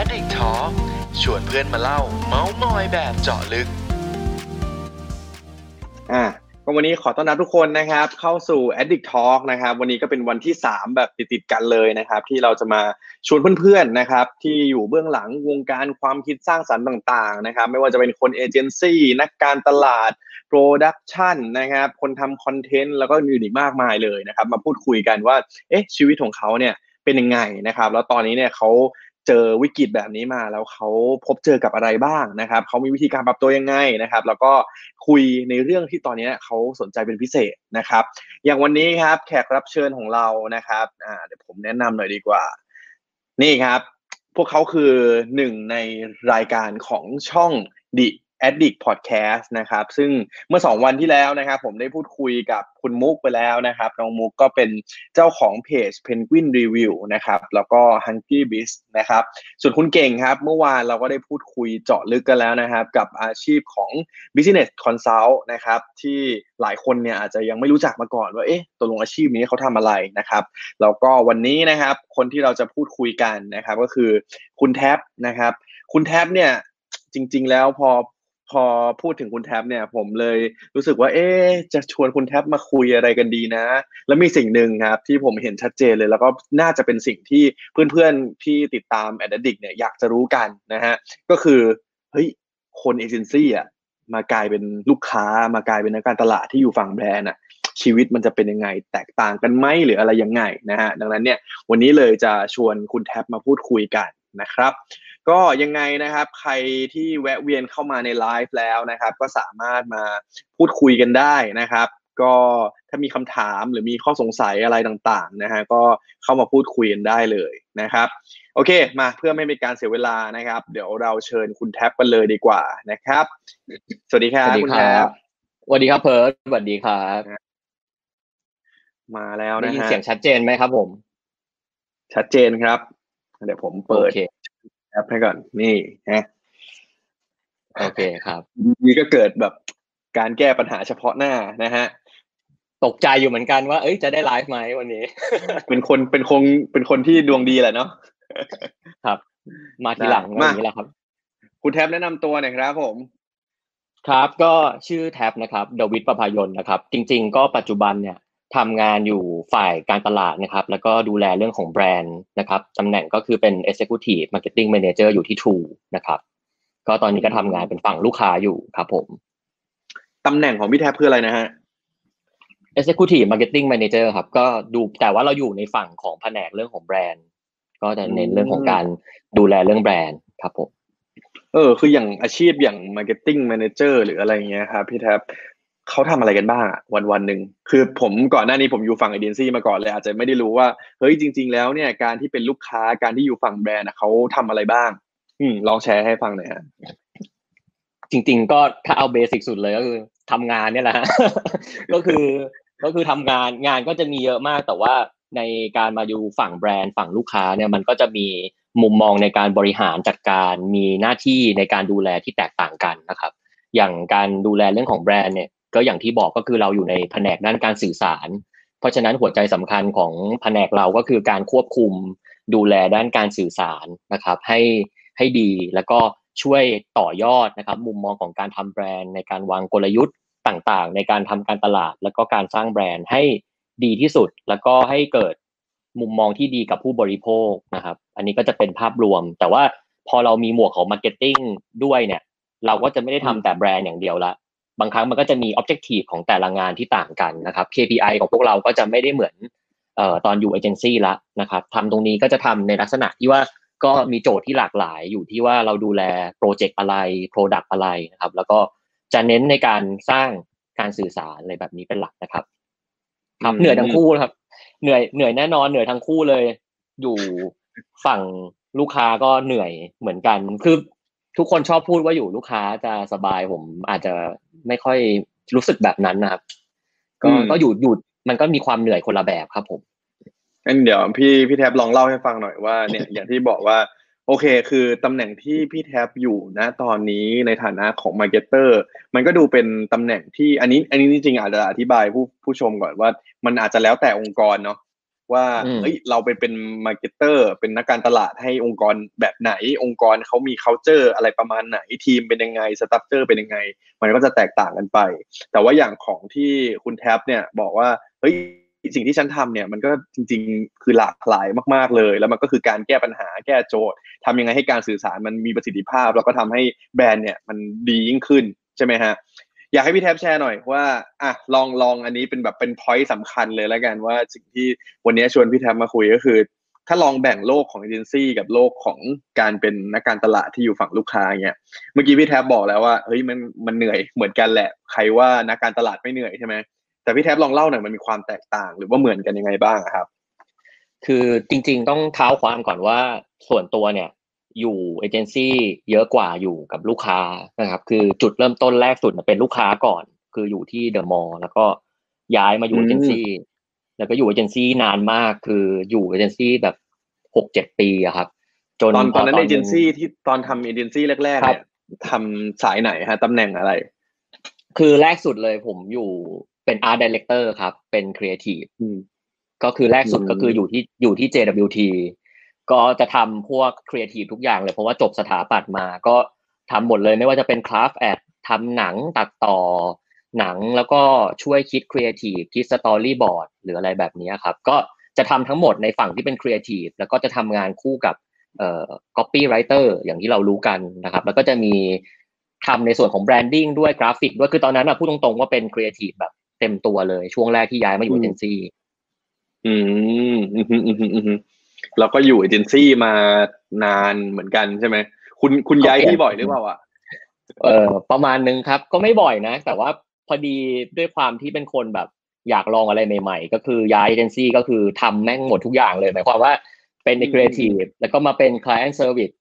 Addict Talk ชวนเพื่อนมาเล่า เมาส์มอยแบบเจาะลึก อ่าก็วันนี้ขอต้อนรับทุกคนนะครับ เข้าสู่ Addict Talk นะครับ วันนี้ก็เป็นวันที่ 3 แบบติดๆกันเลยนะครับ ที่เราจะมาชวนเพื่อนๆนะครับ ที่อยู่เบื้องหลังวงการความคิดสร้างสรรค์ต่างๆนะครับ ไม่ว่าจะเป็นคนเอเจนซี่นักการตลาด production นะครับ คนทำคอนเทนต์แล้วก็อื่นอีกมากมายเลยนะครับ มาพูดคุยกันว่า เอ๊ะชีวิตของเขาเนี่ยเป็นยังไงนะครับ แล้วตอนนี้เนี่ยเขา เจอวิกฤตแบบนี้มาแล้วเขาพบเจอกับอะไรบ้างนะครับเขามีวิธีการปรับตัวยังไงนะครับ แล้วก็คุยในเรื่องที่ตอนนี้เขาสนใจเป็นพิเศษนะครับ อย่างวันนี้ครับแขกรับเชิญของเรานะครับอ่าเดี๋ยวผมแนะนำหน่อยดีกว่า นี่ครับ พวกเขาคือหนึ่งในรายการของช่อง The Addict Podcast นะครับ ซึ่งเมื่อสองวันที่แล้วนะครับ ผมได้พูดคุยกับคุณมุกไปแล้วนะครับน้องมุกก็เป็นเจ้าของเพจ Penguin Review นะครับแล้วก็ Hungry Biz นะครับส่วนคุณเก่งครับ เมื่อวานเราก็ได้พูดคุยเจาะลึกกันแล้วนะครับ กับอาชีพของ Business Consult นะครับที่หลายคนเนี่ยอาจจะยังไม่รู้จักมาก่อนว่าเอ๊ะตกลงอาชีพนี้เขาทำอะไรนะครับแล้วก็วันนี้นะครับคนที่เราจะพูดคุยกันนะครับก็คือคุณแท็บนะครับคุณแท็บเนี่ยจริง ๆ แล้วพอ พอพูดถึงคุณแท็บเนี่ย ผมเลยรู้สึกว่า เอ๊จะชวนคุณแท็บมาคุยอะไรกันดีนะ แล้วมีสิ่งหนึ่งครับ ที่ผมเห็นชัดเจนเลย แล้วก็น่าจะเป็นสิ่งที่เพื่อนๆที่ติดตาม Addict เนี่ยอยากจะรู้กันนะฮะ ก็คือเฮ้ยคนเอเจนซี่อะมากลายเป็นลูกค้ามากลายเป็นนักการตลาดที่อยู่ฝั่งแบรนด์อะชีวิตมันจะเป็นยังไง แตกต่างกันไหมหรืออะไรยังไงนะฮะดังนั้นเนี่ยวันนี้เลยจะชวนคุณแท็บมาพูดคุยกันนะครับ ก็ยังไงนะครับใครที่แวะเวียนเข้ามาในไลฟ์แล้วนะครับ ก็สามารถมาพูดคุยกันได้นะครับ ก็ถ้ามีคำถามหรือมีข้อสงสัยอะไรต่างๆนะฮะก็เข้ามาพูดคุยกันได้เลยนะครับโอเค มาเพื่อไม่เป็นการเสียเวลานะครับ เดี๋ยวเราเชิญคุณแท็บกันเลยดีกว่านะครับ สวัสดีครับสวัสดีคุณคแท็รับบสวัสดีครับเพิร์ดสวัสดีครับ มาแล้วได้นะยินฮะเสียงชัดเจนไหมครับผม ชัดเจนครับ เดี๋ยวผมเปิดโอเคแอ ปให้ก่อน นี่ฮะโอเคครับนี่ก็เกิดแบบการแก้ปัญหาเฉพาะหน้านะฮะตกใจอยู่เหมือนกันว่า เอ้ยจะได้ไลฟ์ไหมวันนี้ เป็นคนเป็นคงเป็นคนที่ดวงดีแหละเนาะครับ มาทีหลังมาวันนี้แหละครับ คุณแท็บแนะนำตัวหน่อยครับผม ครับก็ชื่อแท็บนะครับเดวิดประภายนนะครับ จริง ๆ ก็ปัจจุบันเนี่ย ทำงานอยู่ฝ่ายการตลาดนะครับ แล้วก็ดูแลเรื่องของแบรนด์นะครับตำแหน่งก็คือเป็น Executive Marketing Manager อยู่ที่ True นะครับ ก็ตอนนี้ก็ทำงานเป็นฝั่งลูกค้าอยู่ครับผมตำแหน่งของพี่แท็บคืออะไรนะฮะ Executive Marketing Manager ครับ ก็ดูแต่ว่าเราอยู่ในฝั่งของแผนกเรื่องของแบรนด์ ก็จะเน้นเรื่องของการดูแลเรื่องแบรนด์ครับผมเออคืออย่างอาชีพอย่าง Marketing Manager หรืออะไรเงี้ยครับพี่แท็บ เขาทำอะไรกันบ้างวันวันหนึ่งคือผมก่อนหน้านี้ผมอยู่ฝั่งเอเจนซี่มาก่อนเลยอาจจะไม่ได้รู้ว่าเฮ้ยจริง ๆ แล้วเนี่ยการที่เป็นลูกค้าการที่อยู่ฝั่งแบรนด์เขาทำอะไรบ้าง อืมลองแชร์ให้ฟังหน่อยฮะจริง ๆ ก็ถ้าเอาเบสิกสุดเลยก็คือทำงานเนี่ยแหละก็คือก็คือทำงานงานก็จะมีเยอะมาก แต่ว่าในการมาดูฝั่งแบรนด์ฝั่งลูกค้าเนี่ยมันก็จะมีมุมมองในการบริหารจัดการมีหน้าที่ในการดูแลที่แตกต่างกันนะครับ อย่างการดูแลเรื่องของแบรนด์เนี่ย ก็อย่างที่บอกก็คือเราอยู่ในแผนกด้านการสื่อสาร เพราะฉะนั้นหัวใจสำคัญของแผนกเราก็คือการควบคุมดูแลด้านการสื่อสารนะครับให้ให้ดีแล้วก็ช่วยต่อยอดนะครับมุมมองของการทำแบรนด์ในการวางกลยุทธ์ต่างๆ ในการทำการตลาด แล้วก็การสร้างแบรนด์ให้ดีที่สุด แล้วก็ให้เกิดมุมมองที่ดีกับผู้บริโภคนะครับ อันนี้ก็จะเป็นภาพรวม แต่ว่าพอเรามีหมวกของ marketing ด้วยเนี่ย เราก็จะไม่ได้ทำแต่แบรนด์อย่างเดียวละ บางครั้งมันก็จะมี objective ของแต่ละงานที่ต่างกันนะครับ KPI ของพวกเราก็จะไม่ได้เหมือนเอ่อตอนอยู่เอเจนซี่ละนะครับทำตรงนี้ก็จะทำในลักษณะที่ว่าก็มีโจทย์ที่หลากหลายอยู่ที่ว่าเราดูแลโปรเจกต์อะไร Product อะไรนะครับ แล้วก็จะเน้นในการสร้างการสื่อสารอะไรแบบนี้เป็นหลักนะครับครับเหนื่อยทั้งคู่ครับ เหนื่อยเหนื่อยแน่นอนเหนื่อยทั้งคู่เลย อยู่ฝั่งลูกค้าก็เหนื่อยเหมือนกัน คือ ทุกคนชอบพูดว่าอยู่ลูกค้าจะสบายผมอาจจะไม่ค่อยรู้สึกแบบนั้นนะครับ ก็อืมก็อยู่อยู่มันก็มีความเหนื่อยคนละแบบครับผมงั้นเดี๋ยวพี่พี่แท็บลองเล่าให้ฟังหน่อยว่าเนี่ยอย่างที่บอกว่า โอเค คือตำแหน่งที่พี่แท็บอยู่นะตอนนี้ในฐานะของ marketer มันก็ดูเป็นตำแหน่งที่อันนี้ อันนี้จริงๆอาจจะอธิบายผู้ผู้ชมก่อนว่า มันอาจจะแล้วแต่องค์กรเนาะ ว่าเฮ้ยเราไปเป็น marketer เป็นนักการตลาดให้องค์กรแบบไหน องค์กรเขามี culture อะไรประมาณไหนทีมเป็นยังไง structure เป็นยังไง มันก็จะแตกต่างกันไป แต่ว่าอย่างของที่คุณแท็บเนี่ยบอกว่าเฮ้ยสิ่งที่ฉันทำเนี่ยมันก็จริงๆ คือหลากหลายมากๆเลย แล้วมันก็คือการแก้ปัญหาแก้โจทย์ทำยังไงให้การสื่อสารมันมีประสิทธิภาพ แล้วก็ทำให้แบรนด์เนี่ยมันดียิ่งขึ้นใช่ไหมฮะ อยากให้พี่แท็บแชร์หน่อยว่าอะลองลองอันนี้เป็นแบบเป็นพอยต์สำคัญเลยแล้วกันว่าสิ่งที่วันนี้ชวนพี่แท็บมาคุยก็คือ ถ้าลองแบ่งโลกของเอเจนซี่กับโลกของการเป็นนักการตลาดที่อยู่ฝั่งลูกค้าเนี่ยเมื่อกี้พี่แท็บบอกแล้วว่าเฮ้ยมันมันเหนื่อยเหมือนกันแหละ ใครว่านักการตลาดไม่เหนื่อยใช่ไหมแต่พี่แท็บลองเล่าหน่อยมันมีความแตกต่างหรือว่าเหมือนกันยังไงบ้างครับ คือจริง ๆ ต้องเท้าความก่อนว่าส่วนตัวเนี่ย อยู่เอเจนซี่เยอะกว่าอยู่กับลูกค้านะครับ คือจุดเริ่มต้นแรกสุดเป็นลูกค้าก่อน คืออยู่ที่เดอะมอลล์แล้วก็ย้ายมาอยู่เอเจนซี่แล้วก็อยู่เอเจนซี่นานมาก คืออยู่เอเจนซี่แบบหกเจ็ดปีอะครับ จนตอนตอนนั้นเอเจนซี่ที่ตอนทำเอเจนซี่แรกๆเนี่ยทำสายไหนฮะตำแหน่งอะไร คือแรกสุดเลยผมอยู่เป็น art director ครับ เป็นครีเอทีฟก็คือแรกสุดก็คืออยู่ที่อยู่ที่ JWT ก็จะทำพวกครีเอทีฟทุกอย่างเลย เพราะว่าจบสถาปัตย์มาก็ทำหมดเลยไม่ว่าจะเป็น craft ad ทำหนังตัดต่อหนังแล้วก็ช่วยคิดครีเอทีฟคิดสตอรี่บอร์ดหรืออะไรแบบนี้ครับ ก็จะทำทั้งหมดในฝั่งที่เป็นครีเอทีฟแล้วก็จะทำงานคู่กับเอ่อ copywriter อย่างที่เรารู้กันนะครับ แล้วก็จะมีทำในส่วนของ branding ด้วยกราฟิกด้วยคือตอนนั้นอะพูดตรงๆว่าเป็นครีเอทีฟแบบเต็มตัวเลย ช่วงแรกที่ย้ายมาอยู่เอเจนซี่อืมอืมอืมอืมอืม แล้วก็อยู่เอเจนซี่มานานเหมือนกันใช่ไหมคุณคุณย้ายที่บ่อยหรือเปล่อะเออประมาณนึงครับ ก็ไม่บ่อยนะ แต่ว่าพอดีด้วยความที่เป็นคนแบบอยากลองอะไรใหม่ๆ ก็คือย้ายเอเจนซี่ก็คือทำแม่งหมดทุกอย่างเลยหมายความว่าเป็นในครีเอทีฟแล้วก็มาเป็น client service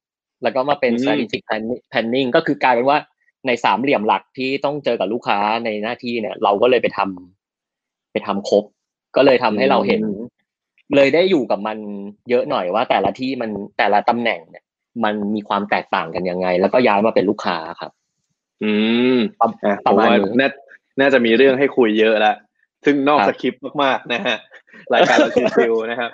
แล้วก็มาเป็น strategic planning ก็คือกลายเป็นว่าในสามเหลี่ยมหลักที่ต้องเจอกับลูกค้าในหน้าที่เนี่ย เราก็เลยไปทำไปทำครบ ก็เลยทำให้เราเห็น เลยได้อยู่กับมันเยอะหน่อยว่า แต่ละที่มันแต่ละตำแหน่งเนี่ย มันมีความแตกต่างกันยังไง แล้วก็ย้ายมาเป็นลูกค้าครับ อืมประมาณนี้น่าจะมีเรื่องให้คุยเยอะแล้วซึ่งนอกสคริปต์มากๆนะฮะรายการเราชิวๆนะครับ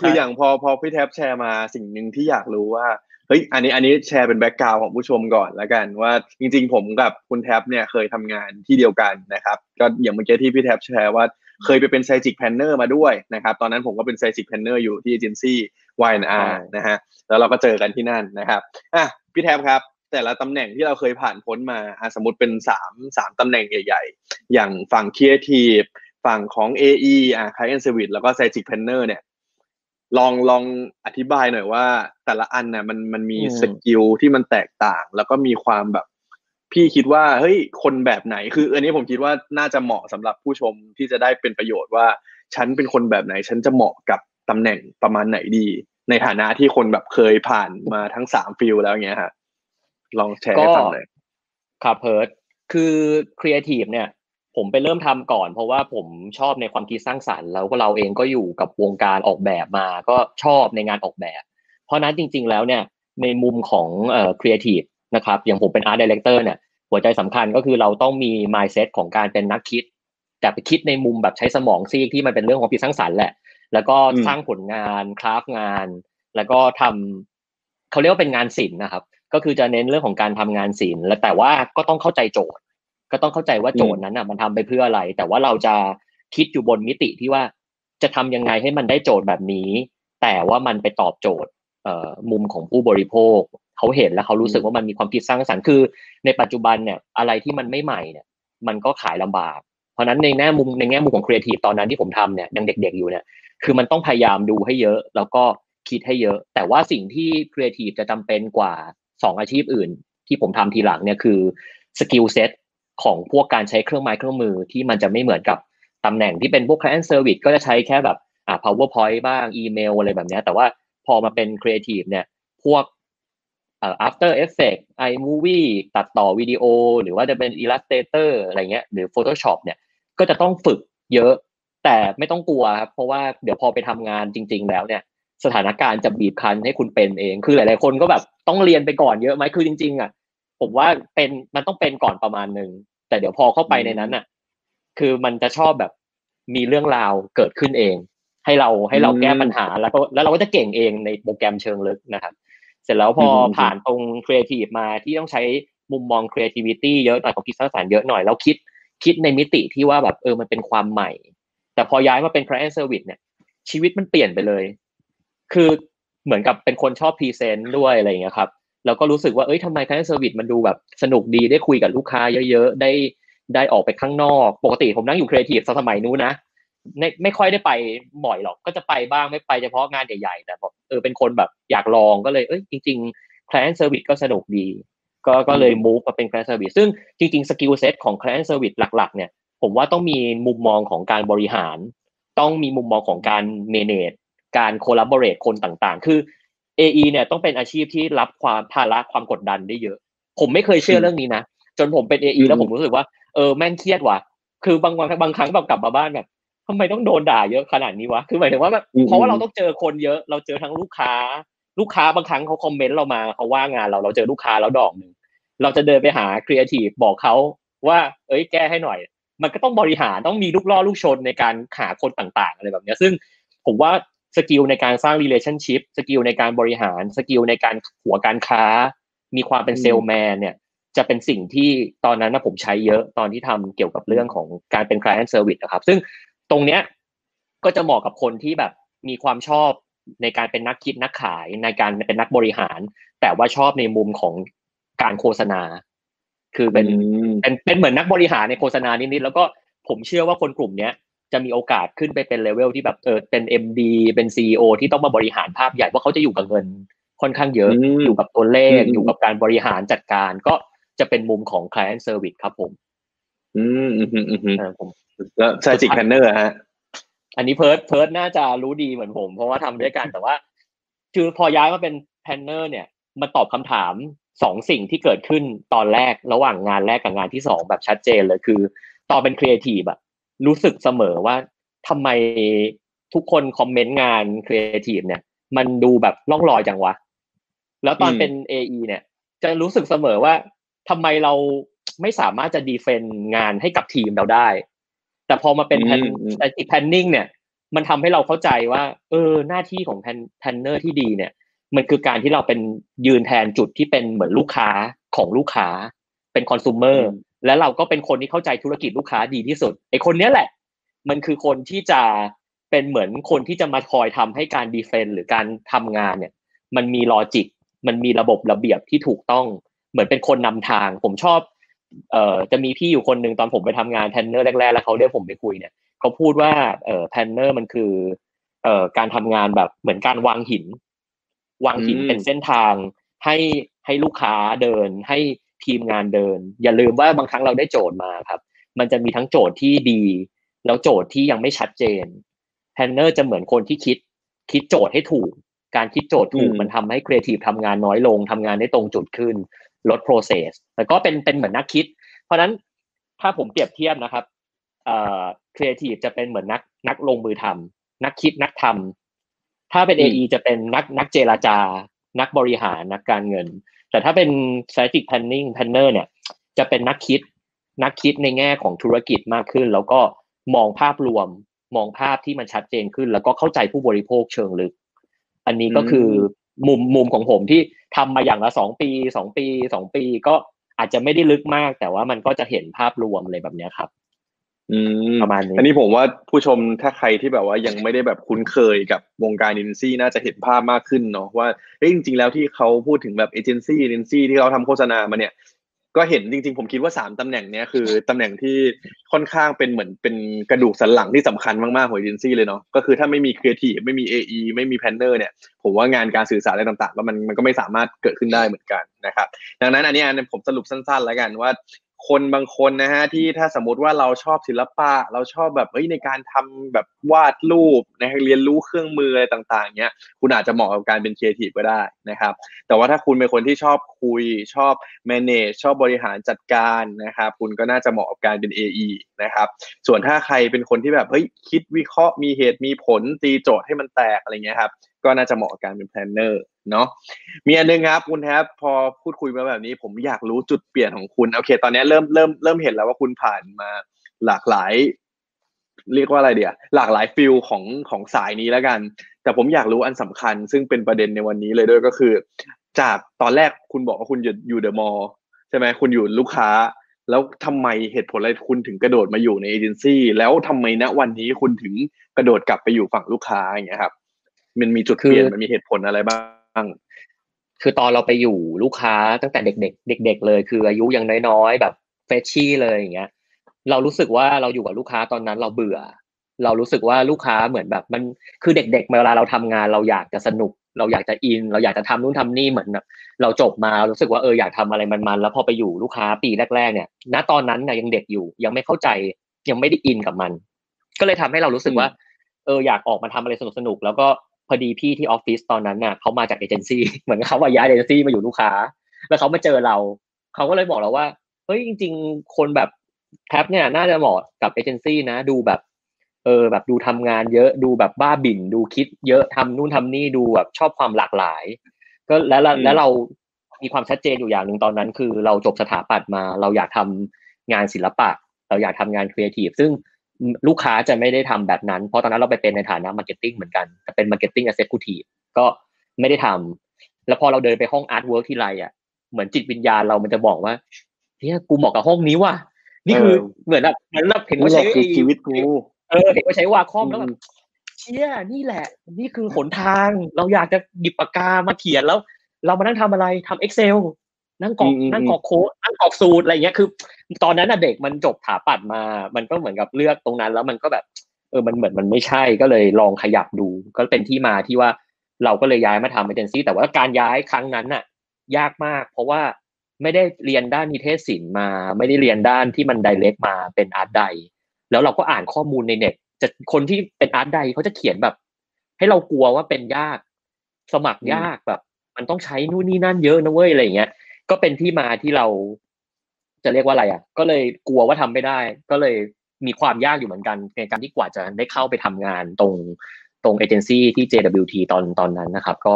คืออย่างพอพอพี่แท็บแชร์มาสิ่งหนึ่งที่อยากรู้ว่าเฮ้ยอันนี้อันนี้แชร์เป็น background ของผู้ชมก่อนแล้วกัน ว่าจริง ๆ ผมกับคุณแท็บเนี่ยเคยทำงานที่เดียวกันนะครับ ก็อย่างเมื่อกี้ที่พี่แท็บแชร์ว่า เคยไปเป็น strategic planner มาด้วยนะครับตอนนั้นผมก็เป็น strategic planner อยู่ที่เอเจนซี่ Y&R นะฮะแล้วเราก็เจอกันที่นั่นนะครับอะพี่แท็บครับ แต่ละตำแหน่งที่เราเคยผ่านพ้นมาสมมติเป็นสามสามตำแหน่งใหญ่ ๆ อย่างฝั่งครีเอทีฟฝั่งของ AE อะ Client Service แล้วก็ Strategic Planner เนี่ยลองลองอธิบายหน่อยว่า แต่ละอันเนี่ยมันมันมี skill ที่มันแตกต่าง แล้วก็มีความแบบ พี่คิดว่าเฮ้ยคนแบบไหนคือ อันนี้ผมคิดว่าน่าจะเหมาะสำหรับผู้ชมที่จะได้เป็นประโยชน์ว่า ฉันเป็นคนแบบไหน ฉันจะเหมาะกับตำแหน่งประมาณไหนดี ในฐานะที่คนแบบเคยผ่านมาทั้งสาม field แล้วเงี้ยฮะลองแชร์ให้ฟังหน่อยครับ first คือครีเอทีฟเนี่ยผมไปเริ่มทำก่อน เพราะว่าผมชอบในความคิดสร้างสรรค์ แล้วก็เราเองก็อยู่กับวงการออกแบบมา ก็ชอบในงานออกแบบ เพราะนั้นจริง ๆ แล้วเนี่ยในมุมของเอ่อครีเอทีฟ นะครับอย่างผมเป็น art director เนี่ยหัวใจสำคัญก็คือเราต้องมี mindset ของการเป็นนักคิด แต่ไปคิดในมุมแบบใช้สมองซีกที่มันเป็นเรื่องของคิดสร้างสรรค์แหละ แล้วก็สร้างผลงาน craft งาน แล้วก็ทำเขาเรียกว่าเป็นงานศิลป์นะครับ ก็คือจะเน้นเรื่องของการทำงานศิลป์และแต่ว่าก็ต้องเข้าใจโจทย์ ก็ต้องเข้าใจว่าโจทย์นั้นอะมันทำไปเพื่ออะไร แต่ว่าเราจะคิดอยู่บนมิติที่ว่าจะทำยังไงให้มันได้โจทย์แบบนี้ แต่ว่ามันไปตอบโจทย์เอ่อมุมของผู้บริโภค เขาเห็นแล้วเขารู้สึกว่ามันมีความคิดสร้างสรรค์คือ ในปัจจุบันเนี่ยอะไรที่มันไม่ใหม่เนี่ย มันก็ขายลำบาก เพราะนั้นในแง่มุมในแง่มุมของครีเอทีฟตอนนั้นที่ผมทำเนี่ยยังเด็ก ๆอยู่เนี่ยคือมันต้องพยายามดูให้เยอะ แล้วก็คิดให้เยอะ แต่ว่าสิ่งที่ครีเอทีฟจะจำเป็นกว่าสองอาชีพอื่น ที่ผมทำทีหลังเนี่ยคือ skill set ของพวกการใช้เครื่องไม้เครื่องมือที่มันจะไม่เหมือนกับตำแหน่งที่เป็นพวก client service ก็จะใช้แค่แบบอ่า powerpoint บ้างอีเมลอะไรแบบนี้แต่ว่าพอมาเป็น creative เนี่ย พวกเอ่อ after effect iMovie ตัดต่อวิดีโอ หรือว่าจะเป็น illustrator อะไรเงี้ยหรือ photoshop เนี่ยก็จะต้องฝึกเยอะ แต่ไม่ต้องกลัวครับเพราะว่าเดี๋ยวพอไปทำงานจริง ๆ แล้วเนี่ยสถานการณ์จะบีบคั้นให้คุณเป็นเอง คือหลาย ๆ คนก็แบบต้องเรียนไปก่อนเยอะไหมคือจริง ๆ อะ ผมว่าเป็นมันต้องเป็นก่อนประมาณหนึ่งแต่เดี๋ยวพอเข้าไปในนั้นน่ะ คือมันจะชอบแบบมีเรื่องราวเกิดขึ้นเอง ให้เราให้เราแก้ปัญหาแล้วก็แล้วเราก็จะเก่งเองในโปรแกรมเชิงลึกนะครับ เสร็จแล้วพอผ่านตรงครีเอทีฟมาที่ต้องใช้มุมมอง creativity เยอะหน่อยของคิดสร้างสรรค์เยอะหน่อยแล้วคิดคิดในมิติที่ว่าแบบเออมันเป็นความใหม่ แต่พอย้ายมาเป็น client service เนี่ย ชีวิตมันเปลี่ยนไปเลย คือเหมือนกับเป็นคนชอบ present ด้วยอะไรอย่างเงี้ยครับแล้วก็รู้สึกว่าเอ้ยทำไม client service มันดูแบบสนุกดีได้คุยกับลูกค้าเยอะๆได้ได้ออกไปข้างนอก ปกติผมนั่งอยู่ครีเอทีฟสมัยนู้นนะ ไม่ไม่ค่อยได้ไปบ่อยหรอก ก็จะไปบ้างไม่ไปเฉพาะงานใหญ่ๆแต่บอกเออเป็นคนแบบอยากลองก็เลยเอ้ยจริงๆ client service ก็สนุกดี ก็ก็เลย move มาเป็น client service ซึ่งจริงๆ skill set ของ client service หลัก ๆ เนี่ย ผมว่าต้องมีมุมมองของการบริหาร ต้องมีมุมมองของการ manage การ collaborate คนต่างๆ คือ AE เนี่ยต้องเป็นอาชีพที่รับความภาระความกดดันได้เยอะ ผมไม่เคยเชื่อเรื่องนี้นะจนผมเป็น AE แล้วผมรู้สึกว่าเออแม่งเครียดว่ะคือบางวันบางครั้งแบบกลับมาบ้านแบบ ทำไมต้องโดนด่าเยอะขนาดนี้วะ คือหมายถึงว่าแบบเพราะว่าเราต้องเจอคนเยอะ เราเจอทั้งลูกค้า ลูกค้าบางครั้งเขาคอมเมนต์เรามาเขาว่างานเรา เราเจอลูกค้าแล้วดอกหนึ่ง เราจะเดินไปหาครีเอทีฟบอกเขาว่า เอ้ยแก้ให้หน่อย มันก็ต้องบริหารต้องมีลูกล่อลูกชนในการหาคนต่างๆอะไรแบบนี้ซึ่งผมว่าสกิลในการสร้าง relationship สกิลในการบริหาร สกิลในการหัวการค้า มีความเป็นเซลแมนเนี่ย จะเป็นสิ่งที่ตอนนั้นนะผมใช้เยอะตอนที่ทำเกี่ยวกับเรื่องของการเป็น client service นะครับ ซึ่งต รงเนี้ยก็จะเหมาะกับคนที่แบบมีความชอบในการเป็นนักคิดนักขายในการเป็นนักบริหาร แต่ว่าชอบในมุมของการโฆษณา คือเป็นเป็นเป็นเหมือนนักบริหารในโฆษณานิดๆแล้วก็ผมเชื่อว่าคนกลุ่มเนี้ยจะมีโอกาสขึ้นไปเป็นเลเวลที่แบบเออเป็น MD เป็น CEO ที่ต้องมาบริหารภาพใหญ่ว่าเขาจะอยู่กับเงินค่อนข้างเยอะอยู่กับตัวเลขอยู่กับการบริหารจัดการ ก็จะเป็นมุมของ client service ครับผม อืมอืมอืมอืมผม แล้ว strategic planner ฮะ อันนี้เพิร์ดเพิร์ดน่าจะรู้ดีเหมือนผม เพราะว่าทำด้วยกันแต่ว่า คือพอย้ายมาเป็น planner เนี่ยมาตอบคำถามสองสิ่งที่เกิดขึ้นตอนแรกระหว่างงานแรกกับงานที่สองแบบชัดเจนเลยคือ ตอนเป็นครีเอทีฟอะรู้สึกเสมอว่าทำไมทุกคนคอมเมนต์งานครีเอทีฟเนี่ย มันดูแบบล่องลอยจังวะ แล้วตอนเป็น AE เนี่ย จะรู้สึกเสมอว่าทำไมเราไม่สามารถจะ defend งานให้กับทีมเราได้ แต่พอมาเป็น plan planning เนี่ย มันทำให้เราเข้าใจว่า เออหน้าที่ของ plan planner ที่ดีเนี่ย มันคือการที่เราเป็นยืนแทนจุดที่เป็นเหมือนลูกค้าของลูกค้า เป็นคอน sumer แล้วเราก็เป็นคนที่เข้าใจธุรกิจลูกค้าดีที่สุดไอคนนี้แหละ มันคือคนที่จะเป็นเหมือนคนที่จะมาคอยทำให้การ defend หรือการทำงานเนี่ย มันมี logic มันมีระบบระเบียบที่ถูกต้อง เหมือนเป็นคนนำทาง ผมชอบ เอ่อจะมีพี่อยู่คนหนึ่งตอนผมไปทำงาน planner แรกๆแล้วเขาเรียกผมไปคุยเนี่ยเขาพูดว่าเอ่อ planner มันคือเอ่อการทำงานแบบเหมือนการวางหิน วางหินเป็นเส้นทาง ให้ให้ลูกค้าเดิน ให้ทีมงานเดิน อย่าลืมว่าบางครั้งเราได้โจทย์มาครับ มันจะมีทั้งโจทย์ที่ดี แล้วโจทย์ที่ยังไม่ชัดเจน planner จะเหมือนคนที่คิด คิดโจทย์ให้ถูก การคิดโจทย์ถูกมันทำให้ครีเอทีฟทำงานน้อยลงทำงานได้ตรงจุดขึ้น ลด process แต่ก็เป็นเป็นเหมือนนักคิด เพราะนั้นถ้าผมเปรียบเทียบนะครับเอ่อ creative จะเป็นเหมือนนักนักลงมือทำนักคิดนักทำถ้าเป็น AE จะเป็นนักนักเจราจา นักบริหารนักการเงิน แต่ถ้าเป็น strategic planning planner เนี่ย จะเป็นนักคิดนักคิดในแง่ของธุรกิจมากขึ้น แล้วก็มองภาพรวมมองภาพที่มันชัดเจนขึ้น แล้วก็เข้าใจผู้บริโภคเชิงลึก อันนี้ก็คือ มุมมุมของผมที่ทำมาอย่างละสองปีสองปีสองปีก็อาจจะไม่ได้ลึกมาก แต่ว่ามันก็จะเห็นภาพรวมอะไรแบบนี้ครับอืมประมาณนี้อันนี้ผมว่าผู้ชมถ้าใครที่แบบว่ายังไม่ได้แบบคุ้นเคยกับวงการเอเจนซี่น่าจะเห็นภาพมากขึ้นเนาะว่าเฮ้ยจริง ๆ แล้วที่เขาพูดถึงแบบเอเจนซี่เอเจนซี่ที่เขาทำโฆษณามาเนี่ย ก็เห็นจริงๆ ผมคิดว่าสามตำแหน่งเนี้ยคือตำแหน่งที่ค่อนข้างเป็นเหมือนเป็นกระดูกสันหลังที่สำคัญมากๆของเอเจนซี่เลยเนาะก็คือถ้าไม่มีครีเอทีฟไม่มี AE ไม่มี planner เนี่ยผมว่างานการสื่อสารอะไรต่างๆ แล้วมันมันก็ไม่สามารถเกิดขึ้นได้เหมือนกันนะครับดังนั้นอันนี้ผมสรุปสั้นๆแล้วกันว่า คนบางคนนะฮะที่ถ้าสมมติว่าเราชอบศิลปะ เราชอบแบบเอ้ยในการทำแบบวาดรูปนะเรียนรู้เครื่องมืออะไรต่างๆเนี้ยคุณอาจจะเหมาะกับการเป็นครีเอทีฟก็ได้นะครับ แต่ว่าถ้าคุณเป็นคนที่ชอบคุยชอบ manage ชอบบริหารจัดการนะครับคุณก็น่าจะเหมาะกับการเป็น AE นะครับ ส่วนถ้าใครเป็นคนที่แบบเฮ้ยคิดวิเคราะห์มีเหตุมีผลตีโจทย์ให้มันแตกอะไรเงี้ยครับ ก็น่าจะเหมาะกับการเป็น planner เนาะมีอันนึงครับคุณแท็บพอพูดคุยมาแบบนี้ ผมอยากรู้จุดเปลี่ยนของคุณโอเค ตอนนี้เริ่มเริ่มเริ่มเห็นแล้วว่าคุณผ่านมาหลากหลาย เรียกว่าอะไรเดียวหลากหลาย field ของของสายนี้แล้วกัน แต่ผมอยากรู้อันสำคัญ ซึ่งเป็นประเด็นในวันนี้เลยด้วยก็คือ จากตอนแรกคุณบอกว่าคุณอยู่อยู่เดอะมอลล์ใช่ไหมคุณอยู่ลูกค้าแล้วทำไมเหตุผลอะไรคุณถึงกระโดดมาอยู่ในเอเจนซี่แล้วทำไมณวันนี้คุณถึงกระโดดกลับไปอยู่ฝั่งลูกค้าอย่างเงี้ยครับ มันมีจุดเปลี่ยนมันมีเหตุผลอะไรบ้างคือตอนเราไปอยู่ลูกค้าตั้งแต่เด็กๆเด็ก ๆ เลย คืออายุยังน้อยๆแบบเฟชชี่เลยอย่างเงี้ย เรารู้สึกว่าเราอยู่กับลูกค้าตอนนั้นเราเบื่อ เรารู้สึกว่าลูกค้าเหมือนแบบมันคือเด็กๆเวลาเราทำงานเราอยากจะสนุก เราอยากจะอิน เราอยากจะทำนู่นทำนี่เหมือนแบบเราจบมารู้สึกว่าเอออยากทำอะไรมันๆแล้วพอไปอยู่ลูกค้าปีแรก ๆ เนี่ย ณตอนนั้นเนี่ยยังเด็กอยู่ยังไม่เข้าใจยังไม่ได้อินกับมัน ก็เลยทำให้เรารู้สึกว่า เอออยากออกมาทำอะไรสนุกๆแล้วก็ พอดีพี่ที่ออฟฟิศตอนนั้นน่ะเขามาจากเอเจนซี่เหมือนเขาว่าย้ายเอเจนซี่มาอยู่ลูกค้า แล้วเขามาเจอเราเขาก็เลยบอกเราว่าเฮ้ยจริง ๆ คนแบบแท็บเนี่ยน่าจะเหมาะกับเอเจนซี่นะ ดูแบบเออแบบดูทำงานเยอะดูแบบบ้าบิ่นดูคิดเยอะทำนู่นทำนี่ดูแบบชอบความหลากหลาย ก็แล้วแล้วเรามีความชัดเจนอยู่อย่างหนึ่งตอนนั้น คือเราจบสถาปัตย์มาเราอยากทำงานศิลปะ เราอยากทำงานครีเอทีฟซึ่ง ลูกค้าจะไม่ได้ทำแบบนั้น เพราะตอนนั้นเราไปเป็นในฐานะมาร์เก็ตติ้งเหมือนกันแต่เป็น marketing executive ก็ไม่ได้ทำแล้วพอเราเดินไปห้อง artwork ที่ไรอะเหมือนจิตวิญญาณเรามันจะบอกว่าเฮ้ยกูเหมาะกับห้องนี้ว่ะนี่คือเหมือนแบบเหมือนแบบเห็นว่าใช้ชีวิตกูเออเห็นว่าใช้วาคอมแล้วแบบเชี่ยนี่แหละ นี่คือหนทาง เราอยากจะหยิบปากกามาเขียนแล้ว เรามานั่งทำอะไรทำ Excel นั่งกรอกนั่งกรอกโค้ดนั่งกรอกสูตรอะไรเงี้ยคือ ตอนนั้นน่ะเด็กมันจบถาปัดมา มันก็เหมือนกับเลือกตรงนั้น แล้วมันก็แบบ เออมันเหมือนมันไม่ใช่ก็เลยลองขยับดู ก็เป็นที่มาที่ว่าเราก็เลยย้ายมาทำเอเจนซี่แต่ว่าการย้ายครั้งนั้นน่ะ ยากมาก เพราะว่าไม่ได้เรียนด้านนิเทศศิลป์มา ไม่ได้เรียนด้านที่มันไดเรกมาเป็นอาร์ตไดแล้วเราก็อ่านข้อมูลในเน็ตจะคนที่เป็นอาร์ตไดเขาจะเขียนแบบ ให้เรากลัวว่าเป็นยาก สมัครยากแบบ มันต้องใช้นู่นนี่นั่นเยอะนะเว้ยอะไรเงี้ย ก็เป็นที่มาที่เราจะเรียกว่าอะไรอะ ก็เลยกลัวว่าทำไม่ได้ ก็เลยมีความยากอยู่เหมือนกัน ในการที่กว่าจะได้เข้าไปทำงานตรงตรงเอเจนซี่ที่ JWT ตอนตอนนั้นนะครับ ก็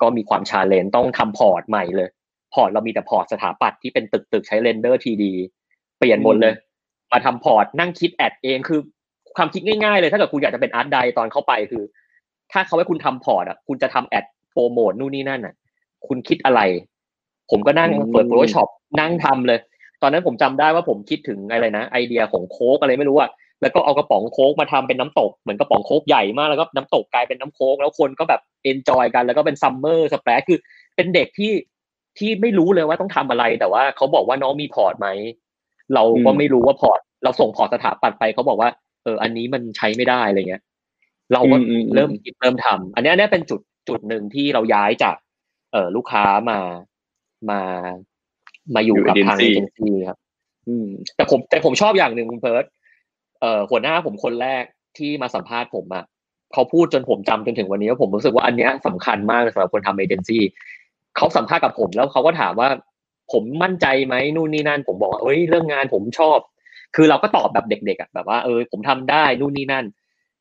ก็มีความ challenge ต้องทำพอร์ตใหม่เลย พอร์ตเรามีแต่พอร์ตสถาปัตย์ที่เป็นตึกตึกใช้ render 3D เปลี่ยนหมดเลย มาทำพอร์ตนั่งคิด ad เองคือความคิดง่ายๆเลย ถ้าเกิดคุณอยากจะเป็นอาร์ตไดตอนเข้าไปคือ ถ้าเขาให้คุณทำพอร์ตอะคุณจะทำ ad โปรโมทนู่นนี่นั่นอะ คุณคิดอะไร ผมก็นั่งเปิด Photoshop นั่งทำเลย ตอนนั้นผมจำได้ว่าผมคิดถึงอะไรนะ ไอเดียของโค้กอะไรไม่รู้อะแล้วก็เอากระป๋องโค้กมาทำเป็นน้ำตกเหมือนกระป๋องโค้กใหญ่มากแล้วก็น้ำตกกลายเป็นน้ำโค้กแล้วคนก็แบบ enjoy กันแล้วก็เป็น summer breakือ เป็นเด็กที่ที่ไม่รู้เลยว่าต้องทำอะไร แต่ว่าเขาบอกว่าน้องมีพอร์ตไหมเราก็ไม่รู้ว่าพอร์ต เราส่งพอร์ตสถาปัตย์ไปเขาบอกว่าเอออันนี้มันใช้ไม่ได้อะไรเงี้ย เราก็เริ่มคิดเริ่มทำอันนี้อันนี้เป็นจุดจุดหนึ่งที่เราย้ายจาก เออลูกค้ามา มามาอยู่กับทางเอเจนซี่ครับแต่ผมแต่ผมชอบอย่างหนึ่งคุณเพิร์ดเอ่อหัวหน้าผมคนแรกที่มาสัมภาษณ์ผมอะเขาพูดจนผมจำจนถึงวันนี้ว่าผมรู้สึกว่าอันเนี้ยสำคัญมากสำหรับคนทำเอเจนซี่เขาสัมภาษณ์กับผมแล้วเขาก็ถามว่า ผมมั่นใจไหมนู่นนี่นั่น ผมบอกว่าเอ้ยเรื่องงานผมชอบ คือเราก็ตอบแบบเด็กๆอะแบบว่าเออผมทำได้นู่นนี่นั่น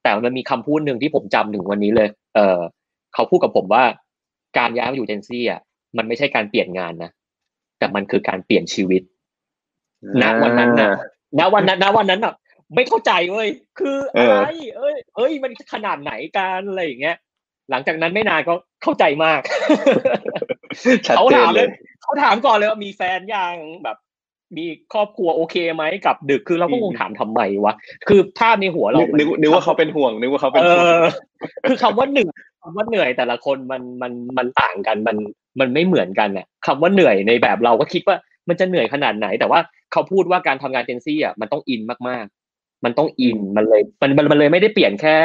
แต่มันมีคำพูดหนึ่งที่ผมจำถึงวันนี้เลย เออเขาพูดกับผมว่าการย้ายมาอยู่เอเจนซี่อะ มันไม่ใช่การเปลี่ยนงานนะแต่มันคือการเปลี่ยนชีวิตณวันนั้นนะณวันนั้นณวันนั้นอะไม่เข้าใจเว้ยคืออะไร เอ้ย เอ้ย มันขนาดไหนการอะไรอย่างเงี้ย หลังจากนั้นไม่นานก็เข้าใจมากเขาถามเลยเขาถามก่อนเลยว่ามีแฟนยังแบบ มีครอบครัวโอเคไหมกับดึกคือเราก็คงถามทำไมวะคือภาพในหัวเรานึกว่าเขาเป็นห่วงนึกว่าเขาเป็นห่วงคือคำว่าหนึ่งคำว่าเหนื่อยแต่ละคนมันมันมันต่างกันมัน มันไม่เหมือนกันเนี่ยคำว่าเหนื่อยในแบบเราก็คิดว่ามันจะเหนื่อยขนาดไหน แต่ว่าเขาพูดว่าการทำงานเจนซี่อะมันต้องอินมากๆ มันต้องอินมันเลยมันมันเลยไม่ได้เปลี่ยนแค่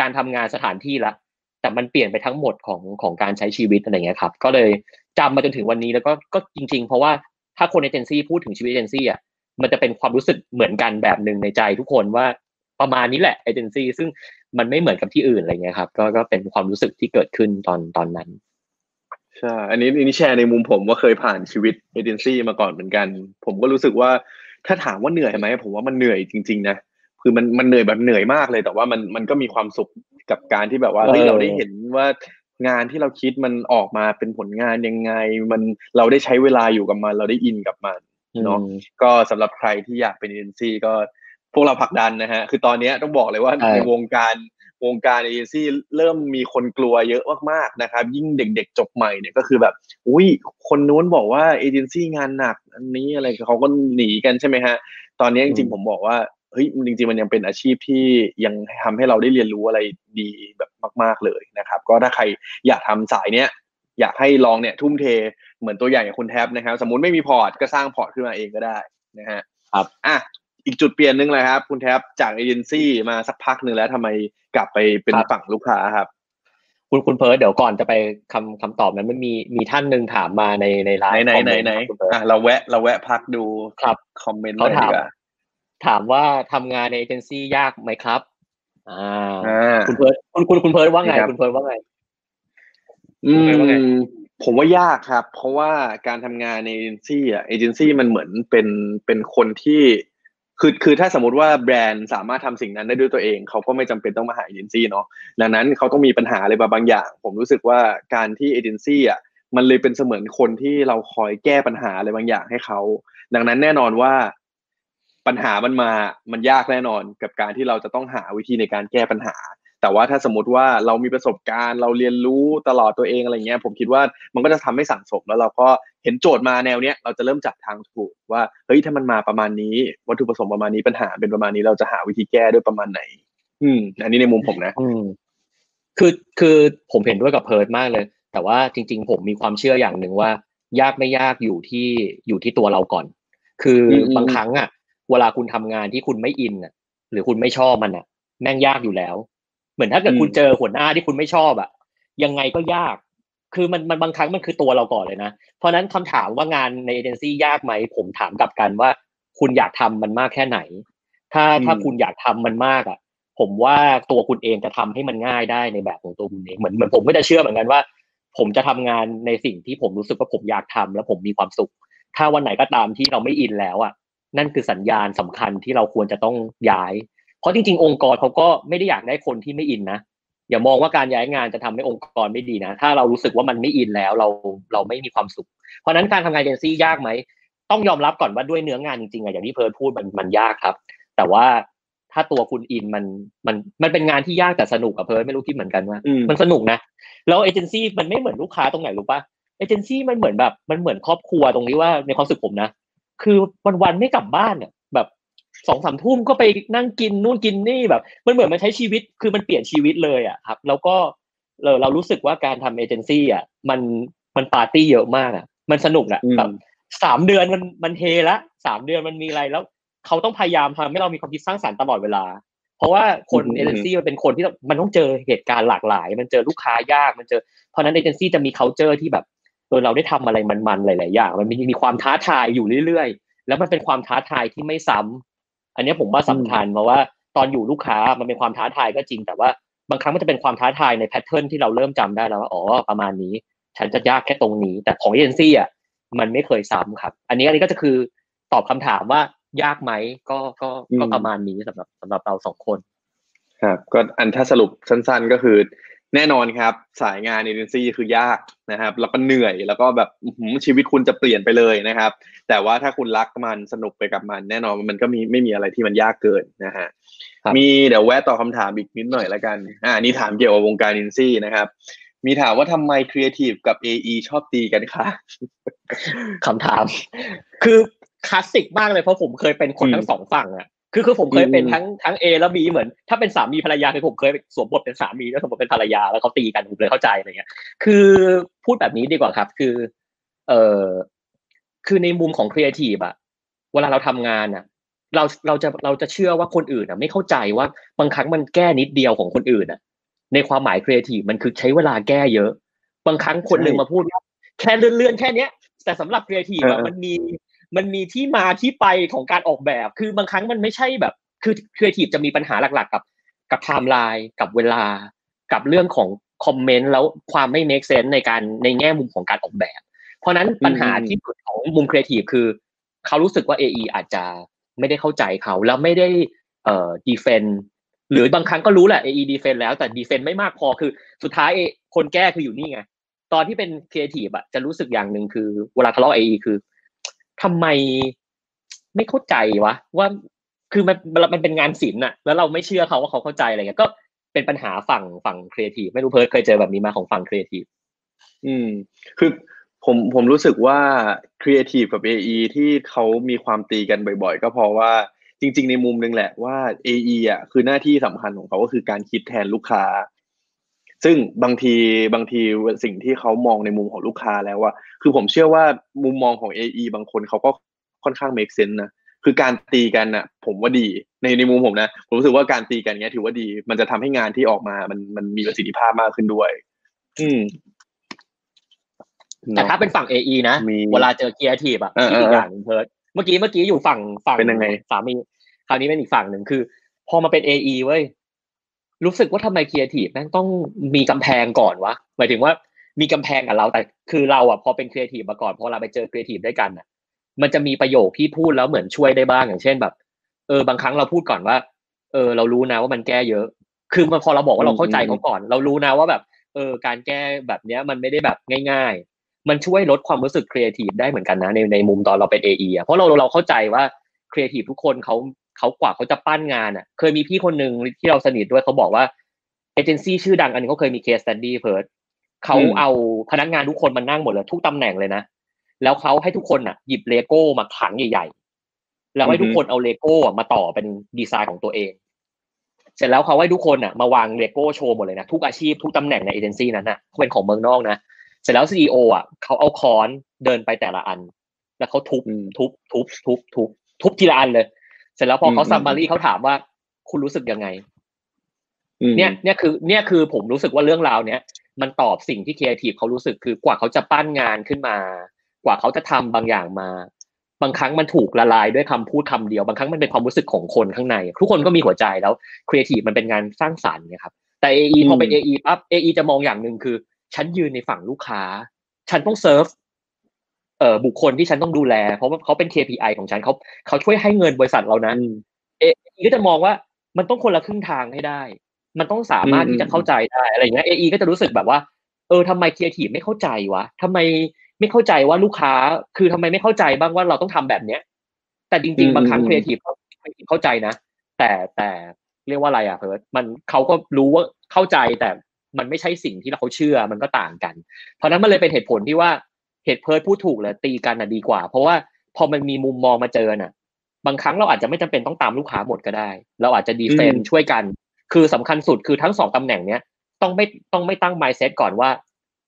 การทำงานสถานที่ละแต่มันเปลี่ยนไปทั้งหมดของของการใช้ชีวิตอะไรเงี้ยครับ ก็เลยจำมาจนถึงวันนี้แล้วก็ก็จริง ๆ เพราะว่าถ้าคนเอเจนซี่พูดถึงชีวิตเอเจนซี่อะมันจะเป็นความรู้สึกเหมือนกันแบบหนึ่งในใจทุกคนว่าประมาณนี้แหละเอเจนซี่ซึ่งมันไม่เหมือนกับที่อื่นอะไรเงี้ยครับ ก็ก็เป็นความรู้สึกที่เกิดขึ้นตอนตอนนั้น ใช่ อันนี้อันนี้แชร์ในมุมผมว่าเคยผ่านชีวิตเอเจนซี่มาก่อนเหมือนกัน ผมก็รู้สึกว่าถ้าถามว่าเหนื่อยไหมผมว่ามันเหนื่อยจริง ๆ นะ คือมันมันเหนื่อยแบบเหนื่อยมากเลย แต่ว่ามันมันก็มีความสุขกับการที่แบบว่าเฮ้ยเราได้เห็นว่างานที่เราคิดมันออกมาเป็นผลงานยังไง มันเราได้ใช้เวลาอยู่กับมัน เราได้อินกับมันเนาะก็สำหรับใครที่อยากเป็นเอเจนซี่ก็พวกเราผลักดันนะฮะ คือตอนนี้ต้องบอกเลยว่าใช่ในวงการ วงการเอเจนซี่เริ่มมีคนกลัวเยอะมากๆนะครับ ยิ่งเด็กๆจบใหม่เนี่ยก็คือแบบ อุ้ยคนนู้นบอกว่าเอเจนซี่งานหนัก อันนี้อะไรเขาก็หนีกันใช่ไหมฮะ ตอนนี้จริงๆผมบอกว่าเฮ้ยจริงๆมันยังเป็นอาชีพที่ยังทำให้เราได้เรียนรู้อะไรดีแบบมาก ๆเลยนะครับ ก็ถ้าใครอยากทำสายเนี้ยอยากให้ลองเนี่ยทุ่มเทเหมือนตัวอย่างอย่างคุณแท็บนะครับ สมมุติไม่มีพอร์ตก็สร้างพอร์ตขึ้นมาเองก็ได้นะฮะครับอะ อีกจุดเปลี่ยนหนึ่งเลยครับ คุณแท็บจากเอเจนซี่มาสักพักหนึ่งแล้วทำไมกลับไปเป็นครับฝั่งลูกค้าครับคุณคุณเพิร์ดเดี๋ยวก่อนจะไปคำคำตอบนั้นมันมีมีท่านหนึ่งถามมาในในไลไหนฟ์ไหนคอมไหนเมนต์ไหนครับคุณเพิร์ดอะเราแวะเราแวะพักดูครับคอมเมนต์หเขาน่อยดีถามกว่าถามว่าทำงานในเอเจนซี่ยากไหมครับอ่าอ่า คุณเพิร์ดคุณคุณคุณเพิร์ดว่าไงครับคุณเพิร์ดว่าไง อืคุณเพิร์ทว่าไงมผมว่ายากครับ เพราะว่าการทำงานในเอเจนซี่อะเอเจนซี่มันเหมือนเป็นเป็นคนที่ คือคือถ้าสมมติว่าแบรนด์สามารถทำสิ่งนั้นได้ด้วยตัวเองเขาก็ไม่จำเป็นต้องมาหาเอเจนซี่เนาะดังนั้นเขาต้องมีปัญหาอะไรบางอย่าง ผมรู้สึกว่าการที่เอเจนซี่อะมันเลยเป็นเสมือนคนที่เราคอยแก้ปัญหาอะไรบางอย่างให้เขาดังนั้นแน่นอนว่าปัญหามันมา มันยากแน่นอนกับการที่เราจะต้องหาวิธีในการแก้ปัญหา แต่ว่าถ้าสมมติว่าเรามีประสบการณ์เราเรียนรู้ตลอดตัวเองอะไรเงี้ยผมคิดว่ามันก็จะทำให้สั่งสมแล้วเราก็เห็นโจทย์มาแนวเนี้ยเราจะเริ่มจับทางถูกว่าเฮ้ยถ้ามันมาประมาณนี้ วัตถุประสงค์ประมาณนี้ปัญหาเป็นประมาณนี้เราจะหาวิธีแก้ด้วยประมาณไหน อืม อันนี้ในมุมผมนะ อืมคือคือผมเห็นด้วยกับเพิร์ดมากเลย แต่ว่าจริง ๆ ผมมีความเชื่ออย่างหนึ่งว่า ยากไม่ยากอยู่ที่อยู่ที่ตัวเราก่อน คืออมบางครั้งอะ เวลาคุณทำงานที่คุณไม่อินอะ หรือคุณไม่ชอบมันอะ แม่งยากอยู่แล้ว เหมือนถ้าเกิดอืมคุณเจอหัวหน้าที่คุณไม่ชอบอะยังไงก็ยาก คือมันมันบางครั้งมันคือตัวเราก่อนเลยนะ เพราะฉะนั้นคำถามว่างานในเอเจนซี่ยากไหม ผมถามกลับกันว่า คุณอยากทำมันมากแค่ไหน ถ้าถ้าคุณอยากทำมันมากอะ ผมว่าตัวคุณเองจะทำให้มันง่ายได้ในแบบของตัวคุณเองเหมือนเหมือนผมก็จะเชื่อเหมือนกันว่า ผมจะทำงานในสิ่งที่ผมรู้สึกว่าผมอยากทำแล้วผมมีความสุข ถ้าวันไหนก็ตามที่เราไม่อินแล้วอะนั่นคือสัญญาณสำคัญที่เราควรจะต้องย้าย เพราะจริงๆ องค์กรเขาก็ไม่ได้อยากได้คนที่ไม่อินนะอย่ามองว่าการย้ายงานจะทำให้องค์กรไม่ดีนะ ถ้าเรารู้สึกว่ามันไม่อินแล้วเราเราไม่มีความสุข เพราะฉะนั้นการทำงานเอเจนซี่ยากไหม ต้องยอมรับก่อนว่าด้วยเนื้องานจริงๆอะอย่างที่เพิร์ดพูดมันมันยากครับ แต่ว่าถ้าตัวคุณอินมันมันมันเป็นงานที่ยากแต่สนุกอะเพิร์ดไม่รู้คิดเหมือนกันว่าอืมมันสนุกนะแล้วเอเจนซี่มันไม่เหมือนลูกค้าตรงไหนรู้ปะเอเจนซี่มันเหมือนแบบมันเหมือนครอบครัวตรงนี้ว่าในความรู้สึกผมนะ คือวันวันๆไม่กลับบ้านเนี่ยแบบ สองสามทุ่มก็ไปนั่งกินนู่นกินนี่แบบ มันเหมือนมันใช้ชีวิตคือมันเปลี่ยนชีวิตเลยอะครับ แล้วก็เราเรารู้สึกว่าการทำเอเจนซี่อะมันมันปาร์ตี้เยอะมากอะ มันสนุกอะอืมแบบสามเดือนมันมันเฮละสามเดือนมันมีอะไรแล้วเขาต้องพยายามทำให้เรามีความคิดสร้างสรรค์ตลอดเวลา เพราะว่าคนอืมเอเจนซี่มันเป็นคนที่มันต้องเจอเหตุการณ์หลากหลาย มันเจอลูกค้ายากมันเจอ เพราะฉะนั้นเอเจนซี่จะมี c u เจอร์ที่แบบเออเราได้ทำอะไรมันๆหลายๆอย่างมันมีมีความท้าทายอยู่เรื่อยๆ แล้วมันเป็นความท้าทายที่ไม่ซ้ำ อันเนี้ยผมว่าสำคัญเพราะว่าตอนอยู่ลูกค้ามันเป็นความท้าทายก็จริง แต่ว่าบางครั้งมันจะเป็นความท้าทายในแพทเทิร์นที่เราเริ่มจำได้แล้วว่าอ๋อประมาณนี้ ฉันจะยากแค่ตรงนี้ แต่ของเอเจนซี่อะมันไม่เคยซ้ำครับ อันนี้อันนี้ก็จะคือตอบคำถามว่ายากไหมก็ก็ก็อืมประมาณนี้สำหรับสำหรับเราสองคน ครับ ก็อันถ้าสรุปสั้น ๆ ก็คือ แน่นอนครับ สายงานเอเจนซี่คือยากนะครับ แล้วก็เหนื่อยแล้วก็แบบอื้อหือชีวิตคุณจะเปลี่ยนไปเลยนะครับ แต่ว่าถ้าคุณรักมันสนุกไปกับมัน แน่นอนมันก็มีไม่มีอะไรที่มันยากเกินนะฮะครับมีเดี๋ยวแวะตอบคำถามอีกนิดหน่อยละกันอ่านี่ถามเกี่ยวกับวงการเอเจนซี่นะครับ มีถามว่าทำไมครีเอทีฟกับ AE ชอบตีกันคะคำถาม คือคลาสสิกมากเลยเพราะผมเคยเป็นคนอืมทั้งสองฝั่งอะ คือคือผมเคยเป็นอืมทั้งทั้ง A และ B เหมือน ถ้าเป็นสามีภรรยาคือผมเคยสวมบทเป็นสามีแล้วสวมบทเป็นภรรยาแล้วเขาตีกันผมเลยเข้าใจอะไรเงี้ย คือพูดแบบนี้ดีกว่าครับ คือ เอ่อคือในมุมของครีเอทีฟอะเวลาเราทำงานอะเราเราจะเราจะเชื่อว่าคนอื่นอะไม่เข้าใจว่าบางครั้งมันแก้นิดเดียวของคนอื่นอะในความหมายครีเอทีฟมันคือใช้เวลาแก้เยอะ บางครั้งคนหนึ่งมาพูดว่าแค่เลื่อนๆแค่เนี้ยแต่สำหรับครีเอทีฟอะเออมันมี มันมีที่มาที่ไปของการออกแบบ คือบางครั้งมันไม่ใช่แบบ คือครีเอทีฟจะมีปัญหาหลักๆ กับกับไทม์ไลน์กับเวลา กับเรื่องของคอมเมนต์แล้วความไม่ make sense ในการในแง่มุมของการออกแบบ เพราะฉะนั้นปัญหาอืมที่สุดของมุมครีเอทีฟคือ เขารู้สึกว่า AE อาจจะไม่ได้เข้าใจเขาแล้วไม่ได้เอ่อ defend หรือบางครั้งก็รู้แหละ AE defend แล้วแต่ defend ไม่มากพอคือสุดท้ายคนแก้คืออยู่นี่ไงตอนที่เป็นครีเอทีฟอะจะรู้สึกอย่างหนึ่งคือเวลาทะเลาะ AE คือ ทำไมไม่เข้าใจวะ ว่าคือมันมันเป็นงานศิลป์อะแล้วเราไม่เชื่อเขาว่าเขาเข้าใจอะไรเงี้ยก็เป็นปัญหาฝั่งฝั่งครีเอทีฟไม่รู้เพิร์ดเคยเจอแบบนี้มาของฝั่งครีเอทีฟอืม คือผมผมรู้สึกว่าครีเอทีฟกับ AE ที่เขามีความตีกันบ่อย ๆ ก็เพราะว่าจริง ๆ ในมุมนึงแหละว่า AE อะคือหน้าที่สำคัญของเขาก็คือการคิดแทนลูกค้า ซึ่งบางทีบางทีสิ่งที่เขามองในมุมของลูกค้าแล้วว่า คือผมเชื่อว่ามุมมองของ AE บางคนเขาก็ค่อนข้าง make sense นะคือการตีกันน่ะผมว่าดีในในมุมผมนะผมรู้สึกว่าการตีกันเงี้ยถือว่าดี มันจะทำให้งานที่ออกมามันมันมีประสิทธิภาพมากขึ้นด้วย อืมแต่ถ้าเป็นฝั่ง AE นะมีเวลาเจอครีเอทีฟอะเอออีกเอออย่างหนึ่งเพิร์ดเมื่อกี้เมื่อกี้อยู่ฝั่งฝั่งเป็นยังไงสามีคราวนี้เป็นอีกฝั่งหนึ่งคือ พอมาเป็น AE เว้ย รู้สึกว่าทำไมครีเอทีฟแม่งต้องมีกำแพงก่อนวะหมายถึงว่ามีกำแพงกับเราแต่คือเราอะพอเป็นครีเอทีฟมาก่อนพอเราไปเจอครีเอทีฟด้วยกันอะมันจะมีประโยคที่พูดแล้วเหมือนช่วยได้บ้างอย่างเช่นแบบ เออบางครั้งเราพูดก่อนว่า เออ เรารู้นะว่ามันแก้เยอะ คือมันพอเราบอกว่าเราเข้าใจเขาก่อน เรารู้นะว่าแบบ เออ การแก้แบบเนี้ยมันไม่ได้แบบง่าย ๆ มันช่วยลดความรู้สึกครีเอทีฟได้เหมือนกันนะในในมุมตอนเราเป็น AE อะเพราะเราเราเข้าใจว่าครีเอทีฟทุกคนเขา เขากว่าเขาจะปั้นงานอะ เคยมีพี่คนหนึ่งที่เราสนิทด้วยเขาบอกว่าเอเจนซี่ชื่อดังอันนึงเขาเคยมีเคส e ตันดี้เพิร์ดเขาอืมเอาพนักงานทุกคนมานั่งหมดเลยทุกตำแหน่งเลยนะ แล้วเขาให้ทุกคนอะ หยิบเลโก้มาถังใหญ่ๆ แล้วให้ทุกคนเอาเลโก้อะมาต่อเป็นดีไซน์ของตัวเอง เสร็จแล้วเขาให้ทุกคนอะมาวางเลโก้โชว์หมดเลยนะ ทุกอาชีพทุกตำแหน่งในเอเจนซี่นั้นน่ะเป็นของเมืองนอกนะ เสร็จแล้ว CEO อะเขาเอาค้อนเดินไปแต่ละอัน แล้วเขาทุบอืมทุบทุบทุบทุบทุบทีละอันเลย เสร็จแล้วพอเขาอืม summary เขาถามว่าคุณรู้สึกยังไงอืมเนี่ยเนี่ยคือ เนี่ยคือผมรู้สึกว่าเรื่องราวเนี้ยมันตอบสิ่งที่ครีเอทีฟเขารู้สึกคือกว่าเขาจะปั้นงานขึ้นมา กว่าเขาจะทำบางอย่างมา บางครั้งมันถูกละลายด้วยคำพูดคำเดียว บางครั้งมันเป็นความรู้สึกของคนข้างใน ทุกคนก็มีหัวใจแล้วครีเอทีฟมันเป็นงานสร้างสรรค์นะครับ แต่ AE พอเป็น AE ปั๊บ AE จะมองอย่างหนึ่งคือ ฉันยืนในฝั่งลูกค้า ฉันต้องเซิร์ฟ เอ่อบุคคลที่ฉันต้องดูแล เพราะว่าเขาเป็น KPI ของฉันเขาเขาช่วยให้เงินบริษัทเรานะอืม AE ก็จะมองว่ามันต้องคนละครึ่งทางให้ได้ มันต้องสามารถอืมที่จะเข้าใจได้อะไรอย่างเงี้ย AE ก็จะรู้สึกแบบว่า เออทำไมครีเอทีฟไม่เข้าใจวะทำไมไม่เข้าใจว่าลูกค้า คือทำไมไม่เข้าใจบ้างว่าเราต้องทำแบบเนี้ย แต่จริง ๆ บางครั้งครีเอทีฟเข้าใจนะ แต่แต่เรียกว่าอะไรอะเพิร์ดมันเขาก็รู้ว่าเข้าใจแต่มันไม่ใช่สิ่งที่เราเชื่อมันก็ต่างกัน เพราะฉะนั้นมันเลยเป็นเหตุผลที่ว่า เหตุเพิร์ดพูดถูกเลยตีกันน่ะดีกว่า เพราะว่าพอมันมีมุมมองมาเจอน่ะ บางครั้งเราอาจจะไม่จำเป็นต้องตามลูกค้าหมดก็ได้ เราอาจจะดีเฟนอืมช่วยกัน คือสำคัญสุดคือทั้งสองตำแหน่งเนี้ยต้องไม่ต้องไม่ตั้ง mindset ก่อนว่า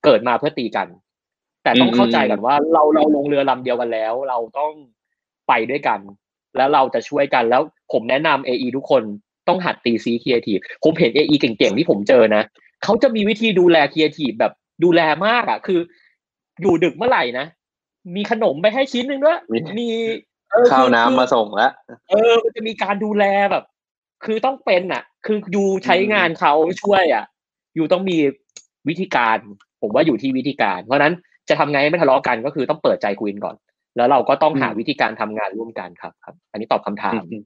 เกิดมาเพื่อตีกัน แต่ต้องเข้าใจก่อนว่าเราเราลงเรือลำเดียวกันแล้ว เราต้องไปด้วยกัน แล้วเราจะช่วยกันแล้วผมแนะนำ AE ทุกคนต้องหัดตีซี้ครีเอทีฟผมเห็น AE เก่งๆที่ผมเจอนะเขาจะมีวิธีดูแลครีเอทีฟแบบดูแลมากอะ คือ อยู่ดึกเมื่อไหร่นะ มีขนมไปให้ชิ้นหนึ่งด้วยมีมีเออข้าวคือน้ำคือมาส่งแล้วเออมันจะมีการดูแลแบบ คือต้องเป็นอะ คืออยู่ใช้งานเขาช่วย อะ อยู่ต้องมีวิธีการ ผมว่าอยู่ที่วิธีการ เพราะฉะนั้นจะทำไงให้ไม่ทะเลาะกันก็คือต้องเปิดใจคุยกันก่อน แล้วเราก็ต้องหาอืมวิธีการทำงานร่วมกันครับครับ อันนี้ตอบคำถามอืม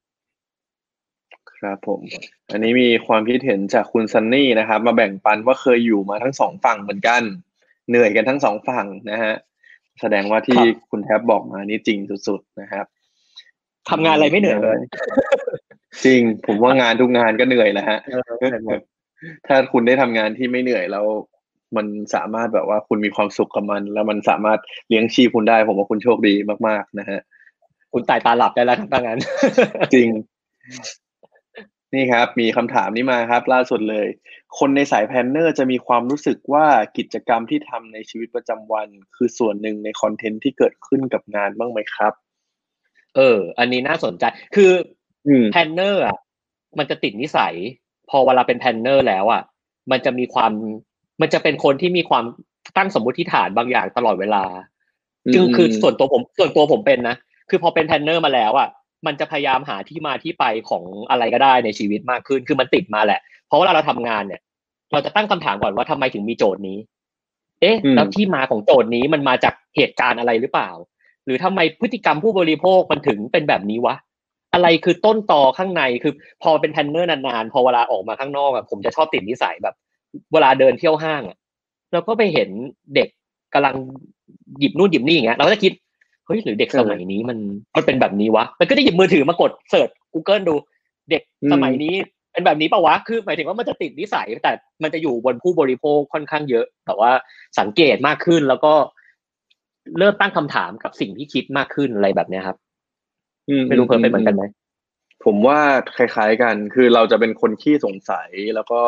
ครับผม อันนี้มีความคิดเห็นจากคุณซันนี่นะครับ มาแบ่งปันว่าเคยอยู่มาทั้งสองฝั่งเหมือนกัน เหนื่อยกันทั้งสองฝั่งนะฮะแสดงว่าที่ครับคุณแท็บบอกมานี่จริงสุดๆนะครับทำงานอะไรไม่เหนื่อยเลย จริง ผมว่างานทุกงานก็เหนื่อยแหละฮะเออเหนื่อยหมดถ้าคุณได้ทำงานที่ไม่เหนื่อยแล้วมันสามารถแบบว่าคุณมีความสุขกับมัน แล้วมันสามารถเลี้ยงชีพคุณได้ ผมว่าคุณโชคดีมากๆนะฮะ คุณตายตาหลับได้แล้วทั้งงานจริง นี่ครับ มีคำถามนี้มาครับ ล่าสุดเลย คนในสาย planner จะมีความรู้สึกว่ากิจกรรมที่ทำในชีวิตประจำวัน คือส่วนหนึ่งในคอนเทนต์ที่เกิดขึ้นกับงานบ้างไหมครับ เออ อันนี้น่าสนใจ คืออืม planner อะมันจะติดนิสัย พอเวลาเป็น planner แล้วอะ มันจะมีความ มันจะเป็นคนที่มีความตั้งสมมติฐานบางอย่างตลอดเวลาคืออืมคือส่วนตัวผมส่วนตัวผมเป็นนะ คือพอเป็น planner มาแล้วอะ มันจะพยายามหาที่มาที่ไปของอะไรก็ได้ในชีวิตมากขึ้น คือมันติดมาแหละ เพราะเวลาเราทำงานเนี่ย เราจะตั้งคำถามก่อนว่าทำไมถึงมีโจทย์นี้ เอ๊ะอืมแล้วที่มาของโจทย์นี้มันมาจากเหตุการณ์อะไรหรือเปล่า หรือทำไมพฤติกรรมผู้บริโภคมันถึงเป็นแบบนี้วะ อะไรคือต้นตอข้างใน คือพอเป็น planner นานๆ พอเวลาออกมาข้างนอกอะผมจะชอบติดนิสัยแบบ เวลาเดินเที่ยวห้างอะเราก็ไปเห็นเด็กกำลังหยิบนู่นหยิบนี่อย่างเงี้ย เราก็จะคิด เฮ้ยหรือเด็กสมัยนี้มันมันเป็นแบบนี้วะมันก็ได้หยิบมือถือมากด search Google ดู เด็กสมัยนี้เป็นแบบนี้ปะวะคือหมายถึงว่ามันจะติดนิสัย แต่มันจะอยู่บนผู้บริโภคค่อนข้างเยอะ แต่ว่าสังเกตมากขึ้นแล้วก็เริ่มตั้งคำถามกับสิ่งที่คิดมากขึ้นอะไรแบบเนี้ยครับไม่รู้เพิ่มเป็นเหมือนกันไหมผมว่าคล้าย ๆกัน คือเราจะเป็นคนขี้สงสัยแล้วก็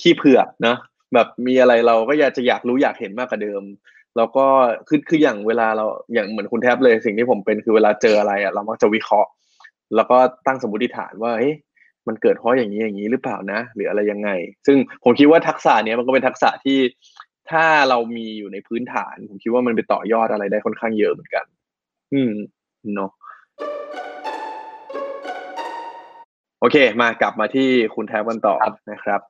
ขี้เผือกนะแบบมีอะไรเราก็อยากจะอยากรู้อยากเห็นมากกว่าเดิม แล้วก็คือคืออย่างเวลาเราอย่างเหมือนคุณแทบเลยสิ่งที่ผมเป็นคือเวลาเจออะไรอะเรามักจะวิเคราะห์ แล้วก็ตั้งสมมติฐานว่าเฮ้ยมันเกิดเพราะอย่างนี้อย่างนี้หรือเปล่านะ หรืออะไรยังไง ซึ่งผมคิดว่าทักษะเนี้ยมันก็เป็นทักษะที่ถ้าเรามีอยู่ในพื้นฐาน ผมคิดว่ามันไปต่อยอดอะไรได้ค่อนข้างเยอะเหมือนกัน อืมเนาะโอเค มากลับมาที่คุณแทบกันต่อนะครับ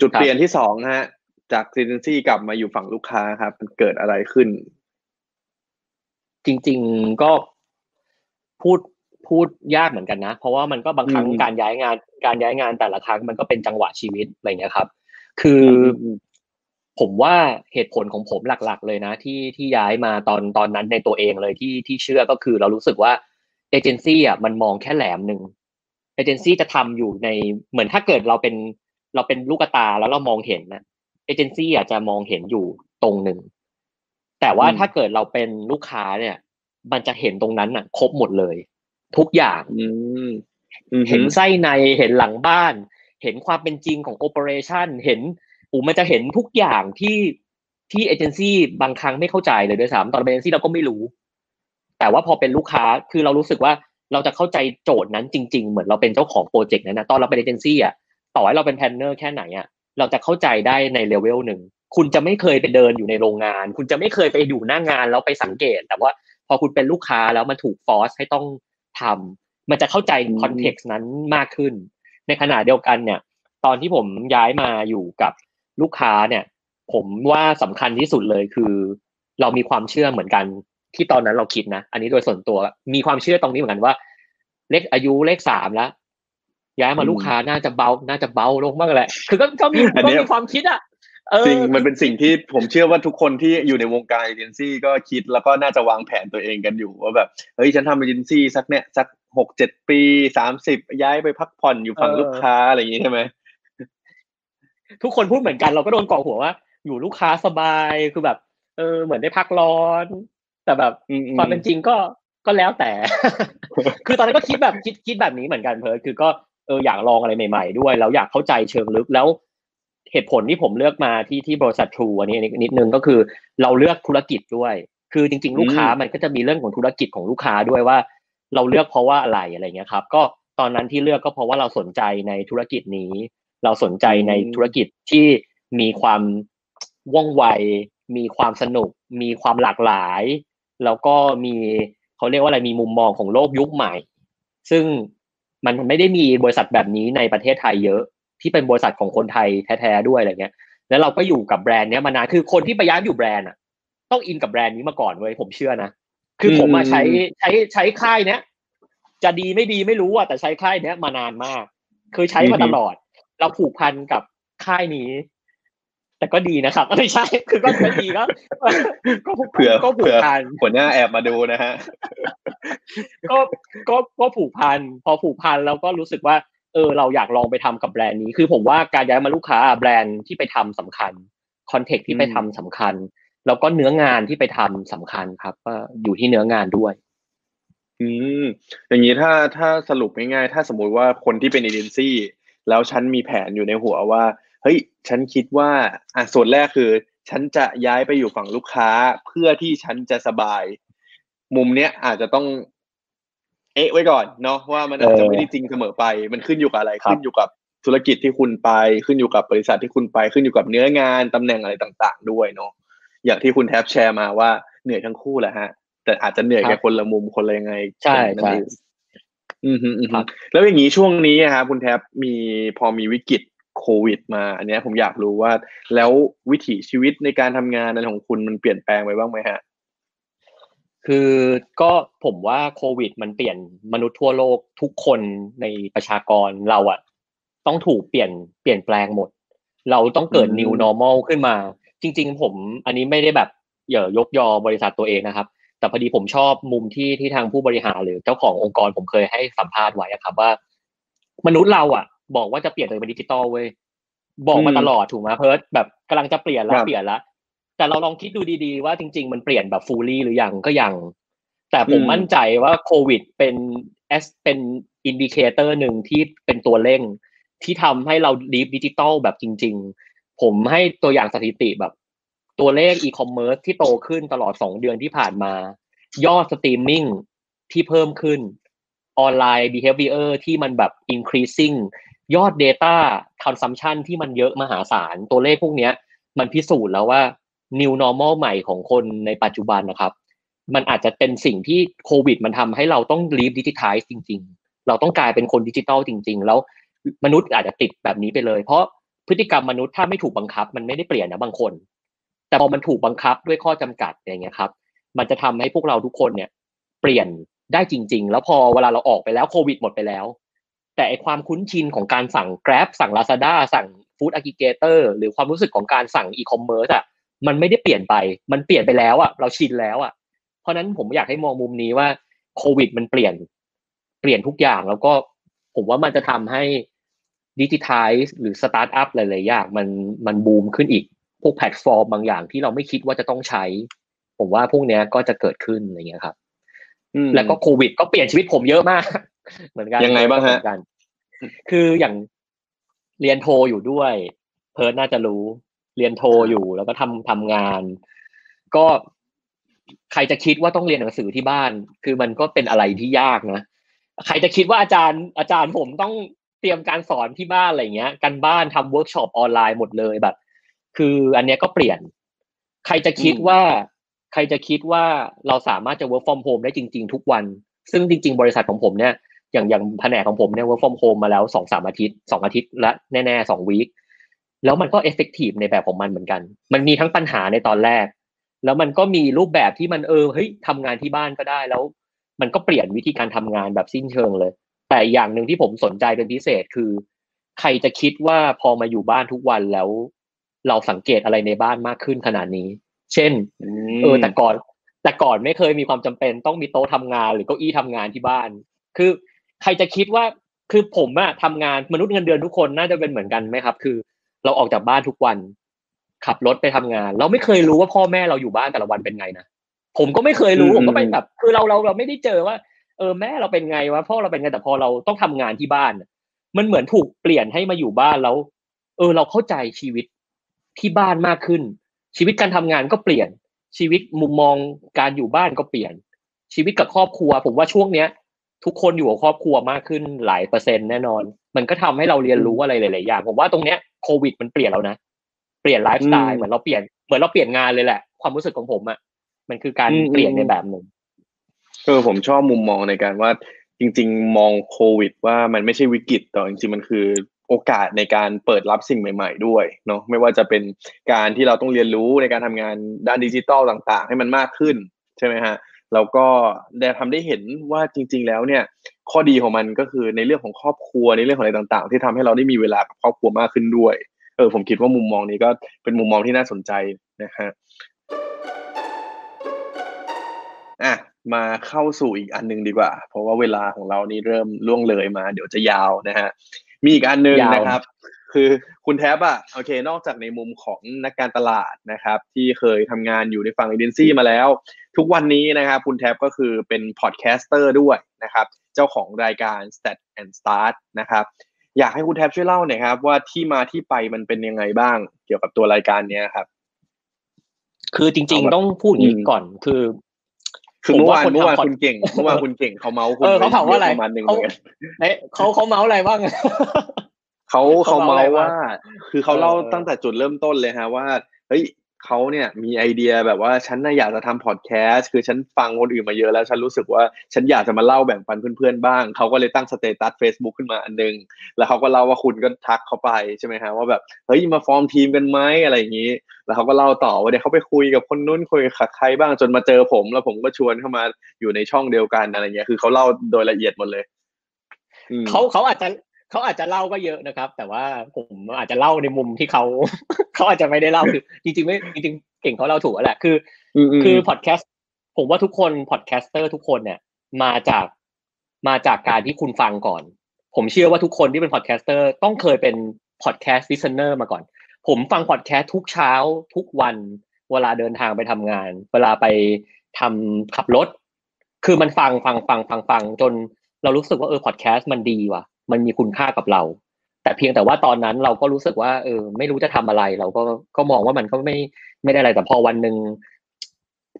จุดเปลี่ยนที่สองฮะ จากซีเนซี่กลับมาอยู่ฝั่งลูกค้าครับมันเกิดอะไรขึ้น จริง ๆก็พูดพูดยากเหมือนกันนะ เพราะว่ามันก็บางครั้งการย้ายงาน การย้ายงานแต่ละครั้งมันก็เป็นจังหวะชีวิตอะไรเงี้ยครับ คือผมว่าเหตุผลของผมหลัก ๆ เลยนะ ที่ที่ย้ายมาตอนตอนนั้นในตัวเองเลยที่ที่เชื่อก็คือเรารู้สึกว่าเอเจนซี่อะมันมองแค่แหลมหนึ่งเอเจนซี่จะทำอยู่ในเหมือนถ้าเกิดเราเป็นเราเป็นลูกตาแล้วเรามองเห็นนะ เอเจนซี่อาจจะมองเห็นอยู่ตรงหนึ่งแต่ว่าถ้าเกิดเราเป็นลูกค้าเนี่ย มันจะเห็นตรงนั้นอะ ครบหมดเลย ทุกอย่างเห็นไส้ในเห็นหลังบ้าน เห็นความเป็นจริงของ operation เห็นอูมันจะเห็นทุกอย่างที่ที่เอเจนซี่บางครั้งไม่เข้าใจเลยด้วยซ้ำตอนเป็นเอเจนซี่เราก็ไม่รู้ แต่ว่าพอเป็นลูกค้าคือเรารู้สึกว่าเราจะเข้าใจโจทย์นั้นจริง ๆ เหมือนเราเป็นเจ้าของโปรเจกต์นั้นนะตอนเราเป็นเอเจนซี่อะต่อให้เราเป็น planner แค่ไหนอะ เราจะเข้าใจได้ในเลเวลหนึ่งคุณจะไม่เคยไปเดินอยู่ในโรงงาน คุณจะไม่เคยไปอยู่หน้างานแล้วไปสังเกต แต่ว่าพอคุณเป็นลูกค้าแล้วมันถูกฟอร์สให้ต้องทำมันจะเข้าใจคอนเท็กซ์นั้นมากขึ้น ในขณะเดียวกันเนี่ย ตอนที่ผมย้ายมาอยู่กับลูกค้าเนี่ย ผมว่าสำคัญที่สุดเลยคือ เรามีความเชื่อเหมือนกันที่ตอนนั้นเราคิดนะ อันนี้โดยส่วนตัวมีความเชื่อตรงนี้เหมือนกันว่า เลขอายุเลขสามแล้ว ย้ายมาลูกค้าน่าจะเบา น่าจะเบาลงมากแหละ คือก็ก็มีก็มีความคิดอะจริงมันเป็นสิ่งที่ผมเชื่อว่าทุกคนที่อยู่ในวงการเอเจนซี่ก็คิดแล้วก็น่าจะวางแผนตัวเองกันอยู่ว่าแบบเฮ้ยฉันทำเอเจนซี่สักเนี่ยสักหกเจ็ดปีสามสิบย้ายไปพักผ่อนอยู่ฝั่งลูกค้าอะไรอย่างนี้ใช่ไหมทุกคนพูดเหมือนกันเราก็โดนก่อหัวว่า อยู่ลูกค้าสบายคือแบบ เออเหมือนได้พักร้อน แต่แบบความเป็นจริงก็ก็แล้วแต่ คือตอนนั้นก็คิดแบบคิดคิดแบบนี้เหมือนกันเพิร์คือก็ เอออยากลองอะไรใหม่ ๆ ด้วยแล้วอยากเข้าใจเชิงลึกแล้วเหตุผลที่ผมเลือกมาที่ที่บริษัททรูอันนี้นิดนึงก็คือเราเลือกธุรกิจด้วย คือจริง ๆ ลูกค้ามันก็จะมีเรื่องของธุรกิจของลูกค้าด้วยว่า เราเลือกเพราะว่าอะไรอะไรเงี้ยครับ ก็ตอนนั้นที่เลือกก็เพราะว่าเราสนใจในธุรกิจนี้ เราสนใจในธุรกิจที่มีความว่องไว มีความสนุก มีความหลากหลาย แล้วก็มีเขาเรียกว่าอะไรมีมุมมองของโลกยุคใหม่ ซึ่ง มันไม่ได้มีบริษัทแบบนี้ในประเทศไทยเยอะ ที่เป็นบริษัทของคนไทยแท้ๆด้วยอะไรเงี้ย แล้วเราก็อยู่กับแบรนด์เนี้ยมานานคือคนที่ไปย้ายอยู่แบรนด์อะ ต้องอินกับแบรนด์นี้มาก่อนเว้ยผมเชื่อนะคือผมมาใช้ใช้ใช้ค่ายเนี้ยจะดีไม่ดีไม่รู้อะแต่ใช้ค่ายเนี้ยมานานมาก คือใช้มาตลอด เราผูกพันกับค่ายนี้ แต่ก็ดีนะครับไม่ใช่ คือก็ดีก็ก็เผื่อก็ผูกพันหัวหน้าแอบมาดูนะฮะก็ก็ก็ผูกพันพอผูกพันแล้วก็รู้สึกว่า เออ เราอยากลองไปทำกับแบรนด์นี้ คือผมว่าการย้ายมาลูกค้าแบรนด์ที่ไปทำสำคัญคอนเทกต์ที่ไปทำสำคัญ แล้วก็เนื้องานที่ไปทำสำคัญครับว่าอยู่ที่เนื้องานด้วย อืมอย่างนี้ถ้าถ้าสรุปง่ายๆถ้าสมมุติว่าคนที่เป็นเอเจนซี่แล้วฉันมีแผนอยู่ในหัวว่า เฮ้ยฉันคิดว่าอะส่วนแรกคือ ฉันจะย้ายไปอยู่ฝั่งลูกค้าเพื่อที่ฉันจะสบาย มุมเนี้ยอาจจะต้อง เอ๊ะไว้ก่อนเนาะว่ามันอาจจะไม่ได้จริงเสมอไป มันขึ้นอยู่กับอะไรขึ้นอยู่กับธุรกิจที่คุณไปขึ้นอยู่กับบริษัทที่คุณไปขึ้นอยู่กับเนื้องานตำแหน่งอะไรต่าง ๆ ด้วยเนาะอย่างที่คุณแทบแชร์มาว่าเหนื่อยทั้งคู่แหละฮะ แต่อาจจะเหนื่อยแค่คนละมุมคนละยังไงใช่ใช่อืมอืมแล้วอย่างนี้ช่วงนี้ครับคุณแทบมีพอมีวิกฤต โควิดมาอันนี้ผมอยากรู้ว่าแล้ววิถีชีวิตในการทำงานอะไรของคุณมันเปลี่ยนแปลงไปบ้างไหมฮะคือก็ผมว่าโควิด มันเปลี่ยนมนุษย์ทั่วโลกทุกคนในประชากรเราอะต้องถูกเปลี่ยนเปลี่ยนแปลงหมด เราต้องเกิด new normal ขึ้นมา จริง ๆ ผมอันนี้ไม่ได้แบบเย่อยกยอบริษัทตัวเองนะครับ แต่พอดีผมชอบมุมที่ที่ทางผู้บริหารหรือเจ้าขององค์กรผมเคยให้สัมภาษณ์ไว้อะครับว่า มนุษย์เราอะ บอกว่าจะเปลี่ยนตัวเป็นดิจิตอลเว้ยบอกมาตลอดถูกไหมเพิร์ดแบบกำลังจะเปลี่ยนแล้วเปลี่ยนแล้วแต่เราลองคิดดูดีๆว่าจริง ๆ มันเปลี่ยนแบบ fully หรือยังก็ยัง แต่ผมมั่นใจว่าโควิดเป็น as เป็น indicator หนึ่งที่เป็นตัวเร่ง ที่ทำให้เรา live digital แบบจริง ๆ ผมให้ตัวอย่างสถิติแบบ ตัวเลขอีคอมเมิร์ซที่โตขึ้นตลอดสองเดือนที่ผ่านมา ยอดสตรีมมิ่งที่เพิ่มขึ้นออนไลน์ behavior ที่มันแบบ increasing ยอด Data consumption ที่มันเยอะมหาศาลตัวเลขพวกนี้มันพิสูจน์แล้วว่า new normal ใหม่ของคนในปัจจุบันนะครับ มันอาจจะเป็นสิ่งที่โควิด มันทำให้เราต้อง leave digitize จริง ๆ เราต้องกลายเป็นคนดิจิตอลจริง ๆ แล้วมนุษย์อาจจะติดแบบนี้ไปเลย เพราะพฤติกรรมมนุษย์ถ้าไม่ถูกบังคับ มันไม่ได้เปลี่ยนนะบางคน แต่พอมันถูกบังคับด้วยข้อจำกัดอย่างเงี้ยครับ มันจะทำให้พวกเราทุกคนเนี่ย เปลี่ยนได้จริง ๆ แล้วพอเวลาเราออกไปแล้วโควิดหมดไปแล้ว แต่ไอความคุ้นชินของการสั่ง Grab สั่ง Lazada สั่ง Food Aggregator หรือความรู้สึกของการสั่งอีคอมเมิร์ซอะมันไม่ได้เปลี่ยนไป มันเปลี่ยนไปแล้วอะเราชินแล้วอะเพราะนั้นผมอยากให้มองมุมนี้ว่าโควิดมันเปลี่ยนเปลี่ยนทุกอย่างแล้วก็ผมว่ามันจะทำให้ดิจิทัลหรือสตาร์ทอัพหลายๆอย่างมันมันบูมขึ้นอีก พวกแพลตฟอร์มบางอย่างที่เราไม่คิดว่าจะต้องใช้ ผมว่าพวกนี้ก็จะเกิดขึ้นอะไรเงี้ยครับแล้วก็โควิดก็เปลี่ยนชีวิตผมเยอะมาก เหมือนกันยังไงบ้างฮะ คืออย่างเรียนโทอยู่ด้วย เพิร์ดน่าจะรู้ เรียนโทอยู่แล้วก็ทำทำงาน ก็ใครจะคิดว่าต้องเรียนหนังสือที่บ้าน คือมันก็เป็นอะไรที่ยากนะใครจะคิดว่าอาจารย์อาจารย์ผมต้องเตรียมการสอนที่บ้านอะไรเงี้ย การบ้านทำเวิร์กช็อปออนไลน์หมดเลยแบบ คืออันเนี้ยก็เปลี่ยน ใครจะคิดว่า ใครจะคิดว่าเราสามารถจะ work from home ได้จริง ๆ ทุกวัน ซึ่งจริง ๆ บริษัทของผมเนี่ย อย่างอย่างแผนกของผมเนี่ย work from home มาแล้วสองสามอาทิตย์สองอาทิตย์และแน่ๆสองวีคแล้วมันก็ effective ในแบบของมันเหมือนกัน มันมีทั้งปัญหาในตอนแรก แล้วมันก็มีรูปแบบที่มันเออเฮ้ยทำงานที่บ้านก็ได้แล้ว มันก็เปลี่ยนวิธีการทำงานแบบสิ้นเชิงเลย แต่อย่างหนึ่งที่ผมสนใจเป็นพิเศษคือ ใครจะคิดว่าพอมาอยู่บ้านทุกวันแล้ว เราสังเกตอะไรในบ้านมากขึ้นขนาดนี้ เช่นเออแต่ก่อนแต่ก่อนไม่เคยมีความจำเป็นต้องมีโต๊ะทำงาน หรือเก้าอี้ทำงานที่บ้าน คือ ใครจะคิดว่าคือผมอะทำงานมนุษย์เงินเดือนทุกคนน่าจะเป็นเหมือนกันไหมครับ คือ เราออกจากบ้านทุกวัน ขับรถไปทำงาน เราไม่เคยรู้ว่าพ่อแม่เราอยู่บ้านแต่ละวันเป็นไงนะผมก็ไม่เคยรู้ผมก็ไปแบบ คือเราเราเราไม่ได้เจอว่า เออแม่เราเป็นไงวะพ่อเราเป็นไงแต่พอเราต้องทำงานที่บ้าน มันเหมือนถูกเปลี่ยนให้มาอยู่บ้านแล้ว เออ เราเข้าใจชีวิตที่บ้านมากขึ้น ชีวิตการทำงานก็เปลี่ยนชีวิตมุมมองการอยู่บ้านก็เปลี่ยน ชีวิตกับครอบครัว ผมว่าช่วงเนี้ย ทุกคนอยู่กับครอบครัวมากขึ้นหลายเปอร์เซ็นต์แน่นอน มันก็ทำให้เราเรียนรู้อะไรหลายๆอย่างผมว่าตรงเนี้ยโควิดมันเปลี่ยนแล้วนะเปลี่ยนไลฟ์สไตล์เหมือนเราเปลี่ยนเหมือนเราเปลี่ยนงานเลยแหละ ความรู้สึกของผมอะมันคือการเปลี่ยนในแบบหนึ่งเออผมชอบมุมมองในการว่าจริง ๆ มองโควิด ว่ามันไม่ใช่วิกฤตแต่จริงๆมันคือโอกาสในการเปิดรับสิ่งใหม่ ๆ ด้วยเนาะไม่ว่าจะเป็นการที่เราต้องเรียนรู้ในการทำงานด้านดิจิตอลต่าง ๆ ให้มันมากขึ้นใช่ไหมฮะ แล้วก็ได้ทำได้เห็นว่าจริง ๆ แล้วเนี่ยข้อดีของมันก็คือในเรื่องของครอบครัวในเรื่องของอะไรต่างๆ ที่ทำให้เราได้มีเวลากับครอบครัวมากขึ้นด้วยเออผมคิดว่ามุมมองนี้ก็เป็นมุมมองที่น่าสนใจนะฮะอะมาเข้าสู่อีกอันนึงดีกว่า เพราะว่าเวลาของเรานี่เริ่มล่วงเลยมา เดี๋ยวจะยาวนะฮะมีอีกอันนึงนะครับ คือคุณแท็บอะโอเค นอกจากในมุมของนักการตลาดนะครับ ที่เคยทำงานอยู่ในฝั่งเอเจนซี่มาแล้ว ทุกวันนี้นะครับ คุณแท็บก็คือเป็น podcaster ด้วยนะครับ เจ้าของรายการ Stat and Start นะครับอยากให้คุณแท็บช่วยเล่าหน่อยครับ ว่าที่มาที่ไปมันเป็นยังไงบ้าง เกี่ยวกับตัวรายการเนี้ยครับ คือจริง ๆ ต้องพูดอย่างนี้ก่อนคือ คือเมื่อวานเมื่อวานคุณเก่งเมื่อวานคุณเก่งเขาเมาส์คุณเขาเผาว่าอะไรประมาณนึงเขาเขาเมาส์อะไรบ้าง เขาเขาเมาส์ว่า คือเขาเล่าตั้งแต่จุดเริ่มต้นเลยฮะว่าเฮ้ยเขาเนี่ยมีไอเดียแบบว่าฉันน่ะอยากจะทำพอดแคสต์คือฉันฟังคนอื่นมาเยอะแล้ว ฉันรู้สึกว่าฉันอยากจะมาเล่าแบ่งปันเพื่อนๆบ้างเขาก็เลยตั้งสเตตัส Facebook ขึ้นมาอันนึง แล้วเขาก็เล่าว่าคุณก็ทักเขาไปใช่ไหมฮะว่าแบบเฮ้ยมาฟอร์มทีมกันไหมอะไรอย่างนี้ แล้วเขาก็เล่าต่อว่าเดี๋ยวเขาไปคุยกับคนนู้นคุยกับใครบ้างจนมาเจอผม แล้วผมก็ชวนเข้ามาอยู่ในช่องเดียวกันอะไรเงี้ยคือเขาเล่าโดยละเอียดหมดเลยเขาเขาอาจจะ เขาอาจจะเล่าก็เยอะนะครับ แต่ว่าผมอาจจะเล่าในมุมที่เขาเขาอาจจะไม่ได้เล่าคือจริงๆไม่จริงๆเก่งเขาเล่าถูกแหละคือคือพอดแคสต์ผมว่าทุกคน podcaster ทุกคนเนี่ย มาจากมาจากการที่คุณฟังก่อน ผมเชื่อว่าทุกคนที่เป็น podcaster ต้องเคยเป็น podcast listener มาก่อน ผมฟังพอดแคสต์ทุกเช้าทุกวัน เวลาเดินทางไปทำงาน เวลาไปทำขับรถ คือมันฟังฟังฟังฟังฟังจนเรารู้สึกว่าเออพอดแคสต์มันดีว่ะ มันมีคุณค่ากับเรา แต่เพียงแต่ว่าตอนนั้นเราก็รู้สึกว่า เออ ไม่รู้จะทำอะไร เราก็ก็มองว่ามันก็ไม่ไม่ได้อะไรแต่พอวันหนึ่ง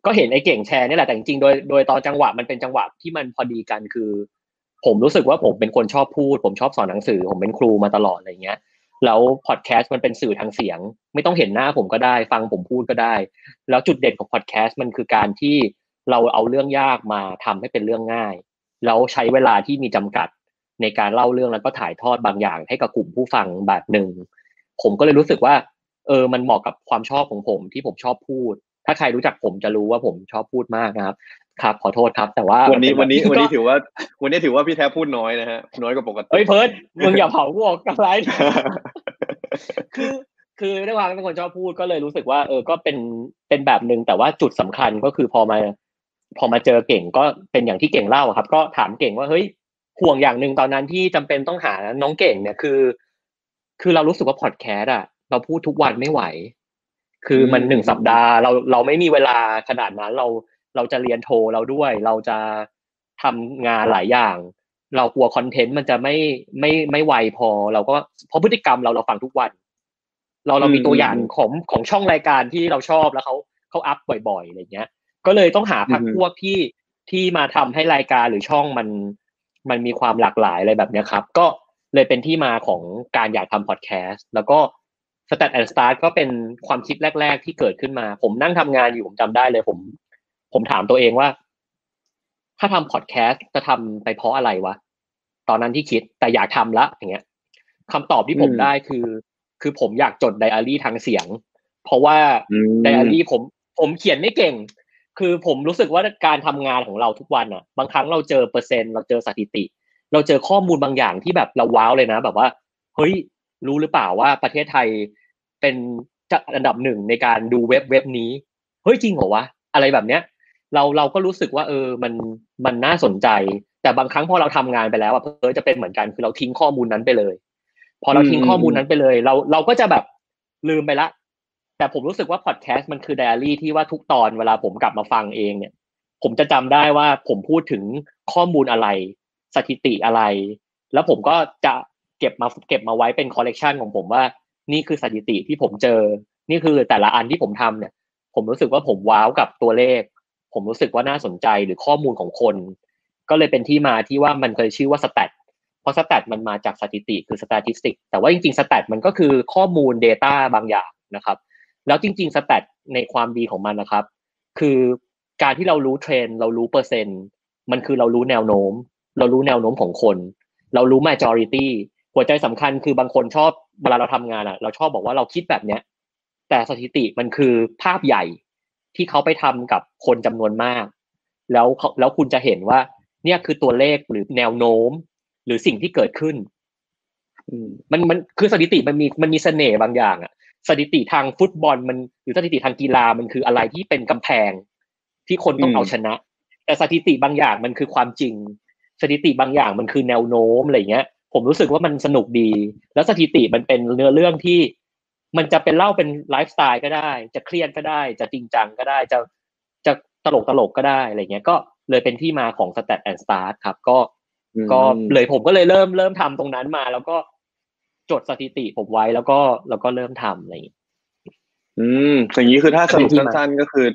ก็เห็นไอ้เก่งแชร์นี่แหละแต่จริงๆโดยโดยตอนจังหวะมันเป็นจังหวะที่มันพอดีกันคือ ผมรู้สึกว่าผมเป็นคนชอบพูด ผมชอบสอนหนังสือ ผมเป็นครูมาตลอดอะไรเงี้ยแล้วพอดแคสต์มันเป็นสื่อทางเสียง ไม่ต้องเห็นหน้าผมก็ได้ ฟังผมพูดก็ได้ แล้วจุดเด่นของพอดแคสต์มันคือการที่เราเอาเรื่องยากมาทำให้เป็นเรื่องง่าย แล้วใช้เวลาที่มีจำกัด ในการเล่าเรื่องแล้วก็ถ่ายทอดบางอย่าง ให้กับกลุ่มผู้ฟังแบบหนึ่งผมก็เลยรู้สึกว่า เออมันเหมาะกับความชอบของผมที่ผมชอบพูด ถ้าใครรู้จักผมจะรู้ว่าผมชอบพูดมากนะครับครับขอโทษครับ แต่ว่าวันนี้วันนี้วันนี้ถือว่า วันนี้ถือว่าพี่แท้พูดน้อยนะฮะน้อยกว่าปกติเฮ้ยเพิร์ดมึงอย่าเผาพวกกันไรคือคือด้วยความเป็นคนชอบพูดก็เลยรู้สึกว่า เออก็เป็นเป็นแบบหนึ่งแต่ว่าจุดสำคัญก็คือพอมา พอมาเจอเก่งก็เป็นอย่างที่เก่งเล่าครับ ก็ถามเก่งว่าเฮ้ย ห่วงอย่างหนึ่งตอนนั้นที่จำเป็นต้องหาน้องเก่งเนี่ยคือ คือเรารู้สึกว่าพอดแคสต์อะเราพูดทุกวันไม่ไหว คือมันหนึ่งสัปดาห์ เราเราไม่มีเวลาขนาดนั้นเราเราจะเรียนโทเราด้วย เราจะทำงานหลายอย่าง เรากลัวคอนเทนต์มันจะไม่ไม่ไม่ไวพอ เราก็เพราะพฤติกรรมเราเราฟังทุกวัน เราเรามีตัวอย่างของของช่องรายการที่เราชอบแล้วเขาเขาอัพบ่อยๆอะไรเงี้ย ก็เลยต้องหาพักพวกที่ที่มาทำให้รายการหรือช่องมัน มันมีความหลากหลายอะไรแบบนี้ครับ ก็เลยเป็นที่มาของการอยากทำพอดแคสต์แล้วก็ Stat and Start ก็เป็นความคิดแรก ๆ ที่เกิดขึ้นมา ผมนั่งทำงานอยู่ผมจำได้เลยผม ผมถามตัวเองว่า ถ้าทำพอดแคสต์จะทำไปเพราะอะไรวะ ตอนนั้นที่คิดแต่อยากทำละอย่างเงี้ยคำตอบที่ผมได้คือ คือผมอยากจดไดอารี่ทางเสียง เพราะว่าไดอารี่ผม ผมเขียนไม่เก่ง คือผมรู้สึกว่าการทำงานของเราทุกวันอะ บางครั้งเราเจอเปอร์เซ็นต์ เราเจอสถิติ เราเจอข้อมูลบางอย่างที่แบบเราว้าวเลยนะ แบบว่า เฮ้ย รู้หรือเปล่าว่าประเทศไทยเป็นจัดอันดับหนึ่งในการดูเว็บเว็บนี้ เฮ้ยจริงเหรอวะ อะไรแบบเนี้ย เราเราก็รู้สึกว่า เออ มันมันน่าสนใจ แต่บางครั้งพอเราทำงานไปแล้วอะเออจะเป็นเหมือนกันคือเราทิ้งข้อมูลนั้นไปเลย พอเราทิ้งข้อมูลนั้นไปเลย เราเราก็จะแบบลืมไปละ แต่ผมรู้สึกว่าพอดแคสต์มันคือไดอารี่ที่ว่าทุกตอนเวลาผมกลับมาฟังเองเนี่ย ผมจะจำได้ว่าผมพูดถึงข้อมูลอะไร สถิติอะไร แล้วผมก็จะเก็บมาเก็บมาไว้เป็นคอลเลกชันของผมว่า นี่คือสถิติที่ผมเจอ นี่คือแต่ละอันที่ผมทำเนี่ย ผมรู้สึกว่าผมว้าวกับตัวเลข ผมรู้สึกว่าน่าสนใจหรือข้อมูลของคน ก็เลยเป็นที่มาที่ว่ามันเคยชื่อว่าสแตทเพราะสแตทมันมาจากสถิติคือ statistic แต่ว่าจริงๆสแตทมันก็คือข้อมูล Data บางอย่างนะครับ แล้วจริงๆสแตทในความดีของมันนะครับ คือการที่เรารู้เทรนเรารู้เปอร์เซ็นต์ มันคือเรารู้แนวโน้ม เรารู้แนวโน้มของคน เรารู้ majority หัวใจสำคัญคือบางคนชอบเวลาเราทำงานอะ เราชอบบอกว่าเราคิดแบบเนี้ย แต่สถิติมันคือภาพใหญ่ที่เขาไปทำกับคนจำนวนมาก แล้วแล้วคุณจะเห็นว่า เนี่ยคือตัวเลขหรือแนวโน้ม หรือสิ่งที่เกิดขึ้นมันมันคือสถิติมันมีมันมีเสน่ห์บางอย่างอะ สถิติทางฟุตบอลมันหรือสถิติทางกีฬามันคืออะไรที่เป็นกำแพง ที่คนต้องเอาชนะ แต่สถิติบางอย่างมันคือความจริง สถิติบางอย่างมันคือแนวโน้มอะไรเงี้ย ผมรู้สึกว่ามันสนุกดี แล้วสถิติมันเป็นเนื้อเรื่องที่ มันจะเป็นเล่าเป็นไลฟ์สไตล์ก็ได้ จะเครียดก็ได้ จะจริงจังก็ได้ จะจะตลกตลกก็ได้อะไรเงี้ย ก็เลยเป็นที่มาของ Stat and Start ครับ ก็ก็เลยผมก็เลยเริ่มเริ่มทำตรงนั้นมา แล้วก็ จดสถิติผมไว้แล้วก็แล้วก็เริ่มทำอะไรอย่างนี้อืมอย่างนี้คือถ้าสรุปสั้นๆก็คือ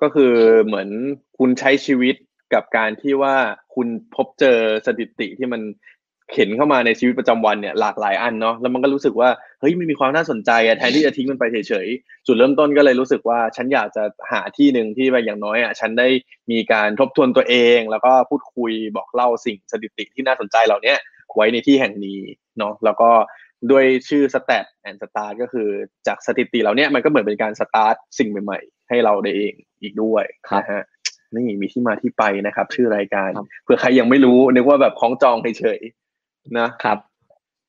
ก็คือเหมือนคุณใช้ชีวิตกับการที่ว่าคุณพบเจอสถิติที่มันเข็นเข้ามาในชีวิตประจำวันเนี่ยหลากหลายอันเนาะแล้วมันก็รู้สึกว่าเฮ้ยมันมีความน่าสนใจอะแทนที่จะทิ้งมันไปเฉยๆจุดเริ่มต้นก็เลยรู้สึกว่าฉันอยากจะหาที่หนึ่งที่ไปอย่างน้อยอะฉันได้มีการทบทวนตัวเอง แล้วก็พูดคุยบอกเล่าสิ่งสถิติที่น่าสนใจเหล่านี้ไว้ในที่แห่งนี้เนาะแล้วก็ ด้วยชื่อ stat and start ก็คือจากสถิติเหล่านี้มันก็เหมือนเป็นการสตาร์ทสิ่งใหม่ๆ ให้เราได้เองอีกด้วยนะฮะนี่มีที่มาที่ไปนะครับ ชื่อรายการเผื่อใครยังไม่รู้นึกว่าแบบคล้องจองเฉยๆนะครับ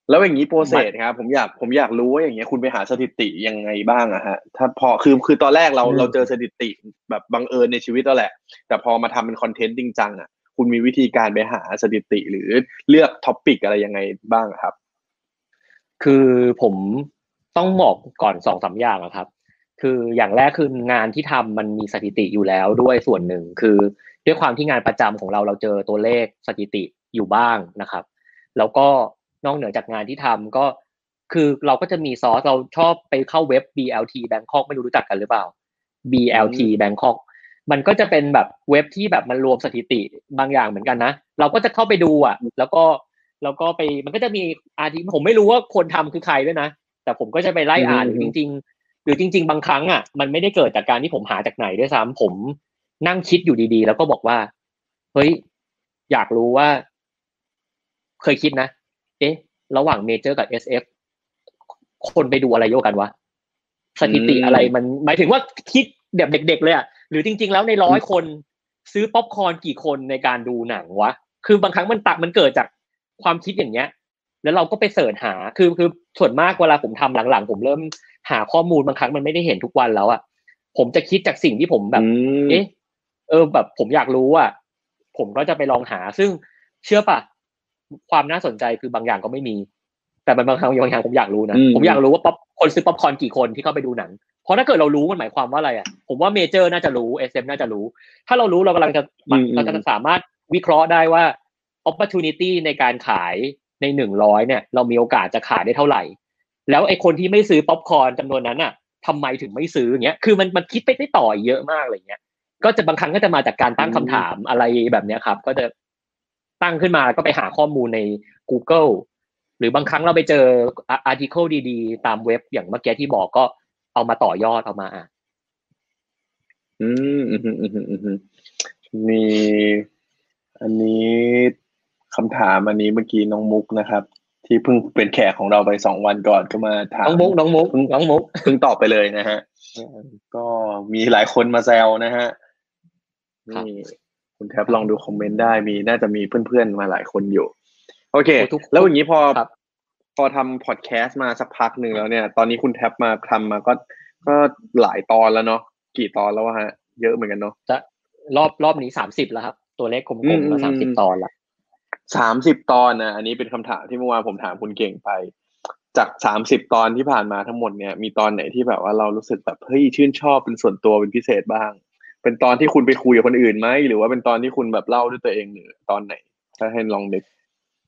แล้วอย่างนี้ process ครับผมอยากผมอยากรู้ว่าอย่างเงี้ยคุณไปหาสถิติยังไงบ้างอะฮะถ้าพอคือคือตอนแรกเราเราเจอสถิติแบบบังเอิญในชีวิตแล้วแหละ แต่พอมาทำเป็นคอนเทนต์จริงจังอะคุณมีวิธีการไปหาสถิติหรือเลือก topic อะไรยังไงบ้างครับ คือผมต้องบอกก่อนสองสามอย่างครับ คืออย่างแรกคืองานที่ทำมันมีสถิติอยู่แล้วด้วยส่วนหนึ่งคือด้วยความที่งานประจำของเราเราเจอตัวเลขสถิติอยู่บ้างนะครับ แล้วก็นอกเหนือจากงานที่ทำก็คือเราก็จะมีซอสเราชอบไปเข้าเว็บ BLT Bangkok ไม่รู้รู้จักกันหรือเปล่า BLT Bangkok มันก็จะเป็นแบบเว็บที่แบบมันรวมสถิติบางอย่างเหมือนกันนะ เราก็จะเข้าไปดูอะ แล้วก็ แล้วก็ไปมันก็จะมีอาทิผมไม่รู้ว่าคนทำคือใครด้วยนะ แต่ผมก็จะไปไล่อ่านจริง ๆ หรือจริง ๆ บางครั้งอะมันไม่ได้เกิดจากการที่ผมหาจากไหนด้วยซ้ำผมนั่งคิดอยู่ดีๆ แล้วก็บอกว่า เฮ้ย อยากรู้ว่า เคยคิดนะ เอ๊ะ ระหว่างเมเจอร์กับ SF คนไปดูอะไรเยอะกว่ากันวะ สถิติอะไรมัน หมายถึงว่าคิดแบบเด็ก ๆ เลยอะหรือจริง ๆ แล้วในร้อยคน ซื้อป๊อปคอร์นกี่คนในการดูหนังวะ คือบางครั้งมันตักมันเกิดจาก ความคิดอย่างเงี้ย แล้วเราก็ไป search หาคือคือส่วนมากเวลาผมทำหลังๆ ผมเริ่มหาข้อมูลบางครั้งมันไม่ได้เห็นทุกวันแล้วอะผมจะคิดจากสิ่งที่ผมแบบเอ๊ะเออแบบผมอยากรู้อะผมก็จะไปลองหา ซึ่งเชื่อปะความน่าสนใจคือบางอย่างก็ไม่มี แต่บางครั้งบางอย่างผมอยากรู้นะผมอยากรู้ว่าป๊อปคนซื้อป๊อปคอร์นกี่คนที่เข้าไปดูหนังเพราะถ้าเกิดเรารู้มันหมายความว่าอะไรอะผมว่าเมเจอร์น่าจะรู้ SF น่าจะรู้ ถ้าเรารู้เรากำลังจะเราจะสามารถวิเคราะห์ได้ว่า opportunity ในการขายในหนึ่งร้อยเนี่ย เรามีโอกาสจะขายได้เท่าไหร่ แล้วไอ้คนที่ไม่ซื้อป๊อปคอร์นจำนวนนั้นอะทำไมถึงไม่ซื้ออย่างเงี้ย คือมันมันคิดไปได้ต่อเยอะมากอะไรเงี้ย ก็จะบางครั้งก็จะมาจากการตั้งคำถามอะไรแบบเนี้ยครับ ก็จะตั้งขึ้นมาก็ไปหาข้อมูลใน Google หรือบางครั้งเราไปเจออาร์ติเคิลดีๆ ตามเว็บอย่างเมื่อกี้ที่บอกก็เอามาต่อยอดเอามาอ่านอืมอืมอืมอืมอืมมี อันนี้ คำถามอันนี้เมื่อกี้น้องมุกนะครับ ที่เพิ่งเป็นแขกของเราไปสองวันก่อนก็มาถามน้องมุกน้องมุกน้องมุกเพิ่งตอบไปเลยนะฮะก็มีหลายคนมาแซวนะฮะนี่คุณแท็บลองดูคอมเมนต์ได้มีน่าจะมีเพื่อนๆมาหลายคนอยู่ โอเค แล้วอย่างนี้พอพอทำพอดแคสต์มาสักพักหนึ่งแล้วเนี่ย ตอนนี้คุณแท็บมาทำมาก็ก็หลายตอนแล้วเนาะกี่ตอนแล้วฮะ เยอะเหมือนกันเนาะจะรอบรอบนี้สามสิบแล้วครับ ตัวเลขกลมๆก็สามสิบตอนละ สามสิบตอนนะอันนี้เป็นคำถามที่เมื่อวานผมถามคุณเก่งไป จากสามสิบตอนที่ผ่านมาทั้งหมดเนี่ยมีตอนไหนที่แบบว่าเรารู้สึกแบบเฮ้ยชื่นชอบเป็นส่วนตัวเป็นพิเศษบ้าง เป็นตอนที่คุณไปคุยกับคนอื่นไหมหรือว่าเป็นตอนที่คุณแบบเล่าด้วยตัวเองหรือตอนไหน ถ้าให้ลองนึก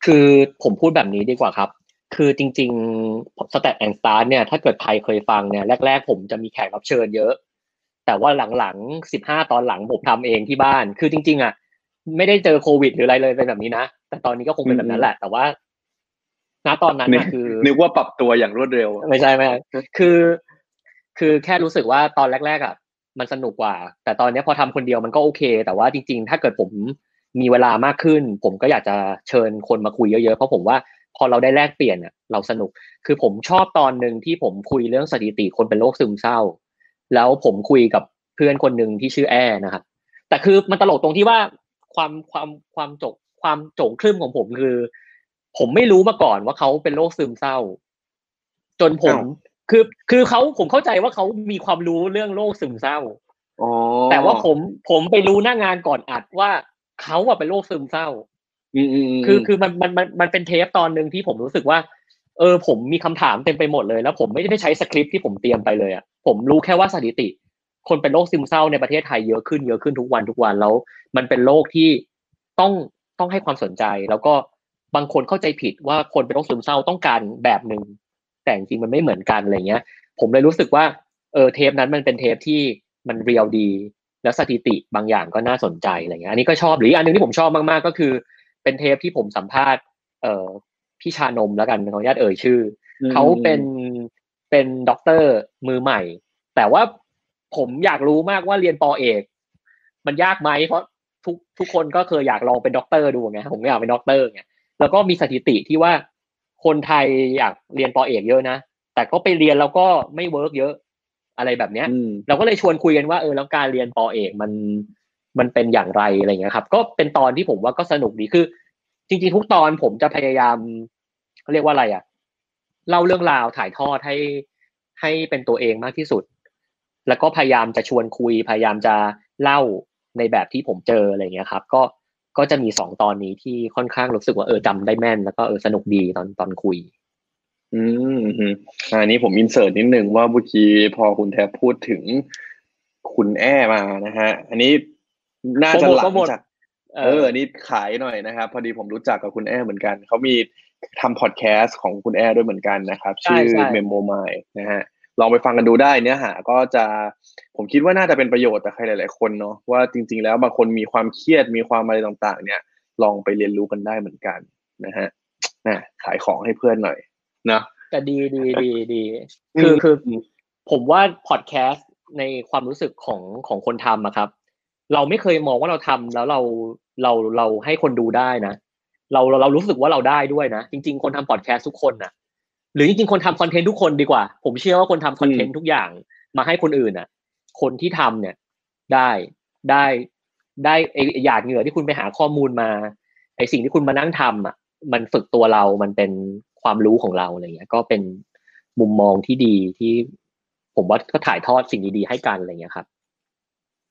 คือผมพูดแบบนี้ดีกว่าครับ คือจริงๆ Stat and Star เนี่ยถ้าเกิดใครเคยฟังเนี่ยแรก ๆ ผมจะมีแขกรับเชิญเยอะ แต่ว่าหลังๆสิบห้าตอนหลังผมทำเองที่บ้าน คือจริง ๆอะไม่ได้เจอโควิดหรืออะไรเลยเป็นแบบนี้นะ แต่ตอนนี้ก็คงเป็นแบบนั้นแหละ แต่ว่า ณตอนนั้นนะคือ นึกว่าปรับตัวอย่างรวดเร็ว ไม่ใช่ไม่คือ คือแค่รู้สึกว่าตอนแรกๆอะมันสนุกกว่า แต่ตอนนี้พอทำคนเดียวมันก็โอเค แต่ว่าจริง ๆ ถ้าเกิดผมมีเวลามากขึ้น ผมก็อยากจะเชิญคนมาคุยเยอะๆเพราะผมว่าพอเราได้แลกเปลี่ยนอะเราสนุก คือผมชอบตอนหนึ่งที่ผมคุยเรื่องสถิติคนเป็นโรคซึมเศร้า แล้วผมคุยกับเพื่อนคนหนึ่งที่ชื่อแอนะครับแต่คือมันตลกตรงที่ว่าความความความจก ความโจงครึ่มของผมคือ ผมไม่รู้มาก่อนว่าเขาเป็นโรคซึมเศร้า จนผมคือคือเขาผมเข้าใจว่าเขามีความรู้เรื่องโรคซึมเศร้าแต่ว่าผมผมไปรู้หน้างานก่อนอัดว่าเขาอะเป็นโรคซึมเศร้าคือคือมันมันมันมันเป็นเทปตอนหนึ่งที่ผมรู้สึกว่า เออ ผมมีคำถามเต็มไปหมดเลยแล้ว ผมไม่ได้ใช้สคริปต์ที่ผมเตรียมไปเลยอะผมรู้แค่ว่าสถิติ คนเป็นโรคซึมเศร้าในประเทศไทยเยอะขึ้นเยอะขึ้นทุกวันทุกวันแล้ว มันเป็นโรคที่ต้อง ต้องให้ความสนใจ แล้วก็บางคนเข้าใจผิดว่าคนเป็นโรคซึมเศร้าต้องการแบบหนึ่งแต่จริงมันไม่เหมือนกันอะไรเงี้ย ผมเลยรู้สึกว่าเออเทปนั้นมันเป็นเทปที่มัน real ดี แล้วสถิติบางอย่างก็น่าสนใจอะไรเงี้ยอันนี้ก็ชอบหรืออันนึงที่ผมชอบมากๆก็คือ เป็นเทปที่ผมสัมภาษณ์ เอ่อพี่ชานมแล้วกันขออนุญาตเอ่ยชื่อเขาเป็นเป็นด็อกเตอร์มือใหม่ แต่ว่าผมอยากรู้มากว่าเรียนปอเอก มันยากไหมเพราะ ทุกทุกคนก็เคยอยากลองเป็นด็อกเตอร์ดูไงผมอยากเป็นด็อกเตอร์ไงแล้วก็มีสถิติที่ว่าคนไทยอยากเรียนปอเอกเยอะนะแต่ก็ไปเรียนแล้วก็ไม่ work เยอะ อะไรแบบเนี้ย เราก็เลยชวนคุยกันว่าเออแล้วการเรียนปอเอกมันมันเป็นอย่างไรอะไรเงี้ยครับ ก็เป็นตอนที่ผมว่าก็สนุกดีคือ จริง ๆ ทุกตอนผมจะพยายามเขาเรียกว่าอะไรอะเล่าเรื่องราวถ่ายทอดให้ให้เป็นตัวเองมากที่สุด แล้วก็พยายามจะชวนคุย พยายามจะเล่า ในแบบที่ผมเจออะไรเงี้ยครับ ก็ก็จะมีสองตอนนี้ที่ค่อนข้างรู้สึกว่าเออจำได้แม่น แล้วก็เออสนุกดีตอนตอนคุย อืมอันนี้ผมอินเสิร์ตนิดนึงว่าเมื่อกี้พอคุณแทบพูดถึงคุณแอ้มานะฮะ อันนี้น่าจะหลังจากเอออันนี้ขายหน่อยนะครับ พอดีผมรู้จักกับคุณแอ้เหมือนกันเขามีทำพอดแคสต์ของคุณแอ้ด้วยเหมือนกันนะครับ ชื่อเมมโมไมนะฮะ ลองไปฟังกันดูได้เนื้อหาก็จะผมคิดว่าน่าจะเป็นประโยชน์ต่อใครหลาย ๆ คนเนาะว่าจริง ๆ แล้วบางคนมีความเครียดมีความอะไรต่าง ๆ เนี่ย ลองไปเรียนรู้กันได้เหมือนกันนะฮะนะขายของให้เพื่อนหน่อยนะแต่ดีดีดีดีคือคือผมว่าพอดแคสต์ในความรู้สึกของของคนทำอะครับ เราไม่เคยมองว่าเราทำแล้วเราเราเราให้คนดูได้นะเราเราเรารู้สึกว่าเราได้ด้วยนะ จริง ๆ คนทำพอดแคสต์ทุกคนนะ หรือจริงๆคนทำคอนเทนต์ทุกคนดีกว่า ผมเชื่อว่าคนทำคอนเทนต์ทุกอย่างมาให้คนอื่นอะ คนที่ทำเนี่ยได้ได้ได้ไอหยาดเหงื่อที่คุณไปหาข้อมูลมาไอสิ่งที่คุณมานั่งทำอะ มันฝึกตัวเรา มันเป็นความรู้ของเราอะไรเงี้ย ก็เป็นมุมมองที่ดีที่ผมว่าก็ถ่ายทอดสิ่งดีๆให้กันอะไรเงี้ยครับ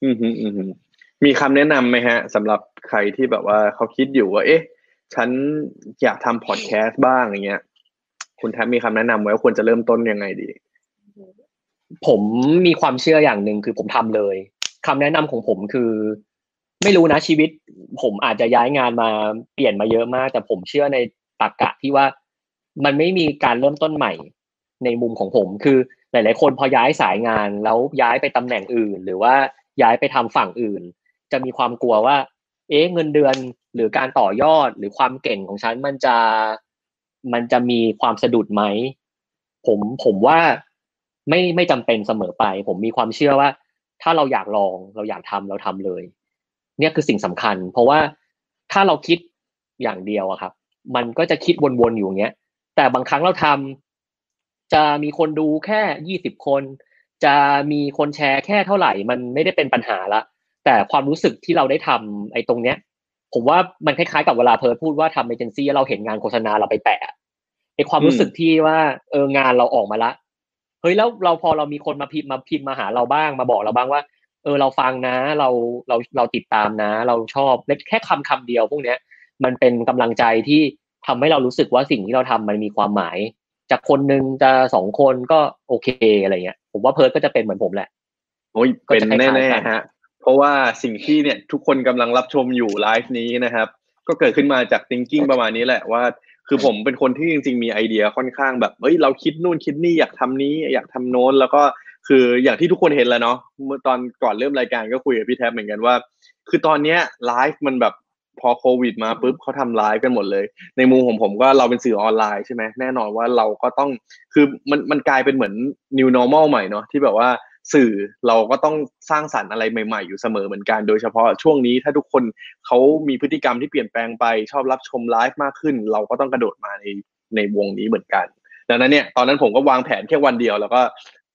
อืมอืมมีคำแนะนํำไหมฮะสำหรับใครที่แบบว่าเขาคิดอยู่ว่า เอ๊ะ ฉันอยากทำพอดแคสต์บ้างอย่างเงี้ย คุณแทบมีคำแนะนำไว้ว่าควรจะเริ่มต้นยังไงดี ผมมีความเชื่ออย่างหนึ่งคือผมทำเลยคำแนะนำของผมคือ ไม่รู้นะชีวิต ผมอาจจะย้ายงานมาเปลี่ยนมาเยอะมาก แต่ผมเชื่อในตรรกะที่ว่ามันไม่มีการเริ่มต้นใหม่ในมุมของผม คือหลาย ๆ คนพอย้ายสายงานแล้วย้ายไปตำแหน่งอื่น หรือว่าย้ายไปทำฝั่งอื่น จะมีความกลัวว่า เอ๊ะเงินเดือนหรือการต่อยอดหรือความเก่งของฉันมันจะ มันจะมีความสะดุดไหมผมผมว่าไม่ไม่จำเป็นเสมอไป ผมมีความเชื่อว่า ถ้าเราอยากลองเราอยากทำเราทำเลย เนี่ยคือสิ่งสำคัญ เพราะว่าถ้าเราคิดอย่างเดียวอะครับ มันก็จะคิดวนๆอยู่อย่างเงี้ย แต่บางครั้งเราทำจะมีคนดูแค่ยี่สิบคน จะมีคนแชร์แค่เท่าไหร่ มันไม่ได้เป็นปัญหาละแต่ความรู้สึกที่เราได้ทำไอ้ตรงเนี้ย ผมว่ามันคล้ายๆกับเวลาเพิร์ดพูดว่าทำเอเจนซี่เราเห็นงานโฆษณาเราไปแปะไอ้ความรู้สึกที่ว่าเอองานเราออกมาละเฮ้ยแล้วเราพอเรามีคนมาพิมพ์มาพิมพ์มาหาเราบ้างมาบอกเราบ้างว่า เออเราฟังนะ เราเราเราติดตามนะ เราชอบเล็กแค่คำคำเดียวพวกเนี้ย มันเป็นกำลังใจที่ทำให้เรารู้สึกว่าสิ่งที่เราทำมันมีความหมาย จากคนหนึ่งจะสองคนก็โอเคอะไรเงี้ย ผมว่าเพิร์ดก็จะเป็นเหมือนผมแหละโอ้ยเป็นแน่ๆฮะ เพราะว่าสิ่งที่เนี่ยทุกคนกำลังรับชมอยู่ไลฟ์นี้นะครับ ก็เกิดขึ้นมาจาก thinking ประมาณนี้แหละว่า คือผมเป็นคนที่จริง ๆ มีไอเดียค่อนข้างแบบเฮ้ยเราคิดนู่นคิดนี่อยากทำนี้อยากทำโน้นแล้วก็คืออย่างที่ทุกคนเห็นแล้วเนาะเมื่อตอนก่อนเริ่มรายการก็คุยกับพี่แท็บเหมือนกันว่า คือตอนเนี้ยไลฟ์มันแบบพอโควิดมาปุ๊บเขาทำไลฟ์กันหมดเลย ในมุมของผมก็เราเป็นสื่อออนไลน์ใช่ไหมแน่นอนว่าเราก็ต้องคือมันมันกลายเป็นเหมือน new normal ใหม่เนาะที่แบบว่า สื่อเราก็ต้องสร้างสรรค์อะไรใหม่ ๆ อยู่เสมอเหมือนกัน โดยเฉพาะช่วงนี้ถ้าทุกคนเขามีพฤติกรรมที่เปลี่ยนแปลงไปชอบรับชมไลฟ์มากขึ้น เราก็ต้องกระโดดมาในในวงนี้เหมือนกันดังนั้นเนี่ยตอนนั้นผมก็วางแผนแค่วันเดียว แล้วก็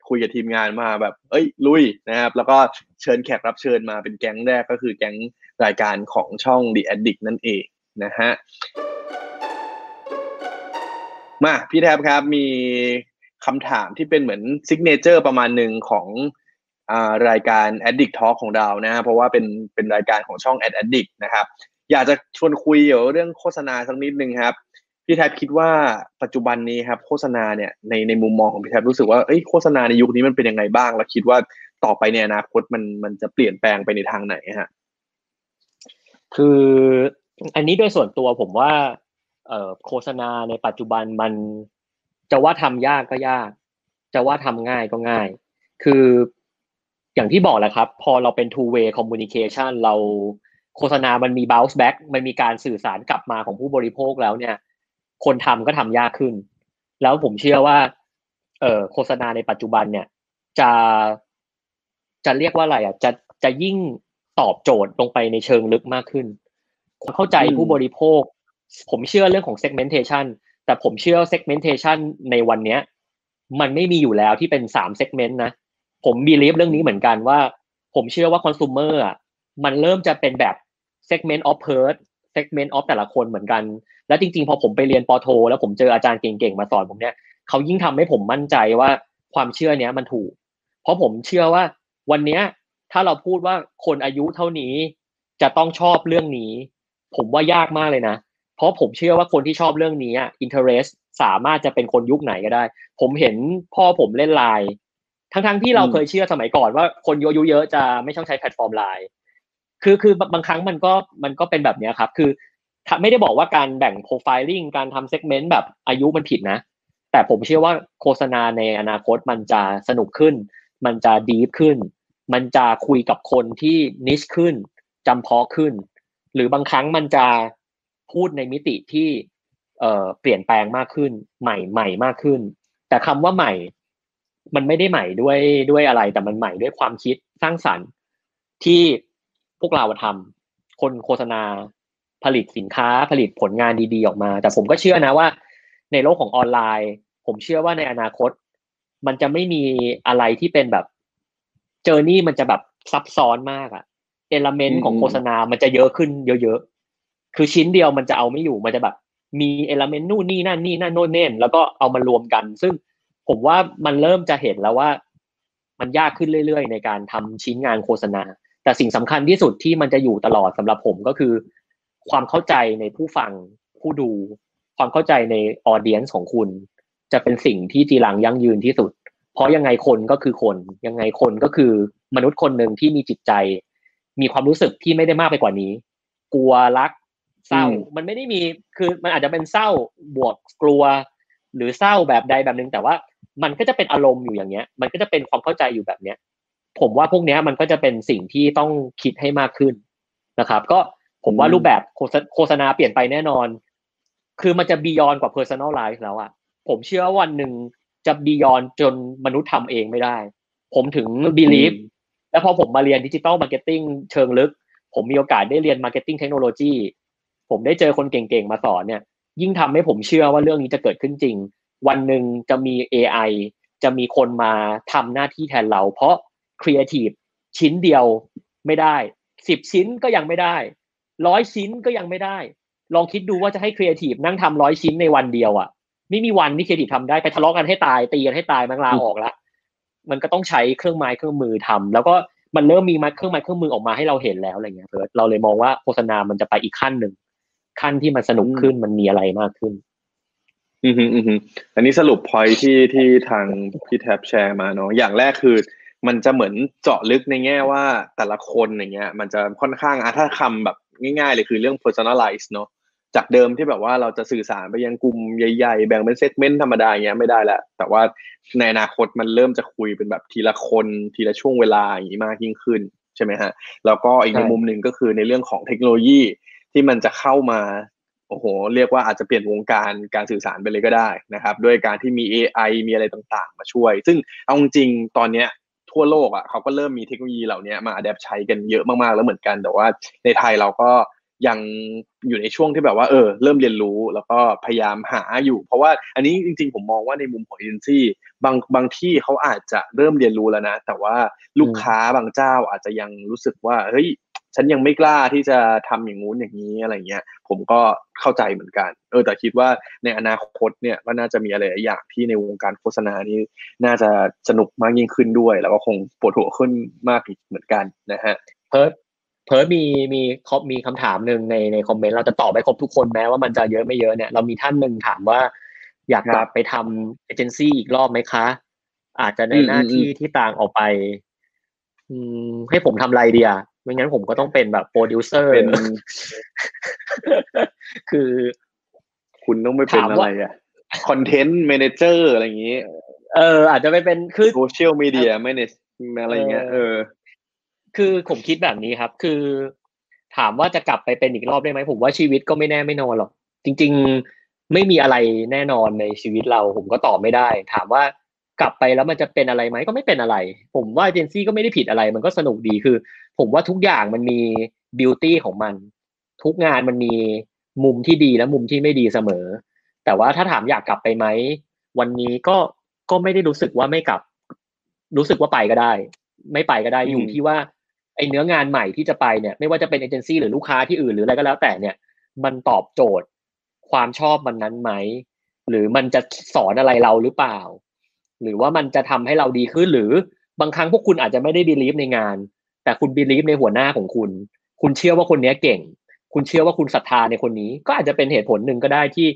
คุยกับทีมงานมาแบบ เอ้ย ลุยนะครับ แล้วก็เชิญแขกรับเชิญมาเป็นแก๊งแรกก็คือแก๊งรายการของช่อง The Addict นั่นเองนะฮะมาพี่แทบครับมี คำถามที่เป็นเหมือนซิกเนเจอร์ประมาณหนึ่งของรายการ Addict Talk ของเรานะเพราะว่าเป็นเป็นรายการของช่อง Ad Addict นะครับ อยากจะชวนคุยเกี่ยวเรื่องโฆษณาสักนิดนึงครับ พี่แทบคิดว่าปัจจุบันนี้ครับโฆษณาเนี่ยในในมุมมองของพี่แทบรู้สึกว่าเอ้ยโฆษณาในยุคนี้มันเป็นยังไงบ้าง แล้วคิดว่าต่อไปในอนาคตมันมันจะเปลี่ยนแปลงไปในทางไหนฮะคืออันนี้โดยส่วนตัวผมว่าโฆษณาในปัจจุบันมัน จะว่าทำยากก็ยาก จะว่าทำง่ายก็ง่าย คืออย่างที่บอกแหละครับ พอเราเป็น two way communication เราโฆษณามันมี bounce back มันมีการสื่อสารกลับมาของผู้บริโภคแล้วเนี่ย คนทำก็ทำยากขึ้น แล้วผมเชื่อว่า เออโฆษณาในปัจจุบันเนี่ย จะจะเรียกว่าอะไรอะจะจะยิ่งตอบโจทย์ลงไปในเชิงลึกมากขึ้น เข้าใจผู้บริโภค ผมเชื่อเรื่องของ segmentation แต่ผมเชื่อ segmentation ในวันเนี้ย มันไม่มีอยู่แล้วที่เป็นสาม segment นะ ผมบีลีฟเรื่องนี้เหมือนกันว่า ผมเชื่อว่า consumer อะมันเริ่มจะเป็นแบบ segment of p e r segment of แต่ละคนเหมือนกัน แล้วจริงๆ พอผมไปเรียนปอโท แล้วผมเจออาจารย์เก่งๆ มาสอนผมเนี่ยเขายิ่งทำให้ผมมั่นใจว่าความเชื่อเนี้ยมันถูก เพราะผมเชื่อว่าวันเนี้ยถ้าเราพูดว่าคนอายุเท่านี้จะต้องชอบเรื่องนี้ ผมว่ายากมากเลยนะ ราะผมเชื่อว่าคนที่ชอบเรื่องนี้อะ interest สามารถจะเป็นคนยุคไหนก็ได้ ผมเห็นพ่อผมเล่นไลน์ทั้งๆที่เราเคยเชื่อสมัยก่อนว่าคนอายุเยอะจะไม่ต้องใช้แพลตฟอร์มไลน์คือคือบางครั้งมันก็มันก็เป็นแบบนี้ครับ คือไม่ได้บอกว่าการแบ่งโปรไฟลิ่งการทำเซกเมนต์แบบอายุมันผิดนะ แต่ผมเชื่อว่าโฆษณาในอนาคตมันจะสนุกขึ้น มันจะดีฟขึ้น มันจะคุยกับคนที่นิชขึ้นจำเพาะขึ้น หรือบางครั้งมันจะ พูดในมิติที่เเปลี่ยนแปลงมากขึ้น ใหม่ใหม่มากขึ้น แต่คำว่าใหม่ มันไม่ได้ใหม่ด้วยด้วยอะไร แต่มันใหม่ด้วยความคิดสร้างสรรค์ที่พวกเราทำคนโฆษณาผลิตสินค้าผลิตผลงานดีๆออกมา แต่ผมก็เชื่อนะว่า ในโลกของออนไลน์ ผมเชื่อว่าในอนาคต มันจะไม่มีอะไรที่เป็นแบบเจอร์นี่มันจะแบบซับซ้อนมากอะเอลเมนต์ของโฆษณามันจะเยอะขึ้นเยอะ คือชิ้นเดียวมันจะเอาไม่อยู่มันจะแบบ มีเอลเมนต์นู่นนี่นั่นนี่นั่นโน่นเน่นแล้วก็เอามารวมกัน ซึ่งผมว่ามันเริ่มจะเห็นแล้วว่า มันยากขึ้นเรื่อยๆ ในการทำชิ้นงานโฆษณา แต่สิ่งสำคัญที่สุดที่มันจะอยู่ตลอดสำหรับผมก็คือ ความเข้าใจในผู้ฟังผู้ดู ความเข้าใจในออเดียนของคุณ จะเป็นสิ่งที่จีรังยั่งยืนที่สุด เพราะยังไงคนก็คือคน ยังไงคนก็คือมนุษย์คนหนึ่งที่มีจิตใจ มีความรู้สึกที่ไม่ได้มากไปกว่านี้ กลัวรัก เศร้ามันไม่ได้มีคือมันอาจจะเป็นเศร้าบวกกลัว หรือเศร้าแบบใดแบบหนึ่งแต่ว่ามันก็จะเป็นอารมณ์อยู่อย่างเงี้ย มันก็จะเป็นความเข้าใจอยู่แบบเนี้ย ผมว่าพวกเนี้ยมันก็จะเป็นสิ่งที่ต้องคิดให้มากขึ้นนะครับ ก็ผมว่ารูปแบบโฆษณาเปลี่ยนไปแน่นอน คือมันจะ beyond กว่า personal life แล้วอะผมเชื่อว่าวันหนึ่งจะ beyond จนมนุษย์ทำเองไม่ได้ ผมถึง believe แล้วพอผมมาเรียน digital marketingเชิงลึก ผมมีโอกาสได้เรียน marketing technology ผมได้เจอคนเก่งๆมาสอนเนี่ย ยิ่งทำให้ผมเชื่อว่าเรื่องนี้จะเกิดขึ้นจริง วันหนึ่งจะมี AI จะมีคนมาทำหน้าที่แทนเรา เพราะครีเอทีฟชิ้นเดียวไม่ได้สิบชิ้นก็ยังไม่ได้ร้อยชิ้นก็ยังไม่ได้ ลองคิดดูว่าจะให้ครีเอทีฟนั่งทำร้อยชิ้นในวันเดียวอะ่ะ ไม่มีวันที่ครีเอทีฟทำได้ไปทะเลาะกันให้ตายตีกันให้ตายมันลาออกละมันก็ต้องใช้เครื่องไม้เครื่องมือทำแล้วก็มันเริ่มมีเครื่องไม้เครื่องมือออกมาให้เราเห็นแล้วอะไรเงี้ยเพิร์เราเลยมองว่าโฆษณามันจะไปอีกขั้นหนึ่ง ขั้นที่มันสนุกขึ้นมันมีอะไรมากขึ้น อืมอืมอันนี้สรุปพอยที่ที่ทางพี่แท็บแชร์มาเนาะอย่างแรกคือ มันจะเหมือนเจาะลึกในแง่ว่าแต่ละคนอย่างเงี้ย มันจะค่อนข้างอะถ้าคำแบบง่ายๆเลยคือเรื่อง personalize เนาะจากเดิมที่แบบว่าเราจะสื่อสารไปยังกลุ่มใหญ่ๆ แบ่งเป็นเซกเมนต์ธรรมดาอย่างเงี้ยไม่ได้แล้วแต่ว่าในอนาคตมันเริ่มจะคุยเป็นแบบทีละคนทีละช่วงเวลาอย่างนี้มากยิ่งขึ้นใช่ไหมฮะแล้วก็อีกในมุมหนึ่งก็คือในเรื่องของเทคโนโลยี ที่มันจะเข้ามาโอ้โหเรียกว่าอาจจะเปลี่ยนวงการการสื่อสารไปเลยก็ได้นะครับ ด้วยการที่มี AI มีอะไรต่างๆ มาช่วย ซึ่งเอาจริงตอนเนี้ยทั่วโลกอะเขาก็เริ่มมีเทคโนโลยีเหล่านี้มาอัดแอปใช้กันเยอะมากๆแล้วเหมือนกัน แต่ว่าในไทยเราก็ยังอยู่ในช่วงที่แบบว่าเออเริ่มเรียนรู้แล้วก็พยายามหาอยู่ เพราะว่าอันนี้จริง ๆ ผมมองว่าในมุมของเอเจนซี่บางบางที่เขาอาจจะเริ่มเรียนรู้แล้วนะ แต่ว่าลูกค้าบางเจ้าอาจจะยังรู้สึกว่าเฮ้ย ฉันยังไม่กล้าที่จะทำอย่างงู้นอย่างนี้อะไรเงี้ย ผมก็เข้าใจเหมือนกัน เออแต่คิดว่าในอนาคตเนี่ยก็น่าจะมีอะไรอย่างที่ในวงการโฆษณานี้น่าจะสนุกมากยิ่งขึ้นด้วย แล้วก็คงปวดหัวขึ้นมากอีกเหมือนกันนะฮะเพิร์ดเพิร์ดมีมีคมีคำถามหนึ่งในในคอมเมนต์เราจะตอบไปครบทุกคนแม้ว่ามันจะเยอะไม่เยอะเนี่ยเรามีท่านหนึ่งถามว่า อยากกลับไปทำเอเจนซี่อีกรอบไหมคะ อาจจะในหน้าที่ที่ต่างออกไป อืมให้ผมทำอะไรดีอะ ไม่งั้นผมก็ต้องเป็นแบบโปรดิวเซอร์เป็นคือ คุณต้องไปเป็นอะไรอะ content manager อะไรอย่างนี้ เออ อาจจะไปเป็นคือ social media manageอะไรอย่างเงี้ยเออ คือผมคิดแบบนี้ครับ คือ ถามว่าจะกลับไปเป็นอีกรอบได้ไหมผมว่าชีวิตก็ไม่แน่ไม่นอนหรอกจริง ๆ ไม่มีอะไรแน่นอนในชีวิตเรา ผมก็ตอบไม่ได้ ถามว่า กลับไปแล้วมันจะเป็นอะไรไหมก็ไม่เป็นอะไร ผมว่าเจนซี่ก็ไม่ได้ผิดอะไร มันก็สนุกดีคือ ผมว่าทุกอย่างมันมีบิวตี้ของมัน ทุกงานมันมีมุมที่ดีและมุมที่ไม่ดีเสมอ แต่ว่าถ้าถามอยากกลับไปไหมวันนี้ก็ก็ไม่ได้รู้สึกว่าไม่กลับ รู้สึกว่าไปก็ได้ ไม่ไปก็ได้อยู่ที่ว่าไอเนื้องานใหม่ที่จะไปเนี่ย ไม่ว่าจะเป็นเอเจนซี่หรือลูกค้าที่อื่นหรืออะไรก็แล้วแต่เนี่ย มันตอบโจทย์ความชอบมันนั้นไหมหรือมันจะสอนอะไรเราหรือเปล่า หรือว่ามันจะทำให้เราดีขึ้นหรือบางครั้งพวกคุณอาจจะไม่ได้บีลีฟในงาน แต่คุณบีลีฟในหัวหน้าของคุณ คุณเชื่อว่าคนนี้เก่ง คุณเชื่อว่าคุณศรัทธาในคนนี้ ก็อาจจะเป็นเหตุผลหนึ่งก็ได้ที่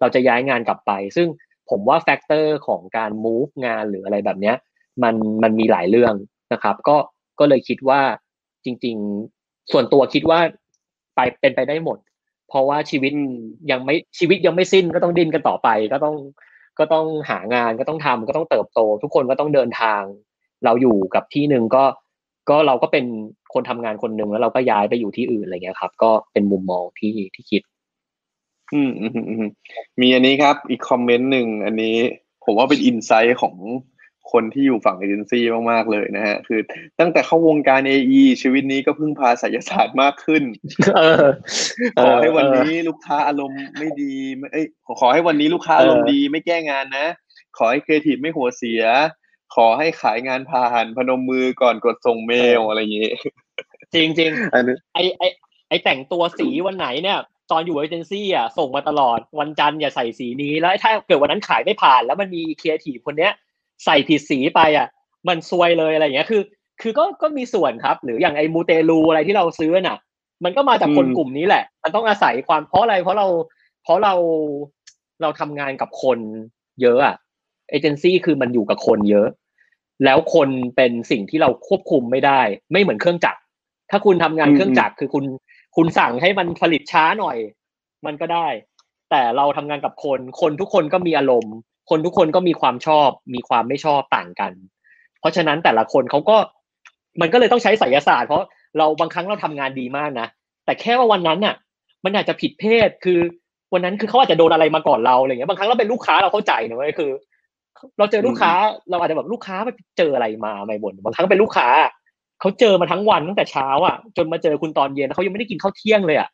เราจะย้ายงานกลับไป ซึ่งผมว่า factor ของการ move งานหรืออะไรแบบเนี้ยมันมันมีหลายเรื่องนะครับ ก็ก็เลยคิดว่าจริง ๆ ส่วนตัวคิดว่าไปเป็นไปได้หมด เพราะว่าชีวิตยังไม่ชีวิตยังไม่สิ้นก็ต้องดิ้นกันต่อไป ก็ต้อง ก็ต้องหางานก็ต้องทำก็ต้องเติบโต ทุกคนก็ต้องเดินทาง เราอยู่กับที่หนึ่งก็ก็เราก็เป็นคนทำงานคนหนึ่งแล้วเราก็ย้ายไปอยู่ที่อื่นอะไรเงี้ยครับ ก็เป็นมุมมองที่ที่คิด อืมอืมอืมมีอันนี้ครับ อีกคอมเมนต์หนึ่งอันนี้ ผมว่าเป็น insight ของ คนที่อยู่ฝั่งเอเจนซี่มาก ๆ เลยนะฮะ คือตั้งแต่เข้าวงการ AE ชีวิตนี้ก็พึ่งพาไสยศาสตร์มากขึ้นเออขอให้วันนี้ลูกค้าอารมณ์ไม่ดีไม่เอ้ยขอให้วันนี้ลูกค้าอารมณ์ดีไม่แก้งานนะ ขอให้ครีเอทีฟไม่หัวเสีย ขอให้ขายงานผ่านพนมมือก่อนกดส่งเมลอะไรอย่างนี้ จริงจริงอันนี้ไอไอไอแต่งตัวสีวันไหนเนี่ยตอนอยู่เอเจนซี่อะส่งมาตลอดวันจันทร์อย่าใส่สีนี้แล้วถ้าเกิดวันนั้นขายไม่ผ่าน แล้วมันมีครีเอทีฟคนเนี้ย ใส่ผิดสีไปอะ มันซวยเลยอะไรอย่างเงี้ยคือ คือก็ก็มีส่วนครับ หรืออย่างไอมูเตลูอะไรที่เราซื้อน่ะ มันก็มาจากคนกลุ่มนี้แหละ มันต้องอาศัยความเพราะอะไรเพราะเรา เพราะเราเราทำงานกับคนเยอะอะเอเจนซี่คือมันอยู่กับคนเยอะ แล้วคนเป็นสิ่งที่เราควบคุมไม่ได้ ไม่เหมือนเครื่องจักรถ้าคุณทำงานเครื่องจักรคือคุณคุณสั่งให้มันผลิตช้าหน่อย มันก็ได้ แต่เราทำงานกับคน คนทุกคนก็มีอารมณ์ คนทุกคนก็มีความชอบ มีความไม่ชอบต่างกัน เพราะฉะนั้นแต่ละคนเขาก็มันก็เลยต้องใช้ไสยศาสตร์ เพราะเราบางครั้งเราทำงานดีมากนะแต่แค่ว่าวันนั้นน่ะ มันอาจจะผิดเพศคือ วันนั้นคือเขาอาจจะโดนอะไรมาก่อนเราอะไรเงี้ยบางครั้งเราเป็นลูกค้าเราเข้าใจนะเว้ยคือ เราเจอลูกค้าเราอาจจะแบบลูกค้าไปเจออะไรมาไม่บ่นบางครั้งเป็นลูกค้าเขาเจอมาทั้งวันตั้งแต่เช้าอะจนมาเจอคุณตอนเย็นเขายังไม่ได้กินข้าวเที่ยงเลยอะ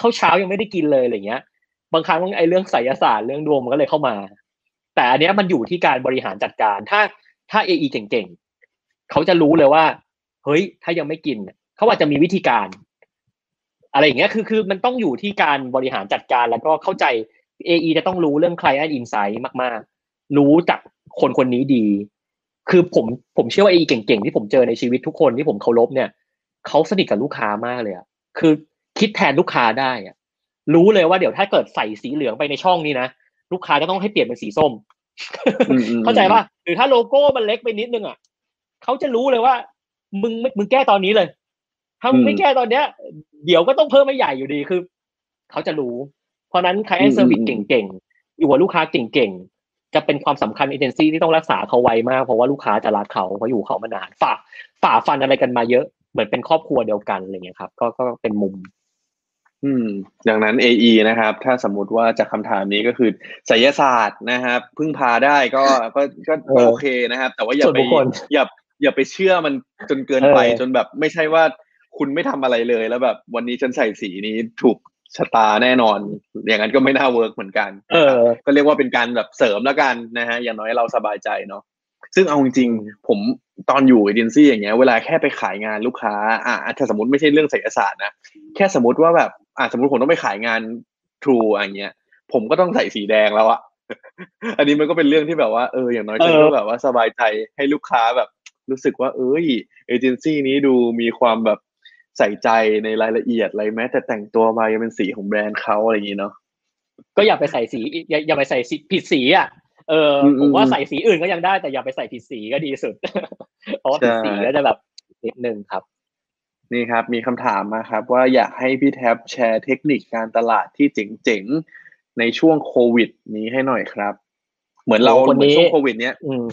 ข้าวเช้ายังไม่ได้กินเลยอะไรเงี้ย บางครั้งไอ้เรื่องไสยศาสตร์เรื่องดวงมันก็เลยเข้ามา แต่อันเนี้ยมันอยู่ที่การบริหารจัดการ ถ้าถ้าเอไอเก่งๆเขาจะรู้เลยว่า เฮ้ย ถ้ายังไม่กินเขาอาจจะมีวิธีการ อะไรอย่างเงี้ยคือคือมันต้องอยู่ที่การบริหารจัดการแล้วก็เข้าใจ AE จะต้องรู้เรื่อง client insight มากๆ รู้จากคนคนนี้ดี คือผมผมเชื่อว่า AE เก่งๆ ที่ผมเจอในชีวิตทุกคนที่ผมเคารพเนี่ยเขาสนิทกับลูกค้ามากเลยอะคือคิดแทนลูกค้าได้อะรู้เลยว่าเดี๋ยวถ้าเกิดใส่สีเหลืองไปในช่องนี้นะ ลูกค้าจะต้องให้เปลี่ยนเป็นสีส้ม เข้าใจป่ะหรือถ้าโลโก้มันเล็กไปนิดนึงอะเขาจะรู้เลยว่า มึงมึงแก้ตอนนี้เลย ถ้ามึงไม่แก้ตอนเนี้ย เดี๋ยวก็ต้องเพิ่มไม่ใหญ่อยู่ดีคือเขาจะรู้ เพราะนั้นใครให้ service เก่งๆอยู่กับลูกค้าเก่งๆ จะเป็นความสำคัญเอเจนซี่ที่ต้องรักษาเขาไว้มากเพราะว่าลูกค้าจะรักเขาเพราะอยู่เขามานานฝ่าฝ่าฟันอะไรกันมาเยอะเหมือนเป็นครอบครัวเดียวกันอะไรเงี้ยครับ ก็ก็เป็นมุม อืมดังนั้น AE นะครับ ถ้าสมมติว่าจากคำถามนี้ก็คือไสยศาสตร์นะครับ พึ่งพาได้ก็ก็ก็โอเคนะครับ แต่ว่าอย่าไปอย่าอย่าไปเชื่อมันจนเกินไปจนแบบไม่ใช่ว่าคุณไม่ทำอะไรเลยแล้วแบบวันนี้ฉันใส่สีนี้ถูกชะตาแน่นอน อย่างนั้นก็ไม่น่า work เหมือนกันเออ ก็เรียกว่าเป็นการแบบเสริมแล้วกันนะฮะอย่างน้อยเราสบายใจเนาะซึ่งเอาจริงๆผมตอนอยู่เอเจนซี่อย่างเงี้ยเวลาแค่ไปขายงานลูกค้า อะถ้าสมมติไม่ใช่เรื่องไสยศาสตร์นะแค่สมมติว่าแบบ อะสมมติผมต้องไปขายงานทรูอย่างเงี้ย ผมก็ต้องใส่สีแดงแล้วอะอันนี้มันก็เป็นเรื่องที่แบบว่าเอออย่างน้อยฉันก็แบบว่าสบายใจให้ลูกค้าแบบ รู้สึกว่า เอ้ยเอเจนซี่นี้ดูมีความแบบใส่ใจในรายละเอียดอะไรแม้ แต่แต่งตัวมายังเป็นสีของแบรนด์เขาอะไรอย่างงี้เนาะก็อย่าไปใส่สีอย่าอย่าไปใส่สีผิดสีอะเออผมว่าใส่สีอื่นก็ยังได้แต่อย่าไปใส่ผิดสีก็ดีสุดเพราะว่าผิดสีก็จะแบบนิดนึงครับ นี่ครับมีคำถามมาครับ ว่าอยากให้พี่แท็บแชร์เทคนิคการตลาดที่เจ๋งๆ ในช่วงโควิด นี้ให้หน่อยครับ เหมือนเราคนนี้ช่วงโควิด เนี้ยอืม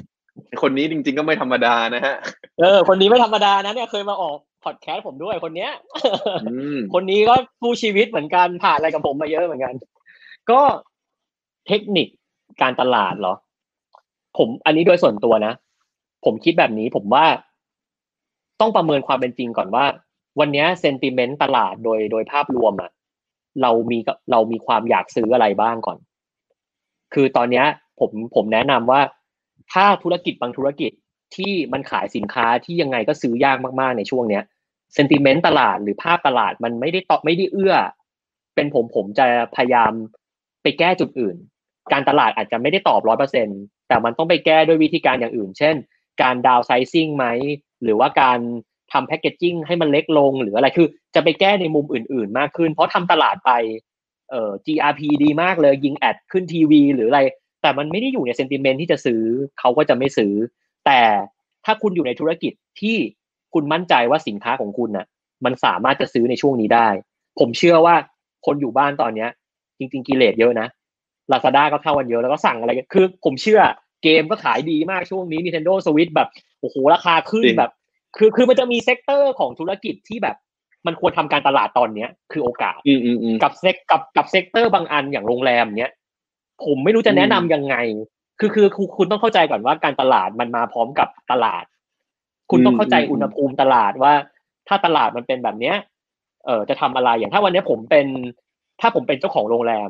คนนี้จริง ๆ ก็ไม่ธรรมดานะฮะเออ คนนี้ไม่ธรรมดานะเนี่ยเคยมาออกพอดแคสต์ผมด้วยคนเนี้ยอืมคนนี้ก็ผู้ชีวิตเหมือนกันผ่านอะไรกับผมมาเยอะเหมือนกัน ก็เทคนิคการตลาดเหรอ ผมอันนี้โดยส่วนตัวนะ ผมคิดแบบนี้ผมว่าต้องประเมินความเป็นจริงก่อนว่า วันนี้เซนติเมนต์ตลาดโดยโดยภาพรวมอะเรามีเรามีความอยากซื้ออะไรบ้างก่อน คือตอนนี้ผมผมแนะนำว่า ถ้าธุรกิจบางธุรกิจที่มันขายสินค้าที่ยังไงก็ซื้อยากมากๆในช่วงเนี้ยเซนติเมนต์ตลาดหรือภาพตลาดมันไม่ได้ตอบไม่ได้เอื้อ เป็นผมผมจะพยายามไปแก้จุดอื่น การตลาดอาจจะไม่ได้ตอบร้อยเปอร์เซ็นแต่มันต้องไปแก้ด้วยวิธีการอย่างอื่น เช่น การ downsizing ไหม หรือว่าการ ทำ packaging ให้มันเล็กลงหรืออะไรคือ จะไปแก้ในมุมอื่น ๆ มากขึ้น เพราะทำตลาดไปเอ่อ GRP ดีมากเลยยิง ad ขึ้นทีวีหรืออะไร แต่มันไม่ได้อยู่ใน sentiment ที่จะซื้อเขาก็จะไม่ซื้อ แต่ถ้าคุณอยู่ในธุรกิจที่คุณมั่นใจว่าสินค้าของคุณน่ะ มันสามารถจะซื้อในช่วงนี้ได้ ผมเชื่อว่าคนอยู่บ้านตอนเนี้ย จริง ๆกิเลสเยอะนะลาซาด้าก็เข้าวันเยอะแล้วก็สั่งอะไรคือ ผมเชื่อเกมก็ขายดีมากช่วงนี้ Nintendo Switch แบบโอ้โหราคาขึ้นแบบ คือคือมันจะมี sector ของธุรกิจที่แบบมันควรทำการตลาดตอนเนี้ย คือโอกาสอืมอืมอืมกับ sec กับกับ sector บางอันอย่างโรงแรมเนี้ยผมไม่รู้จะแนะนำยังไงคือคือคือคุณต้องเข้าใจก่อนว่าการตลาดมันมาพร้อมกับตลาด คุณต้องเข้าใจอุณหภูมิตลาดว่า ถ้าตลาดมันเป็นแบบเนี้ย เออจะทำอะไรอย่างถ้าวันนี้ผมเป็น ถ้าผมเป็นเจ้าของโรงแรม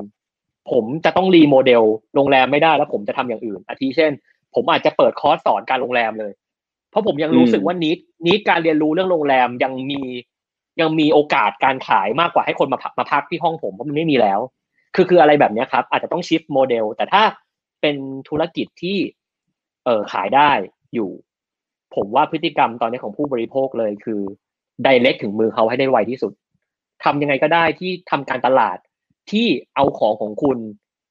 ผมจะต้อง remodel โรงแรมไม่ได้แล้วผมจะทำอย่างอื่น อาทิเช่น ผมอาจจะเปิดคอร์สสอนการโรงแรมเลย เพราะผมยังรู้สึกว่านิดนิดการเรียนรู้เรื่องโรงแรมยังมียังมีโอกาสการขายมากกว่าให้คนมาพักมาพักที่ห้องผมเพราะมันไม่มีแล้ว คือคืออะไรแบบเนี้ยครับ อาจจะต้อง shift model แต่ถ้าเป็นธุรกิจที่เออขายได้อยู่ ผมว่าพฤติกรรมตอนนี้ของผู้บริโภคเลยคือ direct ถึงมือเขาให้ได้ไวที่สุดทำยังไงก็ได้ที่ทำการตลาดที่เอาของของคุณ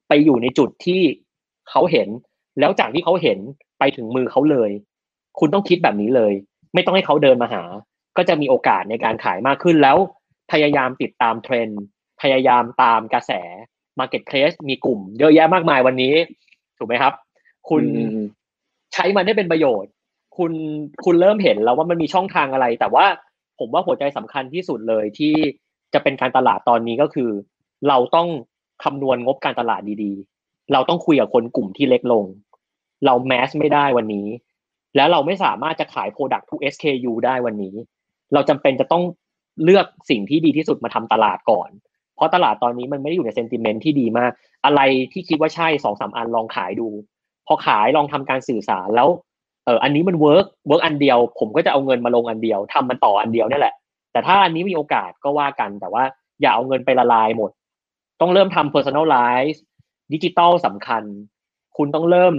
ไปอยู่ในจุดที่เขาเห็น แล้วจากที่เขาเห็นไปถึงมือเขาเลย คุณต้องคิดแบบนี้เลย ไม่ต้องให้เขาเดินมาหา ก็จะมีโอกาสในการขายมากขึ้นแล้ว พยายามติดตามเทรนด์พยายามตามกระแส Marketplace มีกลุ่ม เยอะแยะมากมายวันนี้ ถูกไหมครับ คุณอืมอืมใช้มันได้เป็นประโยชน์ คุณคุณเริ่มเห็นแล้วว่ามันมีช่องทางอะไร แต่ว่าผมว่าหัวใจสำคัญที่สุดเลยที่จะเป็นการตลาดตอนนี้ก็คือ เราต้องคำนวณงบการตลาดดีๆ เราต้องคุยกับคนกลุ่มที่เล็กลง เราแมสไม่ได้วันนี้ แล้วเราไม่สามารถจะขาย Product ทุก SKU ได้วันนี้ เราจำเป็นจะต้องเลือกสิ่งที่ดีที่สุดมาทำตลาดก่อน เพราะตลาดตอนนี้มันไม่ได้อยู่ใน sentiment ที่ดีมาก อะไรที่คิดว่าใช่สองสามอันลองขายดู พอขายลองทำการสื่อสารแล้วเอออันนี้มัน work work อันเดียว ผมก็จะเอาเงินมาลงอันเดียวทำมันต่ออันเดียวนี่แหละ แต่ถ้าอันนี้มีโอกาสก็ว่ากัน แต่ว่าอย่าเอาเงินไปละลายหมด ต้องเริ่มทำ personalize ดิจิตอลสำคัญ คุณต้องเริ่ม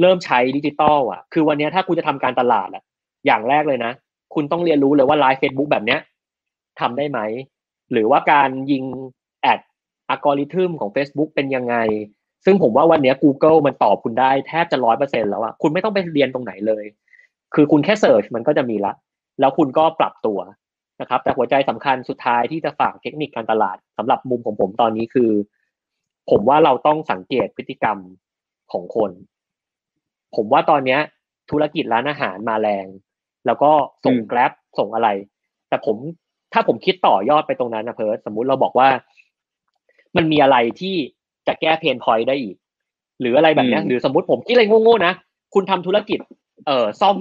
เริ่มใช้ดิจิตอลอะ คือวันนี้ถ้าคุณจะทำการตลาดอะ อย่างแรกเลยนะ คุณต้องเรียนรู้เลยว่า live Facebook แบบเนี้ยทำได้ไหม หรือว่าการยิง ad อัลกอริทึมของ Facebook เป็นยังไง ซึ่งผมว่าวันนี้ Google มันตอบคุณได้แทบจะร้อยเปอร์เซ็นแล้วอะคุณไม่ต้องไปเรียนตรงไหนเลย คือคุณแค่ search มันก็จะมีละ แล้วคุณก็ปรับตัวนะครับ แต่หัวใจสำคัญสุดท้ายที่จะฝากเทคนิคการตลาดสำหรับมุมของผมตอนนี้คือ ผมว่าเราต้องสังเกตพฤติกรรมของคน ผมว่าตอนเนี้ย ธุรกิจร้านอาหารมาแรง แล้วก็ส่งอืมแกร็บส่งอะไร แต่ผมถ้าผมคิดต่อยอดไปตรงนั้นนะเพิร์ดสมมุติเราบอกว่า มันมีอะไรที่จะแก้เพนพอยต์ได้อีก หรืออะไรแบบเนี้ยอืมหรือสมมติผมคิดอะไรโง่ๆนะคุณทำธุรกิจ เอ่อซ่อม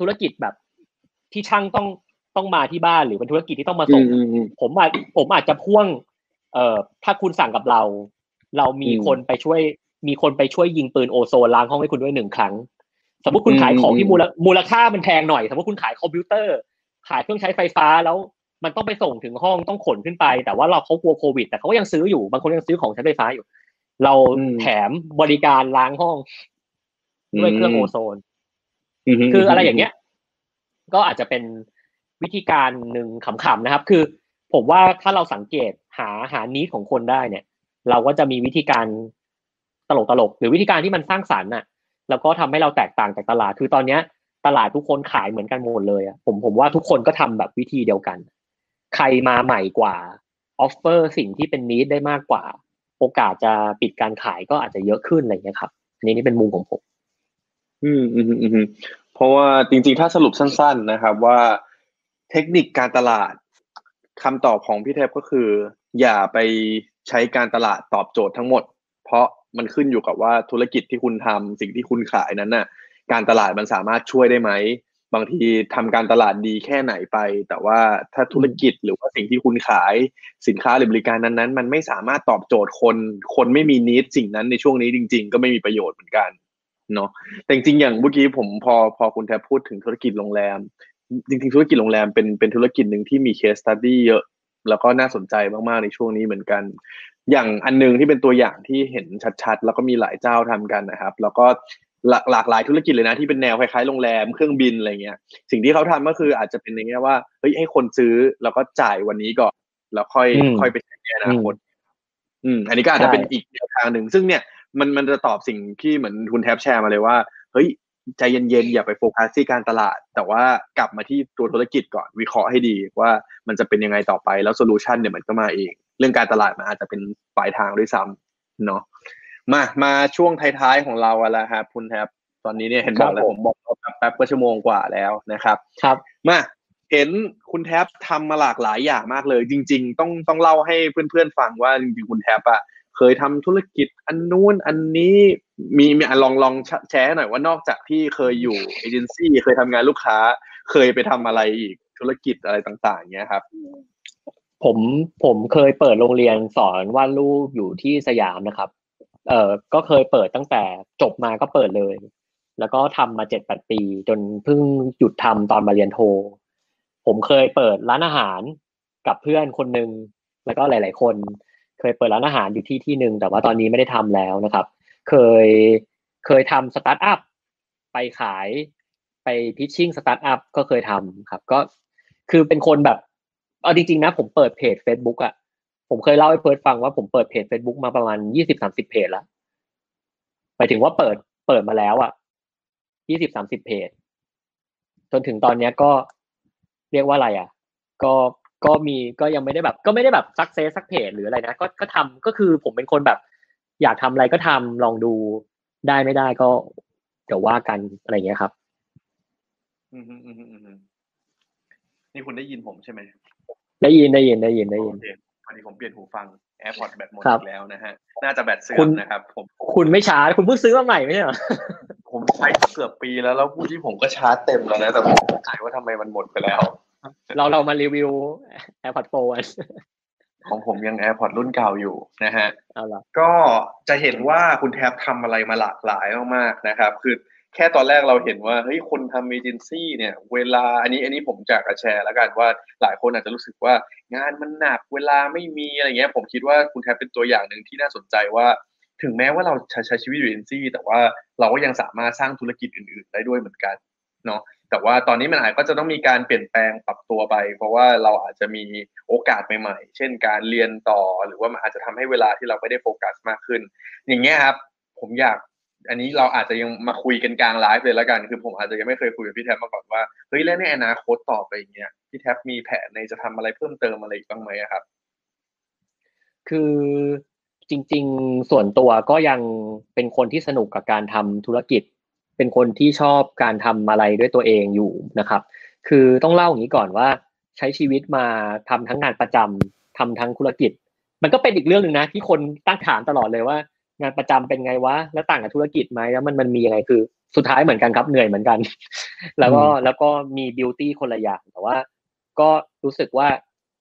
ธุรกิจแบบ ที่ช่างต้องต้องมาที่บ้านหรือเป็นธุรกิจที่ต้องมาอืส่งมอืมอืมผมอาจผมอาจจะพ่วง เอ่อถ้าคุณสั่งกับเรา เรามีอืมคนไปช่วย มีคนไปช่วยยิงปืนโอโซนล้างห้องให้คุณด้วยหนึ่งครั้ง สมมติคุณอืมขายของที่อืมมูลมูลค่ามันแพงหน่อย สมมติคุณขายคอมพิวเตอร์ ขายเครื่องใช้ไฟฟ้าแล้วมันต้องไปส่งถึงห้องต้องขนขึ้นไป แต่ว่าเราเขากลัวโควิด แต่เขาก็ยังซื้ออยู่บางคนยังซื้อของใช้ไฟฟ้าอยู่ เราอืมแถมบริการล้างห้องด้วยเครื่องอืมโอโซนมคืออะไรอย่างเงี้ย ก็อาจจะเป็นวิธีการหนึ่งขำๆนะครับ คือ ผมว่าถ้าเราสังเกตหาหานิดของคนได้เนี่ย เราก็จะมีวิธีการ ตลกๆหรือวิธีการที่มันสร้างสรรค์น่ะ แล้วก็ทำให้เราแตกต่างจากตลาด คือตอนเนี้ย ตลาดทุกคนขายเหมือนกันหมดเลยอะผมผมว่าทุกคนก็ทำแบบวิธีเดียวกัน ใครมาใหม่กว่าออฟเฟอร์สิ่งที่เป็นนิดได้มากกว่า โอกาสจะปิดการขายก็อาจจะเยอะขึ้นอะไรอย่างเงี้ยครับอันนี้นี่เป็นมุมของผมอืมอืมอืมอืมเพราะว่าจริงๆ ถ้าสรุปสั้น ๆ นะครับว่าเทคนิคการตลาดคำตอบของพี่เทพก็คือ อย่าไปใช้การตลาดตอบโจทย์ทั้งหมด เพราะ มันขึ้นอยู่กับว่าธุรกิจที่คุณทำสิ่งที่คุณขายนั้นน่ะ การตลาดมันสามารถช่วยได้ไหมบางทีทำการตลาดดีแค่ไหนไป แต่ว่าถ้าธุรกิจหรือว่าสิ่งที่คุณขายสินค้าหรือบริการนั้นๆ มันไม่สามารถตอบโจทย์คน คนไม่มีนิดสิ่งนั้นในช่วงนี้จริง ๆ ก็ไม่มีประโยชน์เหมือนกันเนาะแต่จริงๆอย่างเมื่อกี้ผมพอพอคุณแทบพูดถึงธุรกิจโรงแรม จริงๆธุรกิจโรงแรมเป็นเป็นธุรกิจหนึ่งที่มี case study เยอะ แล้วก็น่าสนใจมากๆในช่วงนี้เหมือนกัน อย่างอันนึงที่เป็นตัวอย่างที่เห็นชัดๆ แล้วก็มีหลายเจ้าทำกันนะครับ แล้วก็หลากหลากหลายธุรกิจเลยนะที่เป็นแนวคล้ายๆโรงแรมเครื่องบินอะไรเงี้ย สิ่งที่เขาทำก็คืออาจจะเป็นในแง่ว่าเฮ้ยให้คนซื้อแล้วก็จ่ายวันนี้ก่อน แล้วค่อยอืมค่อยไปใช้ในอนาคตอืมอันนี้ก็อาจจะเป็นอีกแนวทางหนึ่งซึ่งเนี่ยมันมันจะตอบสิ่งที่เหมือนคุณแท็บแชร์มาเลยว่าเฮ้ยใจเย็นๆอย่าไปโฟกัสที่การตลาด แต่ว่ากลับมาที่ตัวธุรกิจก่อนวิเคราะห์ให้ดีว่ามันจะเป็นยังไงต่อไปแล้ว solution เนี่ยมันก็มาเองเรื่องการตลาดมันอาจจะเป็นปลายทางด้วยซ้ำเนาะมามาช่วงท้ายๆของเราอะแล้วครับคุณแท็บตอนนี้เนี่ยเห็นบอกแล้วครับผผมมบอกว่าแป๊บๆก็ชั่วโมงกว่าแล้วนะครับ ครับมาเห็นคุณแท็บทำมาหลากหลายอย่างมากเลย จริง ๆ ต้องต้องเล่าให้เพื่อนๆฟังว่าจริงๆคุณแท็บอะเคยทำธุรกิจอันนู้นอันนี้มีมีอะลองลองแชร์ให้หน่อยว่านอกจากที่เคยอยู่เอเจนซี่เคยทำงานลูกค้า เคยไปทำอะไรอีกธุรกิจอะไรต่างๆเงี้ยครับ ผมผมเคยเปิดโรงเรียนสอนวาดรูปอยู่ที่สยามนะครับ เอ่อก็เคยเปิดตั้งแต่จบมาก็เปิดเลย แล้วก็ทำมาเจ็ดแปดปี จนเพิ่งหยุดทำตอนมาเรียนโท ผมเคยเปิดร้านอาหารกับเพื่อนคนหนึ่งแล้วก็หลาย ๆ คน เคยเปิดร้านอาหารอยู่ที่ที่หนึ่งแต่ว่าตอนนี้ไม่ได้ทำแล้วนะครับ เคยเคยทำสตาร์ทอัพไปขายไป pitching สตาร์ทอัพก็เคยทำครับ ก็คือเป็นคนแบบ เอาจริงๆนะผมเปิดเพจ Facebook อะผมเคยเล่าให้เพิร์ดฟังว่าผมเปิดเพจ Facebook มาประมาณยี่สิบสามสิบเพจแล้วหมายถึงว่าเปิดเปิดมาแล้วอะยี่สิบสามสิบเพจ จนถึงตอนเนี้ยก็เรียกว่าอะไรอะ ก็ก็มีก็ยังไม่ได้แบบ ก็ไม่ได้แบบซักเซสซักเพจหรืออะไรนะก็ก็ทำก็คือผมเป็นคนแบบ อยากทำอะไรก็ทำลองดูได้ไม่ได้ก็เดี๋ยวว่ากันอะไรอย่างเงี้ยครับ อืมอืมอืมอืม นี่คุณได้ยินผมใช่ไหมได้ยินได้ยินได้ยินได้ยินโอเคพอดีผมเปลี่ยนหูฟัง AirPods แบตหมดครับอีกแล้วนะฮะ น่าจะแบตเสื่อคุมณนะครับ ผม คุณไม่ช้าคุณเพิ่งซื้อมาใหม่ไม่ใช่เหรอผมใช้เกือบปีแล้วแล้วพูดที่ผมก็ชาร์จเต็มแล้วนะแต่ผมสงสัยว่าทำไมมันหมดไปแล้ว เราเรามารีวิว AirPods Pro กันของผมยัง AirPods รุ่นเก่าอยู่นะฮะเอาละก็จะเห็นว่าคุณแท็บทำอะไรมาหลากหลายมากๆนะครับ คือ แค่ตอนแรกเราเห็นว่าเฮ้ยคนทำเอเจนซี่เนี่ย เวลาอันนี้อันนี้ผมจากแชร์แล้วกันว่าหลายคนอาจจะรู้สึกว่างานมันหนักเวลาไม่มีอะไรเงี้ย ผมคิดว่าคุณแทบเป็นตัวอย่างหนึ่งที่น่าสนใจว่า ถึงแม้ว่าเราใช้ใช้ชีวิตอยู่เอเจนซี่แต่ว่าเราก็ยังสามารถสร้างธุรกิจอื่น ๆ ได้ด้วยเหมือนกันเนาะแต่ว่าตอนนี้มันอาจก็จะต้องมีการเปลี่ยนแปลงปรับตัวไป เพราะว่าเราอาจจะมีโอกาสใหม่ๆ เช่นการเรียนต่อหรือว่ามันอาจจะทำให้เวลาที่เราไม่ได้โฟกัสมากขึ้น อย่างเงี้ยครับผมอยาก อันนี้เราอาจจะยังมาคุยกันกลางไลฟ์เลยแล้วกัน คือผมอาจจะยังไม่เคยคุยกับพี่แท็บมาก่อนว่าเฮ้ยแล้วในอนาคตต่อไปอย่างเงี้ยพี่แท็บมีแผนในจะทำอะไรเพิ่มเติมอะไรอีกบ้างไหมครับ คือจริง ๆ ส่วนตัวก็ยังเป็นคนที่สนุกกับการทำธุรกิจ เป็นคนที่ชอบการทำอะไรด้วยตัวเองอยู่นะครับ คือต้องเล่าอย่างนี้ก่อนว่า ใช้ชีวิตมาทำทั้งงานประจำทำทั้งธุรกิจ มันก็เป็นอีกเรื่องหนึ่งนะ ที่คนตั้งถามตลอดเลยว่า งานประจำเป็นไงวะ แล้วต่างกับธุรกิจไหมแล้วมันมันมียังไงคือ สุดท้ายเหมือนกันครับเหนื่อยเหมือนกัน แล้วก็แล้วก็มีบิวตี้คนละอย่างแต่ว่า ก็รู้สึกว่า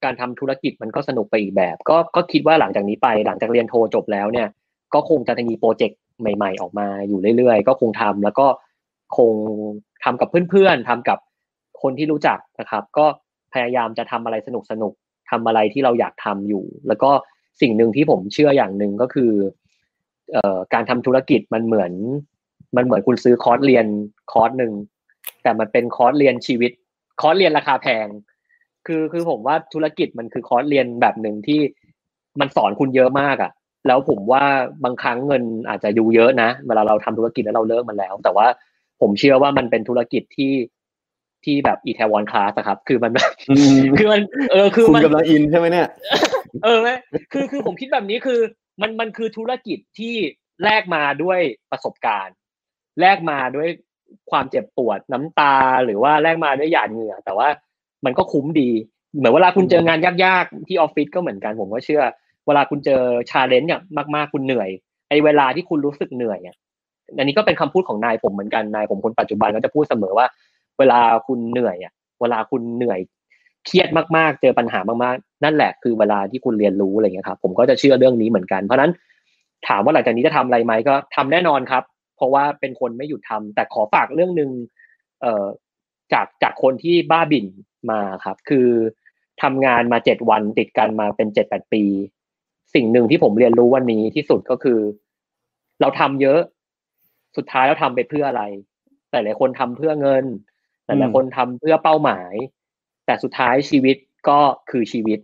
การทำธุรกิจมันก็สนุกไปอีกแบบ ก็ก็คิดว่าหลังจากนี้ไปหลังจากเรียนโทจบแล้วเนี่ย ก็คงจะมีโปรเจกต์ใหม่ ๆ ออกมาอยู่เรื่อยๆ ก็คงทำแล้วก็คงทำกับเพื่อนๆทำกับคนที่รู้จักนะครับ ก็พยายามจะทำอะไรสนุกๆทำอะไรที่เราอยากทำอยู่ แล้วก็สิ่งหนึ่งที่ผมเชื่ออย่างหนึ่งก็คือเอ่อ การทำธุรกิจมันเหมือน มันเหมือนคุณซื้อคอร์สเรียนคอร์สหนึ่งแต่มันเป็นคอร์สเรียนชีวิต คอร์สเรียนราคาแพง คือคือผมว่าธุรกิจมันคือคอร์สเรียนแบบหนึ่งที่มันสอนคุณเยอะมากอะ่ะ แล้วผมว่าบางครั้งเงินอาจจะดูเยอะนะเวลาเราทำธุรกิจแล้วเราเลิกมันแล้ว แต่ว่าผมเชื่อว่ามันเป็นธุรกิจที่ที่แบบ Itaewon Class ครับ คือมันแบบคือมัน เออคือคุณมันกำลังอินใช่ไหมเนี่ย เออไหมคือคือผมคิดแบบนี้คือ มันมันคือธุรกิจที่แลกมาด้วยประสบการณ์แลกมาด้วยความเจ็บปวดน้ำตา หรือว่าแลกมาด้วยหยาดเหงื่อ แต่ว่ามันก็คุ้มดี เหมือนเวลาคุณเจองานยากๆที่ออฟฟิศก็เหมือนกันผมก็เชื่อ เวลาคุณเจอชาเลนจ์เนี่ยมากๆคุณเหนื่อยไอ้เวลาที่คุณรู้สึกเหนื่อยเนี่ยอันนี้ก็เป็นคำพูดของนายผมเหมือนกันนายผมคนปัจจุบันก็จะพูดเสมอว่า เวลาคุณเหนื่อยอะ เวลาคุณเหนื่อย เครียดมากๆ เจอปัญหามากๆ นั่นแหละคือเวลาที่คุณเรียนรู้อะไรเงี้ยครับ ผมก็จะเชื่อเรื่องนี้เหมือนกัน เพราะนั้นถามว่าหลังจากนี้จะทำอะไรไหมก็ทำแน่นอนครับ เพราะว่าเป็นคนไม่หยุดทำแต่ขอฝากเรื่องหนึ่งเอ่อจากจากคนที่บ้าบินมาครับ คือทำงานมาเจ็ดวันติดกันมาเป็นเจ็ดแปดปี สิ่งหนึ่งที่ผมเรียนรู้วันนี้ที่สุดก็คือ เราทำเยอะ สุดท้ายเราทำไปเพื่ออะไร แต่หลายคนทำเพื่อเงิน แต่หลายคนทำเพื่อเป้าหมาย แต่สุดท้ายชีวิตก็คือชีวิต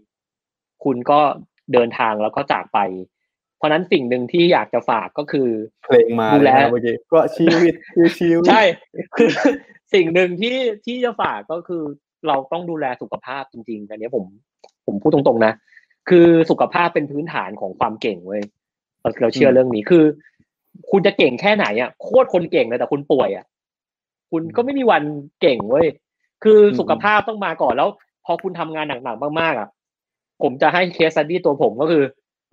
คุณก็เดินทางแล้วก็จากไป เพราะนั้นสิ่งหนึ่งที่อยากจะฝากก็คือ เพลงมาดูแลเมื่อกี้ก็ชีวิตคือชีวิตใช่คือสิ่งหนึ่งที่ที่จะฝากก็คือเราต้องดูแลสุขภาพจริงๆอันนี้ผม ผมพูดตรงๆนะคือสุขภาพเป็นพื้นฐานของความเก่งเว้ยเราเราเชื่อเรื่องนี้คือ คุณจะเก่งแค่ไหนอะโคตรคนเก่งเลยแต่คุณป่วยอะคุณก็ไม่มีวันเก่งเว้ย คือสุขภาพต้องมาก่อนแล้ว พอคุณทำงานหนักๆมากๆอะ ผมจะให้เคสสตี้ตัวผมก็คือ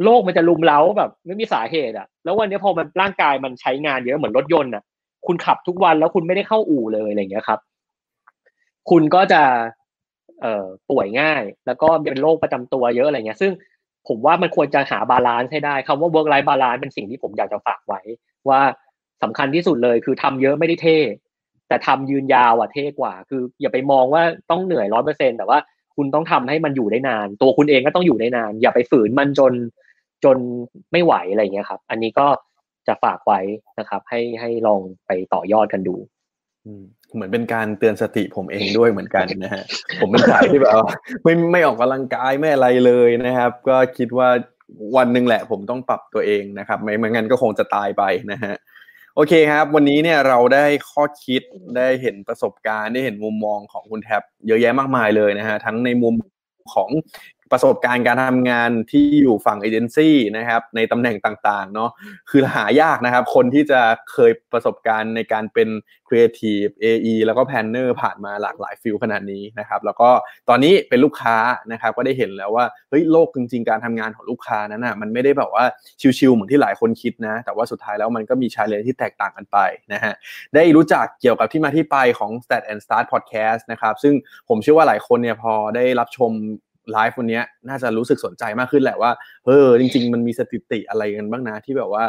โรคมันจะลุมเล้าแบบ ไม่มีสาเหตุอะ แล้ววันนี้พอมันร่างกายมันใช้งานเยอะเหมือนรถยนต์อะ คุณขับทุกวันแล้วคุณไม่ได้เข้าอู่เลยอะไรอย่างเงี้ยครับ คุณก็จะ เอ่อป่วยง่าย แล้วก็เป็นโรคประจำตัวเยอะอะไรเงี้ย ซึ่งผมว่ามันควรจะหา balance ให้ได้คำว่า work life balance เป็นสิ่งที่ผมอยากจะฝากไว้ ว่าสำคัญที่สุดเลยคือทำเยอะไม่ได้เท่ แต่ทำยืนยาวอะเท่กว่า คือ อย่าไปมองว่าต้องเหนื่อยร้อยเปอร์เซ็นแต่ว่าคุณต้องทำให้มันอยู่ได้นาน ตัวคุณเองก็ต้องอยู่ได้นาน อย่าไปฝืนมันจนจนไม่ไหวอะไรเงี้ยครับ อันนี้ก็จะฝากไว้นะครับ ให้ให้ลองไปต่อยอดกันดูเหมือนเป็นการเตือนสติผมเองด้วยเหมือนกันนะฮะผมเป็นสายที่แบบว่าไม่ไม่ออกกำลังกายไม่อะไรเลยนะครับ ก็คิดว่าวันหนึ่งแหละผมต้องปรับตัวเองนะครับ ไม่ไม่งั้นก็คงจะตายไปนะฮะ โอเคครับ วันนี้เนี่ยเราได้ข้อคิดได้เห็นประสบการณ์ได้เห็นมุมมองของคุณแท็บเยอะแยะมากมายเลยนะฮะทั้งในมุมของ ประสบการณ์การทำงานที่อยู่ฝั่งเอเจนซี่นะครับในตำแหน่งต่างๆเนาะคือหายากนะครับ คนที่จะเคยประสบการณ์ในการเป็นcreative AE แล้วก็ planner ผ่านมาหลากหลาย field ขนาดนี้นะครับ แล้วก็ตอนนี้เป็นลูกค้านะครับก็ได้เห็นแล้วว่าเฮ้ยโลกจริงๆการทำงานของลูกค้านั้นนะมันไม่ได้แบบว่าชิวๆเหมือนที่หลายคนคิดนะ แต่ว่าสุดท้ายแล้วมันก็มี challenge ที่แตกต่างกันไปนะฮะได้รู้จักเกี่ยวกับที่มาที่ไปของ Stat and Start Podcast นะครับซึ่งผมเชื่อว่าหลายคนเนี่ยพอได้รับชม ไลฟ์วันนี้น่าจะรู้สึกสนใจมากขึ้นแหละว่าเออจริง ๆ มันมีสถิติอะไรกันบ้างนะที่แบบว่า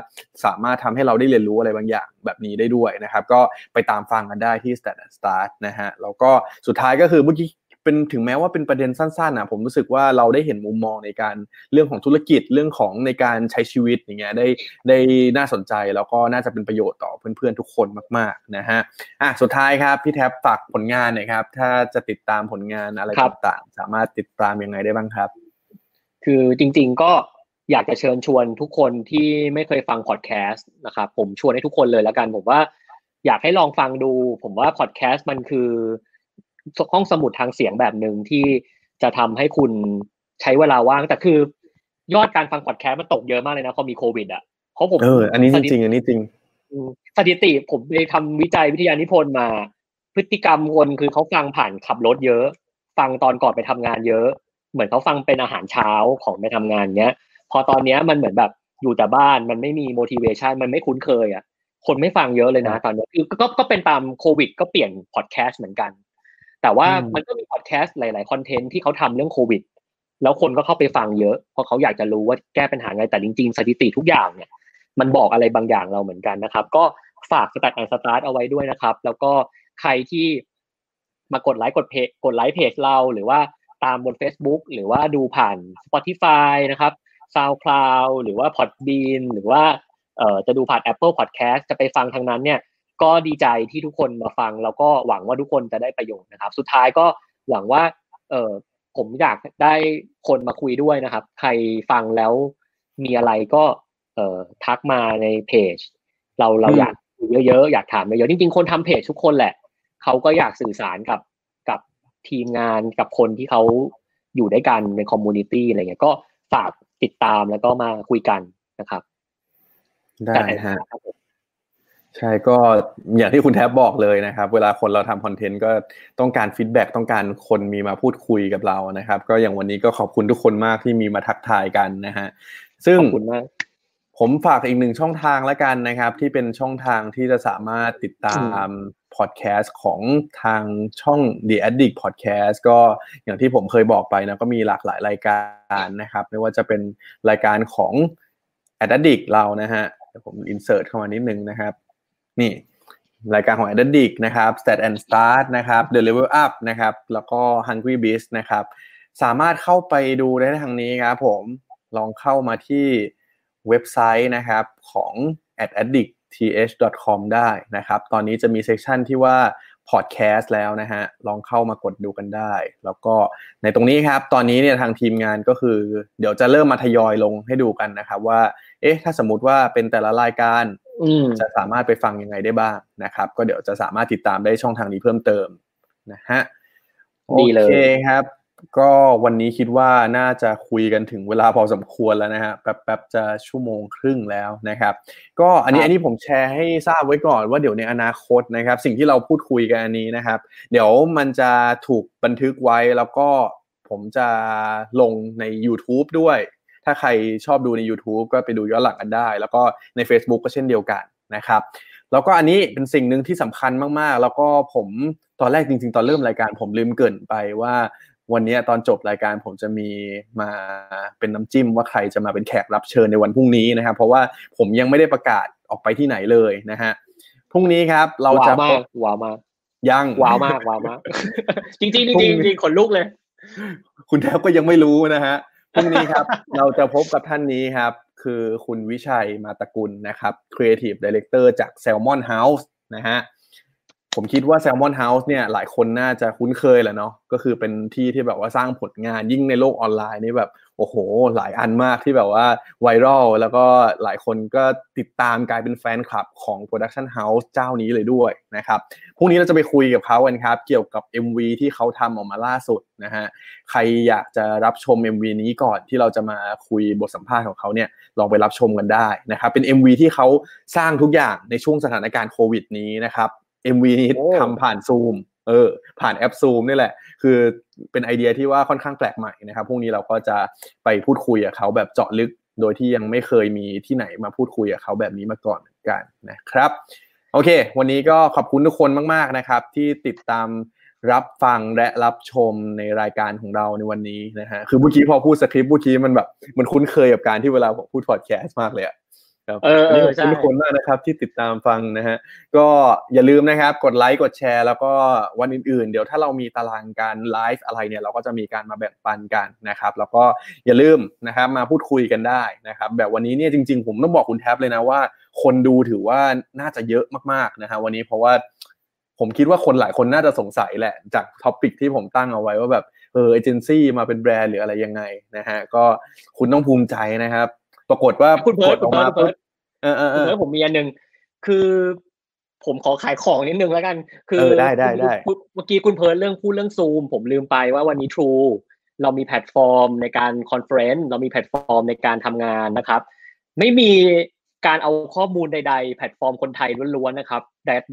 สามารถทำให้เราได้เรียนรู้อะไรบางอย่างแบบนี้ได้ด้วยนะครับ ก็ไปตามฟังกันได้ที่ standard Start นะฮะแล้วก็สุดท้ายก็คือเมื่อกี้ เป็นถึงแม้ว่าเป็นประเด็นสั้นๆนะผมรู้สึกว่าเราได้เห็นมุมมองในการเรื่องของธุรกิจเรื่องของในการใช้ชีวิตอย่างเงี้ยได้ได้น่าสนใจแล้วก็น่าจะเป็นประโยชน์ต่อเพื่อนๆทุกคนมากๆนะฮะอะสุดท้ายครับพี่แท็บฝากผลงานหน่อยครับ ถ้าจะติดตามผลงานอะไรครับต่างๆสามารถติดตามยังไงได้บ้างครับ คือจริง ๆก็อยากจะเชิญชวนทุกคนที่ไม่เคยฟังพอดแคสต์นะครับผมชวนให้ทุกคนเลยแล้วกันผมว่าอยากให้ลองฟังดู ผมว่าพอดแคสต์มันคือ ห้องสมุดทางเสียงแบบหนึ่งที่จะทำให้คุณใช้เวลาว่าง แต่คือยอดการฟังพอดแคสต์มันตกเยอะมากเลยนะพอมีโควิดอะเพราะผมเอออันนี้จริงๆอันนี้จริงอืมสถิติผมไปทำวิจัยวิทยานิพนธ์มา พฤติกรรมคนคือเขาฟังผ่านขับรถเยอะ ฟังตอนก่อนไปทำงานเยอะ เหมือนเขาฟังเป็นอาหารเช้าของไปทำงานเนี้ย พอตอนเนี้ยมันเหมือนแบบอยู่แต่บ้านมันไม่มี motivation มันไม่คุ้นเคยอะคนไม่ฟังเยอะเลยนะ ตอนเนี้ยคือก็ก็เป็นตามโควิด ก็เปลี่ยนพอดแคสต์เหมือนกัน แต่ว่าอืมมันก็มีพอดแคสต์หลาย ๆ content ที่เขาทำเรื่องโควิด แล้วคนก็เข้าไปฟังเยอะ เพราะเขาอยากจะรู้ว่าแก้ปัญหาไงแต่จริง ๆ สถิติทุกอย่างเนี่ย มันบอกอะไรบางอย่างเราเหมือนกันนะครับ ก็ฝาก Stat and Start เอาไว้ด้วยนะครับ แล้วก็ใครที่มากดไลค์กดเพจกดไลค์เพจเราหรือว่าตามบน Facebook หรือว่าดูผ่าน Spotify นะครับ SoundCloud หรือว่า Podbean หรือว่าเอ่อจะดูผ่าน Apple Podcast จะไปฟังทางนั้นเนี่ย ก็ดีใจที่ทุกคนมาฟัง แล้วก็หวังว่าทุกคนจะได้ประโยชน์นะครับ สุดท้ายก็หวังว่า เออผมอยากได้คนมาคุยด้วยนะครับ ใครฟังแล้วมีอะไรก็ เอ่อทักมาในเพจ เราเราอืมอยากคุยเยอะๆอยากถามเยอะๆจริงๆคนทำเพจทุกคนแหละเขาก็อยากสื่อสารกับกับทีมงานกับคนที่เขาอยู่ด้วยกันใน community อะไรเงี้ยก็ฝากติดตามแล้วก็มาคุยกันนะครับได้ฮะ ใช่ก็อย่างที่คุณแท็บบอกเลยนะครับ เวลาคนเราทำ content ก็ต้องการ feedback ต้องการคนมีมาพูดคุยกับเรานะครับ ก็อย่างวันนี้ก็ขอบคุณทุกคนมากที่มีมาทักทายกันนะฮะซึ่งขอบคุณมากผมฝากอีกหนึ่งช่องทางแล้วกันนะครับ ที่เป็นช่องทางที่จะสามารถติดตามพอดแคสต์ของทางช่อง The Addict Podcast ก็อย่างที่ผมเคยบอกไปนะก็มีหลากหลายรายการนะครับ ไม่ว่าจะเป็นรายการของ Addict เรานะฮะเดี๋ยวผมอินเสิร์ตเข้ามานิดนึงนะครับ นี่รายการของ Addict นะครับ Stat and Start นะครับ The Level Up นะครับ แล้วก็ Hungry Beast นะครับ สามารถเข้าไปดูได้ทางนี้ครับผม ลองเข้ามาที่เว็บไซต์นะครับของ addict.th.com ได้นะครับ ตอนนี้จะมีเซสชันที่ว่าพอดแคสต์แล้วนะฮะ ลองเข้ามากดดูกันได้ แล้วก็ในตรงนี้ครับ ตอนนี้เนี่ยทางทีมงานก็คือ เดี๋ยวจะเริ่มมาทยอยลงให้ดูกันนะครับว่า เอ๊ะ ถ้าสมมติว่าเป็นแต่ละรายการ จะสามารถไปฟังยังไงได้บ้างนะครับ ก็เดี๋ยวจะสามารถติดตามได้ช่องทางนี้เพิ่มเติมนะฮะดีเลยโอเคครับ ก็วันนี้คิดว่าน่าจะคุยกันถึงเวลาพอสมควรแล้วนะฮะแป๊บๆจะชั่วโมงครึ่งแล้วนะครับ ก็อันนี้ครับอันนี้ผมแชร์ให้ทราบไว้ก่อนว่าเดี๋ยวในอนาคตนะครับ สิ่งที่เราพูดคุยกันอันนี้นะครับ เดี๋ยวมันจะถูกบันทึกไว้แล้วก็ผมจะลงใน YouTube ด้วย ถ้าใครชอบดูใน YouTube ก็ไปดูย้อนหลังกันได้ แล้วก็ใน Facebook ก็เช่นเดียวกันนะครับ แล้วก็อันนี้เป็นสิ่งหนึ่งที่สำคัญมากๆ แล้วก็ผมตอนแรกจริง ๆ ตอนเริ่มรายการผมลืมเกรินไปว่า วันนี้ตอนจบรายการผมจะมีมาเป็นน้ำจิ้มว่าใครจะมาเป็นแขกรับเชิญในวันพรุ่งนี้นะครับ เพราะว่าผมยังไม่ได้ประกาศออกไปที่ไหนเลยนะฮะพรุ่งนี้ครับ เราจะว้าวมากว้าวมากยังว้าวมากว้าวมากจริงๆจริงพรุ่ๆจงนี้ริงๆขนลุกเลย คุณแทบก็ยังไม่รู้นะฮะ พรุ่งนี้ครับ เราจะพบกับท่านนี้ครับ คือคุณวิชัยมาตะกุลนะครับ Creative Director จาก Salmon House นะฮะ ผมคิดว่า Salmon House เนี่ยหลายคนน่าจะคุ้นเคยแหละเนาะก็คือเป็นที่ที่แบบว่าสร้างผลงานยิ่งในโลกออนไลน์นี่แบบโอ้โห หลายอันมากที่แบบว่าไวรัลแล้วก็หลายคนก็ติดตามกลายเป็นแฟนคลับของ Production House เจ้านี้เลยด้วยนะครับพรุ่งนี้เราจะไปคุยกับเขากันครับ เกี่ยวกับ MV ที่เขาทำออกมาล่าสุดนะฮะใครอยากจะรับชม MV นี้ก่อนที่เราจะมาคุยบทสัมภาษณ์ของเขาเนี่ยลองไปรับชมกันได้นะครับเป็น MV ที่เขาสร้างทุกอย่างในช่วงสถานการณ์โควิดนี้นะครับ MV นี้โอ้ทำผ่านซูมเออผ่านแอปซูมนี่แหละ คือเป็นไอเดียที่ว่าค่อนข้างแปลกใหม่นะครับพรุ่งนี้เราก็จะไปพูดคุยกับเขาแบบเจาะลึก โดยที่ยังไม่เคยมีที่ไหนมาพูดคุยกับเขาแบบนี้มาก่อนเหมือนกันนะครับ โอเค วันนี้ก็ขอบคุณทุกคนมากๆนะครับ ที่ติดตามรับฟังและรับชมในรายการของเราในวันนี้นะฮะ คือเมื่อกี้พอพูดสคริปต์เมื่อกี้มันแบบ มันคุ้นเคยกับการที่เวลาผมพูดพอดแคสต์มากเลยอะ ครับเออเออวันนี้ขอบคุณใช่ทุกคนมากนะครับที่ติดตามฟังนะฮะก็อย่าลืมนะครับกดไลค์กดแชร์ แล้วก็วันอื่นๆ เดี๋ยวถ้าเรามีตารางการไลฟ์อะไรเนี่ยเราก็จะมีการมาแบ่งปันกันนะครับ แล้วก็อย่าลืมนะครับมาพูดคุยกันได้นะครับ แบบวันนี้เนี่ยจริง ๆ ผมต้องบอกคุณแท็บเลยนะว่า คนดูถือว่าน่าจะเยอะมากๆนะฮะวันนี้เพราะว่าผมคิดว่าคนหลายคนน่าจะสงสัยแหละจาก topic ที่ผมตั้งเอาไว้ว่าแบบเออเอเจนซี่มาเป็นแบรนด์หรืออะไรยังไงนะฮะก็คุณต้องภูมิใจนะครับ ปรากฏว่าคุณเพิร์ดกดออกมาคุณเพิร์ดเออเออเออเออผมมีอันหนึ่งคือ ผมขอขายของนิดนึงแล้วกัน คือเออได้ได้ได้คุณเมื่อกี้คุณเพิร์ดเรื่องพูดเรื่องซูม ผมลืมไปว่าวันนี้ True เรามีแพลตฟอร์มในการ conference เรามีแพลตฟอร์มในการทำงานนะครับ ไม่มีการเอาข้อมูลใด ๆ แพลตฟอร์มคนไทยล้วนๆนะครับ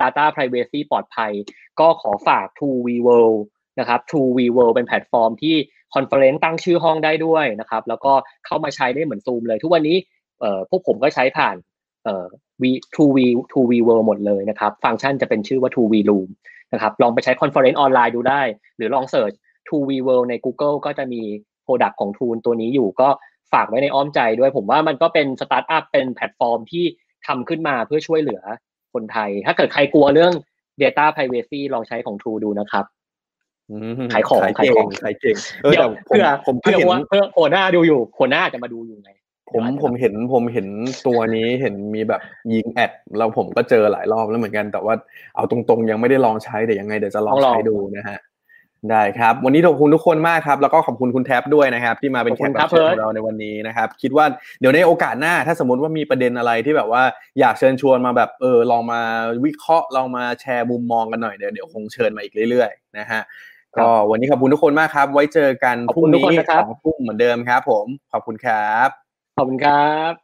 Data Privacy ปลอดภัย ก็ขอฝาก True V World นะครับ True V World เป็นแพลตฟอร์มที่ conference ตั้งชื่อห้องได้ด้วยนะครับ แล้วก็เข้ามาใช้ได้เหมือนซูมเลย ทุกวันนี้เอ่อพวกผมก็ใช้ผ่านเอ่อ V True V True V World หมดเลยนะครับ ฟังก์ชันจะเป็นชื่อว่า True V Room นะครับ ลองไปใช้ conference ออนไลน์ดูได้ หรือลอง search True V World ใน Google ก็จะมี Product ของ True ตัวนี้อยู่ก็ฝากไว้ในอ้อมใจด้วย ผมว่ามันก็เป็นสตาร์ทอัพเป็นแพลตฟอร์มที่ทำขึ้นมาเพื่อช่วยเหลือคนไทย ถ้าเกิดใครกลัวเรื่อง Data Privacy ลองใช้ของ True ดูนะครับ ขายของขายขายเก่ของงขายเก่งเออเดี๋ยแต่วผมเพื่อผมก็เพื่อเห็นว่าเพื่อโหัวหน้าดูอยู่หัวหน้าจะมาดูอยู่ไงผมผมเห็นผมเห็นตัวนี้เห็นมีแบบยิงแอดแล้วผมก็เจอหลายรอบแล้วเหมือนกัน แต่ว่าเอาตรงๆ ยังไม่ได้ลองใช้แต่ยังไงเดี๋ยวจะลองต้องลองใช้ดูนะฮะได้ครับ วันนี้ขอบคุณทุกคนมากครับ แล้วก็ขอบคุณคุณแท็บด้วยนะครับ ที่มาเป็นแขกรับเชิญของเราในวันนี้นะครับ คิดว่าเดี๋ยวในโอกาสหน้า ถ้าสมมติว่ามีประเด็นอะไรที่แบบว่าอยากเชิญชวนมาแบบเออลองมาวิเคราะห์ลองมาแชร์มุมมองกันหน่อยเดี๋ยวเดี๋ยวคงเชิญมาอีกเรื่อยๆนะฮะ ก็วันนี้ขอบคุณทุกคนมากครับ ไว้เจอกันขอบพรุ่คุงณทุกนี้คนนะครับสองทุ่มเหมือนเดิมครับ ผมขอบคุณครับ ขอบคุณครับ